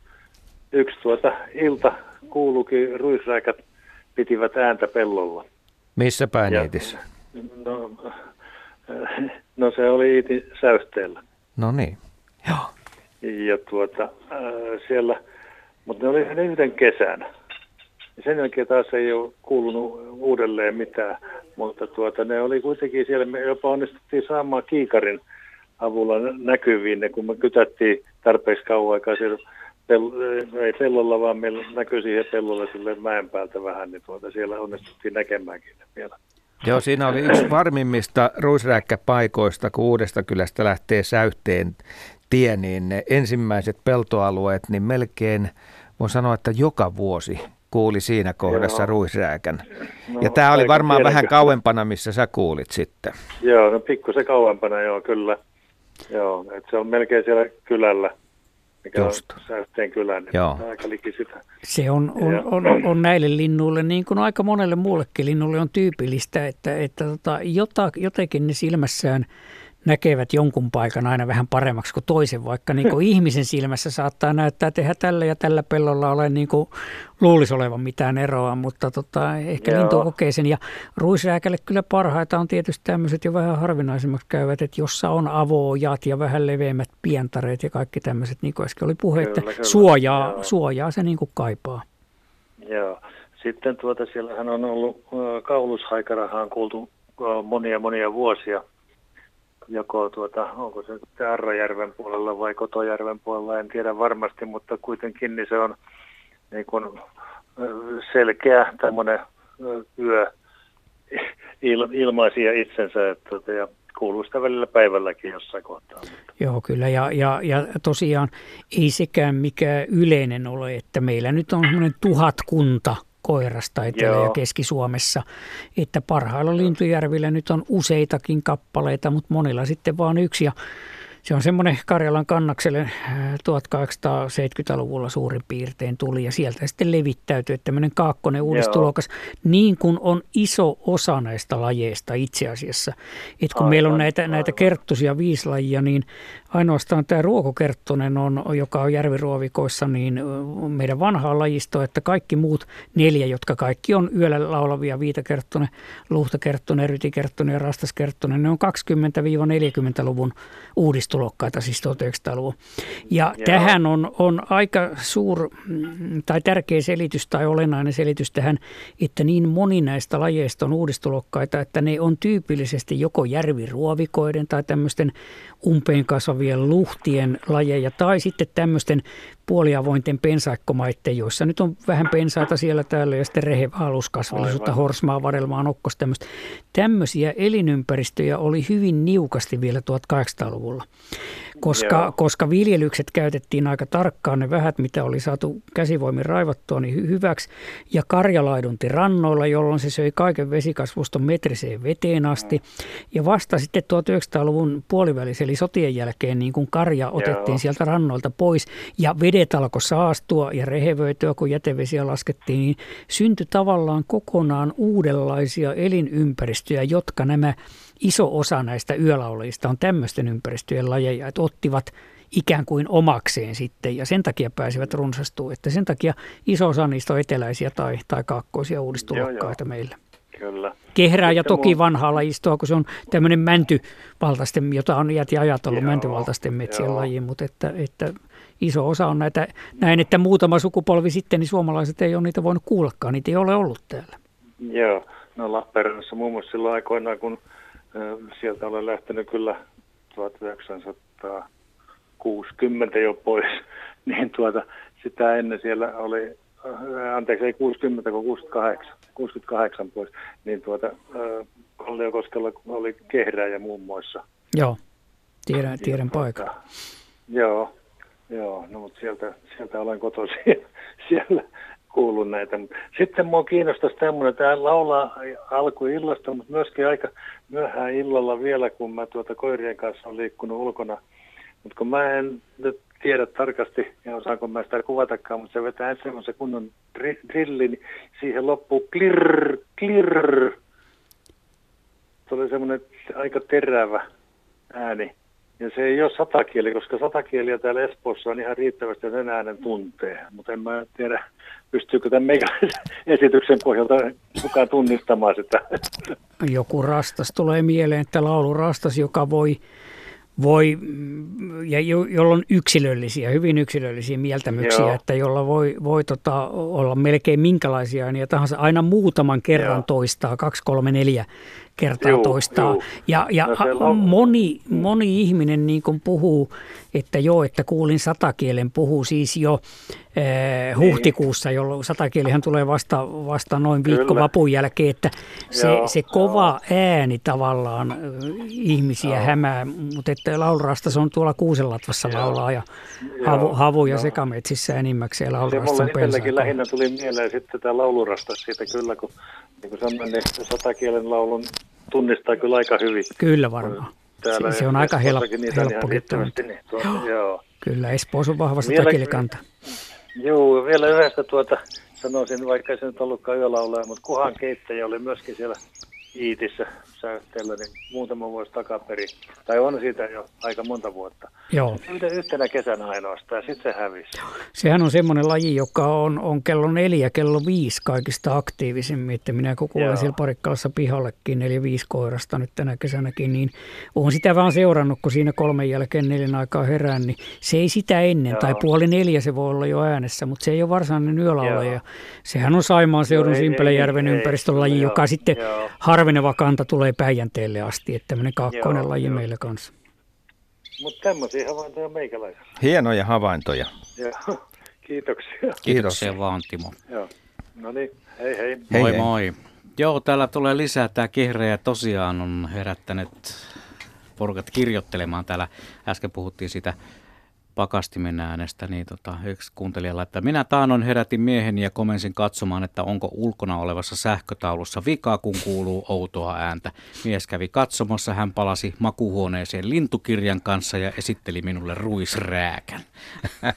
yksi tuota ilta kuulukin ruisraikat pitivät ääntä pellolla. Missä päin ja, Iitissä? No, no se oli Iitin säysteellä. No niin, joo. Ja tuota, äh, siellä, mutta ne oli sen yhden kesän. Ja sen jälkeen taas ei ole kuulunut uudelleen mitään, mutta tuota, ne oli kuitenkin siellä, me jopa onnistuttiin saamaan kiikarin avulla näkyviin ne, kun me kytättiin tarpeeksi kauan aikaa siellä pel- ei pellolla, vaan meillä näkyi siihen pellolle sille mäen päältä vähän, niin tuota, siellä onnistuttiin näkemäänkin ne vielä. Joo, siinä oli yksi varmimmista ruisräkkäpaikoista, kun Uudesta kylästä lähtee Säyhteen tie, niin ne ensimmäiset peltoalueet, niin melkein voi sanoa, että joka vuosi kuuli siinä kohdassa joo. ruisrääkän. No, ja tämä oli varmaan tiedäkö. vähän kauempana, missä sä kuulit sitten. Joo, no pikkusen kauempana, joo, kyllä. Joo, että se on melkein siellä kylällä mikä Just. on Säyhteen kylä, niin Joo. aika liki sitä. Se on, on, on, on, on näille linnuille, niin kuin aika monelle muullekin linnulle on tyypillistä, että, että tota, jota, jotenkin ne silmässään näkevät jonkun paikan aina vähän paremmaksi kuin toisen, vaikka niin kuin ihmisen silmässä saattaa näyttää tehdä tällä ja tällä pellolla ole niin kuin luulisi olevan mitään eroa, mutta tota, ehkä Joo. lintu kokee sen. Ja ruisrääkälle kyllä parhaita on tietysti tämmöiset jo vähän harvinaisemmaksi käyvät, että jossa on avoojat ja vähän leveämmät pientareet ja kaikki tämmöiset, niin kuin äsken oli puhe, että kyllä, suojaa, suojaa se niin kuin kaipaa. Joo. Sitten tuota, siellähän on ollut kaulushaikarahaan kuultu monia monia vuosia joko tuota, onko se Arrajärven puolella vai Kotojärven puolella, en tiedä varmasti, mutta kuitenkin niin se on niin kuin selkeä tämmöinen yö il, ilmaisia itsensä, että, tuota, ja kuuluu sitä välillä päivälläkin jossain kohtaa. Joo, kyllä. Ja, ja, ja tosiaan ei sekään mikään yleinen ole, että meillä nyt on semmoinen tuhat kunta koirasta Etelä- Joo. ja Keski-Suomessa, että parhailla lintujärvillä nyt on useitakin kappaleita, mutta monilla sitten vaan yksi. Ja se on semmoinen Karjalan kannakselle 1870-luvulla suurin piirtein tuli ja sieltä sitten levittäytyi, että tämmöinen kaakkonen uudistulokas, niin kuin on iso osa näistä lajeista itse asiassa. Että kun aivan, meillä on näitä, aivan. näitä kerttusia viisi lajia, niin ainoastaan tämä ruokokerttonen on, joka on järviruovikoissa, niin meidän vanhaa lajistoa, että kaikki muut neljä, jotka kaikki on yöllä laulavia, viitakerttonen, luhtakerttonen, rytikerttonen ja rastaskerttonen, ne on 20-40-luvun uudistulokkaita, siis 1900-luvun. Ja Joo. tähän on, on aika suur mm, tai tärkeä selitys tai olennainen selitys tähän, että niin moni näistä lajeista on uudistulokkaita, että ne on tyypillisesti joko järviruovikoiden tai tämmöisten umpeen kasvavien luhtien lajeja tai sitten tämmöisten puoliavointen pensaikkomaiden, joissa nyt on vähän pensaita siellä täällä ja sitten rehevä aluskasvillisuutta, horsmaa, vadelmaa, nokkos, tämmöistä. Tämmöisiä elinympäristöjä oli hyvin niukasti vielä 1800-luvulla koska, koska viljelykset käytettiin aika tarkkaan ne vähät, mitä oli saatu käsivoimin raivattua, niin hyväksi. Ja karjalaidunti rannoilla, jolloin se söi kaiken vesikasvuston metriseen veteen asti. Ja vasta sitten 1900-luvun puolivälissä, eli sotien jälkeen, niin kun karja otettiin Joo. sieltä rannoilta pois ja vedet alkoi saastua ja rehevöityä, kun jätevesiä laskettiin, niin syntyi tavallaan kokonaan uudenlaisia elinympäristöjä, jotka nämä iso osa näistä yölaulajista on tämmöisten ympäristöjen lajeja, että ottivat ikään kuin omakseen sitten ja sen takia pääsivät runsastumaan. Että sen takia iso osa niistä on eteläisiä tai, tai kaakkoisia uudistulokkaita meillä. Kyllä. Kehrää ja toki mun... vanhaa lajistoa, kun se on tämmöinen mäntyvaltaisten, jota on iät ja ajatellut mäntyvaltaisten metsien joo. laji, mutta että, että iso osa on näitä, näin, että muutama sukupolvi sitten, niin suomalaiset ei ole niitä voinut kuullakaan, niitä ei ole ollut täällä. Joo, no Lappeenrannassa muun muassa silloin aikoinaan, kun sieltä olen lähtenyt kyllä 1960 jo pois, niin tuota, sitä ennen siellä oli, anteeksi ei 60, kun 68, 68 pois, niin tuota, Kalliokoskella oli kehräjä muun muassa. Joo, tiedän, tiedän paikan. Tuota, joo, joo, no mutta sieltä, sieltä olen kotoisin siellä kuullut näitä. Sitten mua kiinnostaisi tämmöinen, tämä laulaa alkuillasta, mutta myöskin aika myöhään illalla vielä, kun mä tuota koirien kanssa on liikkunut ulkona. Mutta kun mä en nyt tiedä tarkasti, ja osaanko mä sitä kuvatakaan, mutta se vetää semmoisen kunnon drilli, niin siihen loppuu klirr, klirr. Tulee semmoinen aika terävä ääni. Ja se ei ole satakieli, koska satakieliä täällä Espoossa on ihan riittävästi sen äänen tuntee. Mutta en mä tiedä, pystyykö tämän meikäläisen esityksen pohjalta mukaan tunnistamaan sitä. Joku rastas tulee mieleen, että laulu rastas, joka voi voi, ja jo, jolla on yksilöllisiä, hyvin yksilöllisiä mieltämyksiä, Joo. että jolla voi, voi tota, olla melkein minkälaisia ääniä tahansa, aina muutaman kerran Joo. toistaa, kaksi, kolme, neljä kertaa juu, toistaa. Juu. Ja, ja no moni, moni ihminen niin kuin puhuu, että joo, että kuulin satakielen puhuu siis jo eh, huhtikuussa, jolloin satakielihän tulee vasta, vasta noin viikko vapun jälkeen, että se, joo, se kova joo. ääni tavallaan eh, ihmisiä joo. hämää, mutta että laulurastas on tuolla Kuusenlatvassa joo. laulaa ja havu, havu ja sekametsissä enimmäkseen on Se lähinnä tuli mieleen sitten tämä laulurastas siitä kyllä, kun niin kuin sanoin, niin satakielen laulun tunnistaa kyllä aika hyvin. Kyllä varmaan. Täällä se, se on aika helppo, helppo niin tuota, joo. joo. Kyllä, Espoossa on vahva satakielikanta. Joo, vielä yhdestä tuota sanoisin, vaikka se nyt ollutkaan yölaulaja, mutta kuhan keittäjä oli myöskin siellä Iitissä SY-säyhteellä niin muutama vuosi takaperi, tai on siitä jo aika monta vuotta. Joo. Yhden, yhtenä kesänä ainoastaan, ja sitten se hävisi. Sehän on semmoinen laji, joka on, on kello neljä, kello viisi kaikista aktiivisimmin, että minä kun kuulen siellä Parikkalassa pihallekin neljä viisi koirasta nyt tänä kesänäkin, niin olen sitä vaan seurannut, kun siinä kolmen jälkeen neljän aikaa herään, niin se ei sitä ennen, Joo. tai puoli neljä se voi olla jo äänessä, mutta se ei ole varsinainen yölaulaja. Sehän on Saimaan seudun Simpelejärven ympäristön laji, joka sitten joo. harveneva kanta tulee Päijänteelle asti, että tämmöinen kaakkoinen laji joo. meillä kanssa. Mutta tämmöisiä havaintoja meikäläisellä. Hienoja havaintoja. Joo, kiitoksia. Kiitoksia vaan Timo. Joo, no niin, hei hei. Moi hei, hei. moi. Joo, täällä tulee lisää. Tämä kehreä tosiaan on herättänyt porukat kirjoittelemaan. Täällä äsken puhuttiin sitä pakastimen äänestä, niin tota, yksi kuuntelija laittaa, minä taanoin herätin mieheni ja komensin katsomaan, että onko ulkona olevassa sähkötaulussa vikaa, kun kuuluu outoa ääntä. Mies kävi katsomassa, hän palasi makuhuoneeseen lintukirjan kanssa ja esitteli minulle ruisrääkän.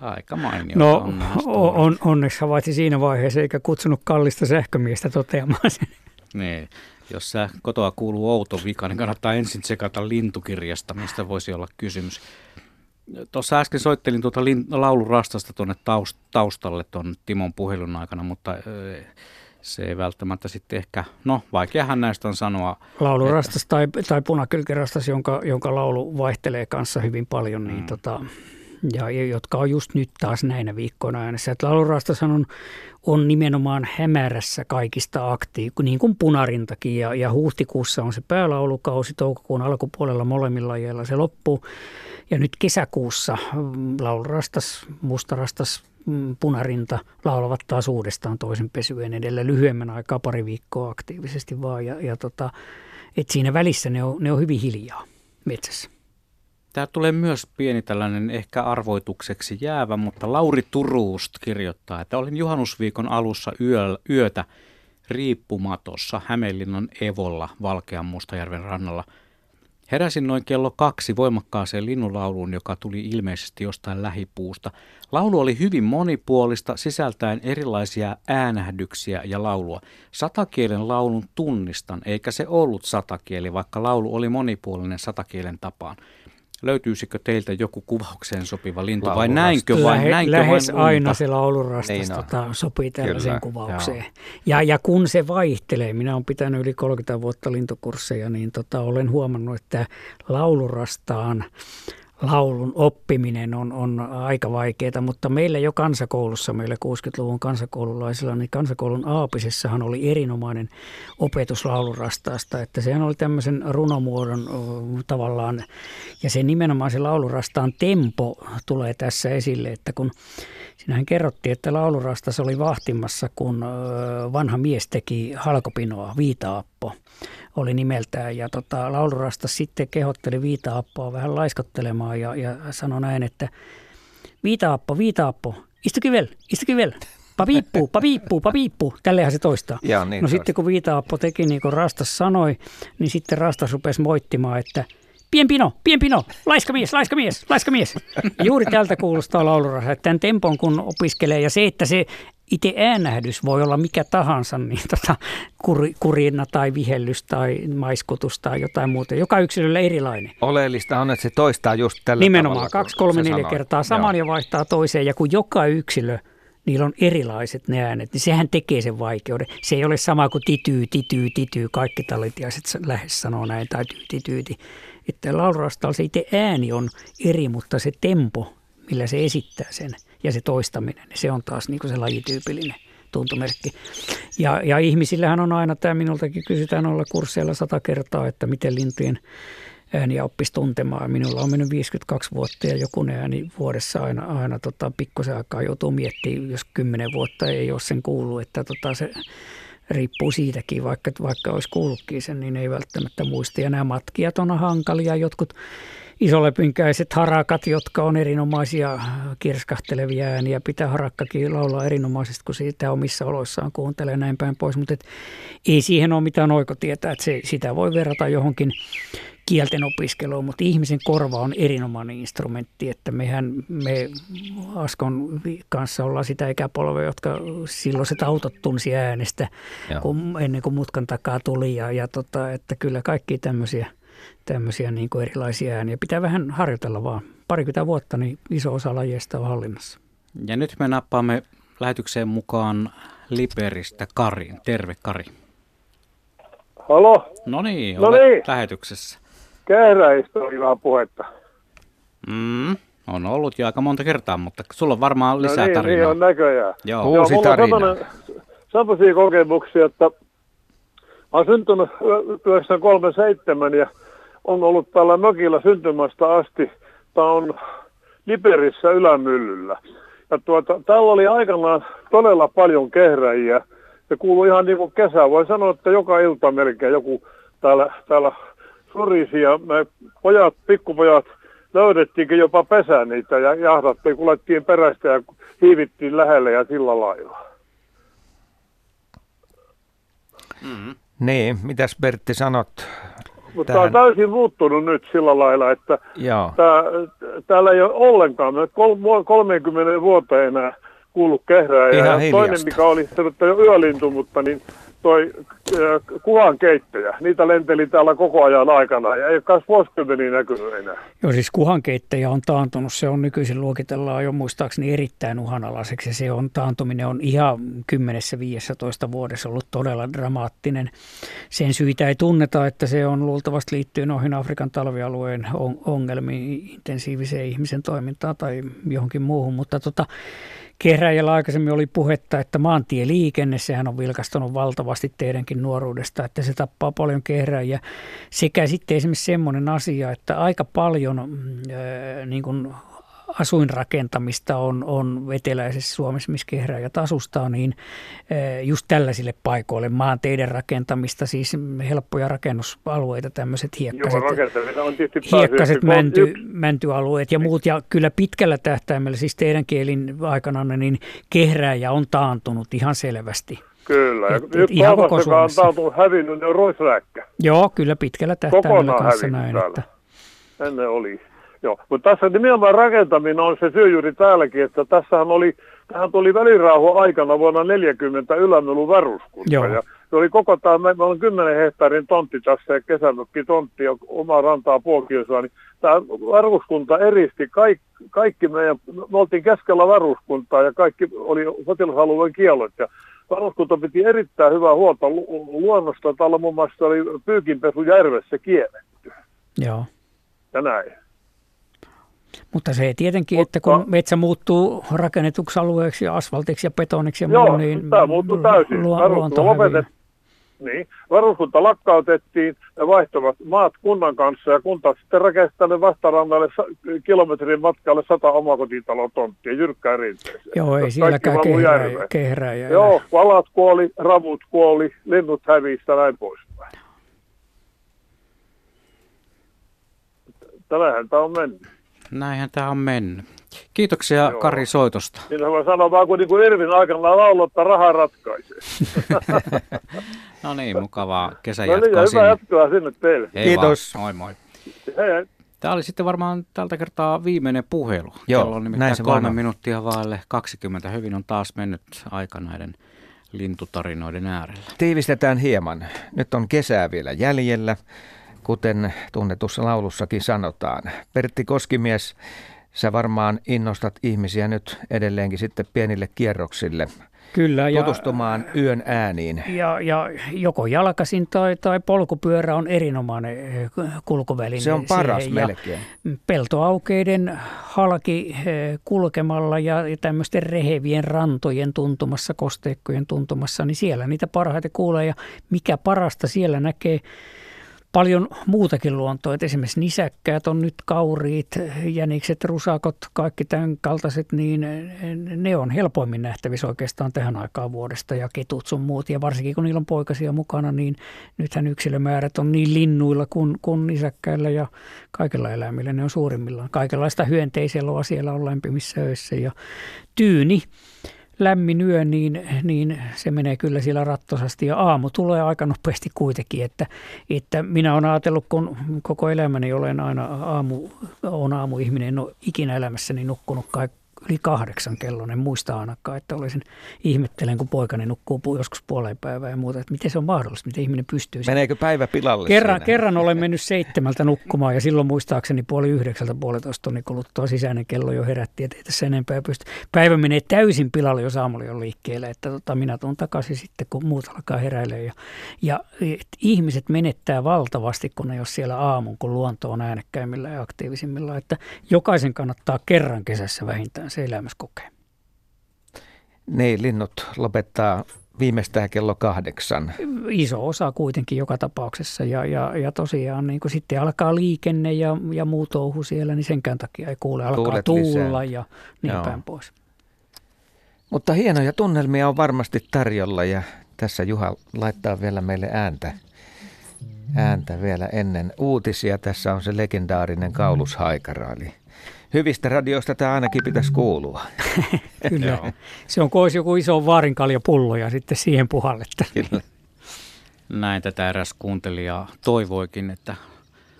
Aika mainio. No on, onneksi havaitsi siinä vaiheessa, eikä kutsunut kallista sähkömiestä toteamaan sen. Niin. Jos sä kotoa kuuluu outo vika, niin kannattaa ensin tsekata lintukirjasta, mistä voisi olla kysymys. Tuossa äsken soittelin tuota laulurastasta tuonne taustalle tuon Timon puhelun aikana, mutta se ei välttämättä sitten ehkä, no vaikeahan näistä on sanoa. Laulurastas että... tai, tai punakylkirastas, jonka, jonka laulu vaihtelee kanssa hyvin paljon, niin mm. tota, ja, jotka on just nyt taas näinä viikkoina äänessä. Että laulurastashan on, on nimenomaan hämärässä kaikista aktiiv, niin kuin punarintakin. Ja, ja huhtikuussa on se päälaulukausi, toukokuun alkupuolella molemmilla lajeilla se loppuu. Ja nyt kesäkuussa mm, laulurastas, mustarastas, mm, punarinta laulavat taas uudestaan toisen pesyen edellä lyhyemmän aikaa, pari viikkoa aktiivisesti vaan. Ja, ja tota, et siinä välissä ne on, ne on hyvin hiljaa metsässä. Tämä tulee myös pieni tällainen ehkä arvoitukseksi jäävä, mutta Lauri Turuust kirjoittaa, että olin juhannusviikon alussa yö, yötä riippumatossa Hämeenlinnan Evolla Valkean Mustajärven rannalla. Heräsin noin kello kaksi voimakkaaseen linnunlauluun, joka tuli ilmeisesti jostain lähipuusta. Laulu oli hyvin monipuolista, sisältäen erilaisia äänähdyksiä ja laulua. Satakielen laulun tunnistan, eikä se ollut satakieli, vaikka laulu oli monipuolinen satakielen tapaan löytyisikö teiltä joku kuvaukseen sopiva lintu vai näinkö vai Lähe, näinkö Lähes vain aina se laulurastas niin tota, sopii tällaiseen Kyllä, kuvaukseen. Ja, ja kun se vaihtelee, minä olen pitänyt yli 30 vuotta lintukursseja, niin tota, olen huomannut, että laulurastaan laulun oppiminen on, on aika vaikeaa, mutta meillä jo kansakoulussa, meillä 60-luvun kansakoululaisilla, niin kansakoulun Aapisessahan oli erinomainen opetus laulurastaasta, että sehän oli tämmöisen runomuodon tavallaan, ja se nimenomaan se laulurastaan tempo tulee tässä esille, että kun Sinähän kerrottiin, että laulurastas oli vahtimassa, kun vanha mies teki halkopinoa, viitaappo oli nimeltään. Ja tota, laulurastas sitten kehotteli viitaappoa vähän laiskottelemaan ja, ja sanoi näin, että viitaappo, viitaappo, istu kivel, istu kivel. Papiippu, papiippu, papiippu. Tällehän se toistaa. Ja, niin no sitten kun viitaappo teki niin kuin Rastas sanoi, niin sitten Rastas rupesi moittimaan, että – pienpino, pienpino, laiskamies, laiskamies, laiskamies. Ja juuri tältä kuulostaa laulurasa, että tämän tempon kun opiskelee ja se, että se itse äänähdys voi olla mikä tahansa, niin tota, kur, kurina tai vihellys tai maiskutus tai jotain muuta. Joka yksilöllä erilainen. Oleellista on, että se toistaa just tällä Nimenomaan, tavalla, kaksi, kolme, neljä sanoi. kertaa saman Joo. ja vaihtaa toiseen. Ja kun joka yksilö niillä on erilaiset ne äänet, niin sehän tekee sen vaikeuden. Se ei ole sama kuin tityy, tityy, tityy, kaikki talitiaiset lähes sanoo näin, tai tyyti, tyyti että laulurastalla se itse ääni on eri, mutta se tempo, millä se esittää sen ja se toistaminen, niin se on taas niin se lajityypillinen tuntomerkki. Ja, ja ihmisillähän on aina, tämä minultakin kysytään olla kursseilla sata kertaa, että miten lintujen ääniä oppisi tuntemaan. Minulla on mennyt 52 vuotta ja joku ääni vuodessa aina, aina tota, pikkusen aikaa joutuu miettimään, jos 10 vuotta ei ole sen kuullut, että tota, se riippuu siitäkin, vaikka, vaikka olisi kuullutkin sen, niin ei välttämättä muista. Ja nämä matkijat on hankalia, jotkut isolepynkäiset harakat, jotka on erinomaisia kirskahtelevia ääniä. Pitää harakkakin laulaa erinomaisesti, kun siitä omissa oloissaan kuuntelee näin päin pois. Mutta ei siihen ole mitään oikotietä, että se, sitä voi verrata johonkin kielten opiskelua, mutta ihmisen korva on erinomainen instrumentti, että mehän me Askon kanssa ollaan sitä ikäpolvea, jotka silloiset autot tunsi äänestä kun, ennen kuin mutkan takaa tuli ja, ja tota, että kyllä kaikki tämmöisiä, tämmöisiä niin kuin erilaisia ääniä pitää vähän harjoitella vaan. Parikymmentä vuotta, niin iso osa lajeista on hallinnassa. Ja nyt me nappaamme lähetykseen mukaan Liperistä Karin. Terve Kari. Halo? No niin, no olet niin. lähetyksessä. Kehräistä oli vähän puhetta. Mm, on ollut jo aika monta kertaa, mutta sulla on varmaan No lisää niin, tarinaa. niin on näköjään. Joo. Joo, mulla on semmoisia kokemuksia, että mä oon syntynyt 1937 ja on ollut täällä mökillä syntymästä asti. Tämä on Liberissä ylämyllyllä. Ja tuota, täällä oli aikanaan todella paljon kehräjiä. Se kuului ihan niin kuin kesä. Voi sanoa, että joka ilta melkein joku täällä, täällä surisi ja me pojat, pikkupojat löydettiinkin jopa pesää niitä ja jahdattiin, kuljettiin perästä ja hiivittiin lähelle ja sillä lailla. Mm-hmm. Niin, mitäs Bertti sanot? Mutta tämä on täysin muuttunut nyt sillä lailla, että Joo. tää, täällä ei ole ollenkaan, me kol- 30 vuotta enää kuullut kehrää. Ihan ja toinen, mikä oli se, että jo yölintu, mutta niin toi äh, kuhan keittäjä, niitä lenteli täällä koko ajan aikana ja ei ole vuosikymmeniä näkynyt enää. Joo, siis kuhankeittäjä on taantunut. Se on nykyisin luokitellaan jo muistaakseni erittäin uhanalaiseksi. Se on taantuminen on ihan 10-15 vuodessa ollut todella dramaattinen. Sen syitä ei tunneta, että se on luultavasti liittyen noihin Afrikan talvialueen on- ongelmiin, intensiiviseen ihmisen toimintaan tai johonkin muuhun. Mutta tota, Kehräjällä aikaisemmin oli puhetta, että maantieliikenne, sehän on vilkastunut valtavasti teidänkin nuoruudesta, että se tappaa paljon kehräjiä. Sekä sitten esimerkiksi semmoinen asia, että aika paljon äh, niin kuin asuinrakentamista on, on eteläisessä Suomessa, missä kehräjät asustaa, niin äh, just tällaisille paikoille maanteiden rakentamista, siis helppoja rakennusalueita, tämmöiset hiekkaset, Joo, on hiekkaset mänty, mäntyalueet ja muut. Ja kyllä pitkällä tähtäimellä, siis teidän kielin aikana, niin kehräjä on taantunut ihan selvästi. Kyllä, ja Et- et nyt ihan koko on taantunut hävinnyt, niin on. Joo, kyllä pitkällä tähtäimellä Kokonaan kanssa näin. täällä. Että, Ennen oli. Joo, mutta tässä nimenomaan rakentaminen on se syy juuri täälläkin, että tässähän oli, tähän tuli välirauha aikana vuonna 40 Ylämölun varuskunta. Joo. Ja se oli koko tämä, meillä on 10 hehtaarin tontti tässä ja kesämökki tontti ja oma rantaa puokiosaa, niin tämä varuskunta eristi kaikki, kaikki meidän, me oltiin keskellä varuskuntaa ja kaikki oli sotilasalueen kiellot ja varuskunta piti erittäin hyvää huolta lu- luonnosta. Täällä muun muassa oli pyykinpesu järvessä kielletty joo. ja näin. Mutta se tietenkin, että kun metsä muuttuu rakennetuksi alueeksi ja asfaltiksi ja betoniksi ja Joo, muu, niin tämä muuttui täysin. Varuskunta luonto. Niin. Varuskunta lakkautettiin ja vaihtoivat maat kunnan kanssa ja kunta sitten rakensi tänne vastarannalle kilometrin matkalle sata omakotitalon tonttia jyrkkään rinteeseen. Joo, ei sielläkään kehrää, kehrää Joo, valat kuoli, ravut kuoli, linnut hävisi ja näin poispäin. Tämähän tämä on mennyt. Näinhän tämä on mennyt. Kiitoksia Joo. Kari soitosta. Niin voi sanoa vaan, kun niin kuin Irvin aikana laulo, että raha ratkaisee. No niin, mukavaa kesän No niin, hyvää sinne. jatkoa sinne teille. Hei Kiitos. Vaan. Moi moi. Hei, hei. Tämä oli sitten varmaan tältä kertaa viimeinen puhelu. Joo, Kello on näin nimittäin se kolme minuuttia vaille 20. Hyvin on taas mennyt aika näiden lintutarinoiden äärellä. Tiivistetään hieman. Nyt on kesää vielä jäljellä, kuten tunnetussa laulussakin sanotaan. Pertti Koskimies, sä varmaan innostat ihmisiä nyt edelleenkin sitten pienille kierroksille Kyllä, ja, tutustumaan yön ääniin. ja, ja joko jalkasin tai, tai polkupyörä on erinomainen eh, kulkuväline. Se on paras siihen. Ja melkein. peltoaukeiden halki eh, kulkemalla ja, ja tämmöisten rehevien rantojen tuntumassa, kosteikkojen tuntumassa, niin siellä niitä parhaiten kuulee. Ja mikä parasta siellä näkee paljon muutakin luontoa. Et esimerkiksi nisäkkäät on nyt kauriit, jänikset, rusakot, kaikki tämän kaltaiset, niin ne on helpoimmin nähtävissä oikeastaan tähän aikaan vuodesta ja ketut sun muut. Ja varsinkin kun niillä on poikasia mukana, niin nythän yksilömäärät on niin linnuilla kuin, kuin nisäkkäillä ja kaikilla eläimillä ne on suurimmillaan. Kaikenlaista hyönteiseloa siellä on lämpimissä öissä ja tyyni lämmin yö, niin, niin se menee kyllä siellä rattosasti. Ja aamu tulee aika nopeasti kuitenkin, että, että minä olen ajatellut, kun koko elämäni olen aina aamu, on aamuihminen, en ole ikinä elämässäni nukkunut yli kahdeksan kello, en muista ainakaan, että olisin ihmettelen, kun poikani nukkuu joskus puoleen päivää ja muuta, että miten se on mahdollista, miten ihminen pystyy. Meneekö päivä pilalle kerran, kerran olen mennyt seitsemältä nukkumaan ja silloin muistaakseni puoli yhdeksältä puolitoista tunnin kuluttua sisäinen kello jo herätti, että ei tässä enempää pysty. Päivä menee täysin pilalle, jos aamulla on liikkeellä, että tota, minä tuun takaisin sitten, kun muut alkaa heräilee. Ja, ja et, ihmiset menettää valtavasti, kun ne jos siellä aamun, kun luonto on äänekkäimmillä ja aktiivisimmilla, että jokaisen kannattaa kerran kesässä vähintään se elämys kokee. Niin, linnut lopettaa viimeistään kello kahdeksan. Iso osa kuitenkin joka tapauksessa ja, ja, ja tosiaan niin sitten alkaa liikenne ja, ja muu touhu siellä, niin senkään takia ei kuule. Alkaa Tuulet tuulla lisää. ja niin Joo. päin pois. Mutta hienoja tunnelmia on varmasti tarjolla ja tässä Juha laittaa vielä meille ääntä, ääntä vielä ennen uutisia. Tässä on se legendaarinen kaulushaikaraali Hyvistä radioista tämä ainakin pitäisi mm. kuulua. Kyllä. Se on kuin joku iso vaarinkaljapullo ja sitten siihen puhalletta. Kyllä. Näin tätä eräs kuuntelija toivoikin, että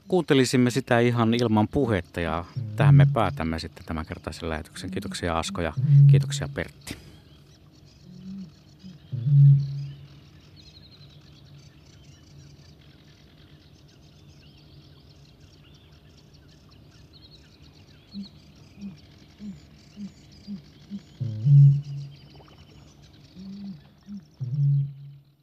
kuuntelisimme sitä ihan ilman puhetta ja tähän me päätämme sitten tämän kertaisen lähetyksen. Kiitoksia Asko ja kiitoksia Pertti. Mm-hmm.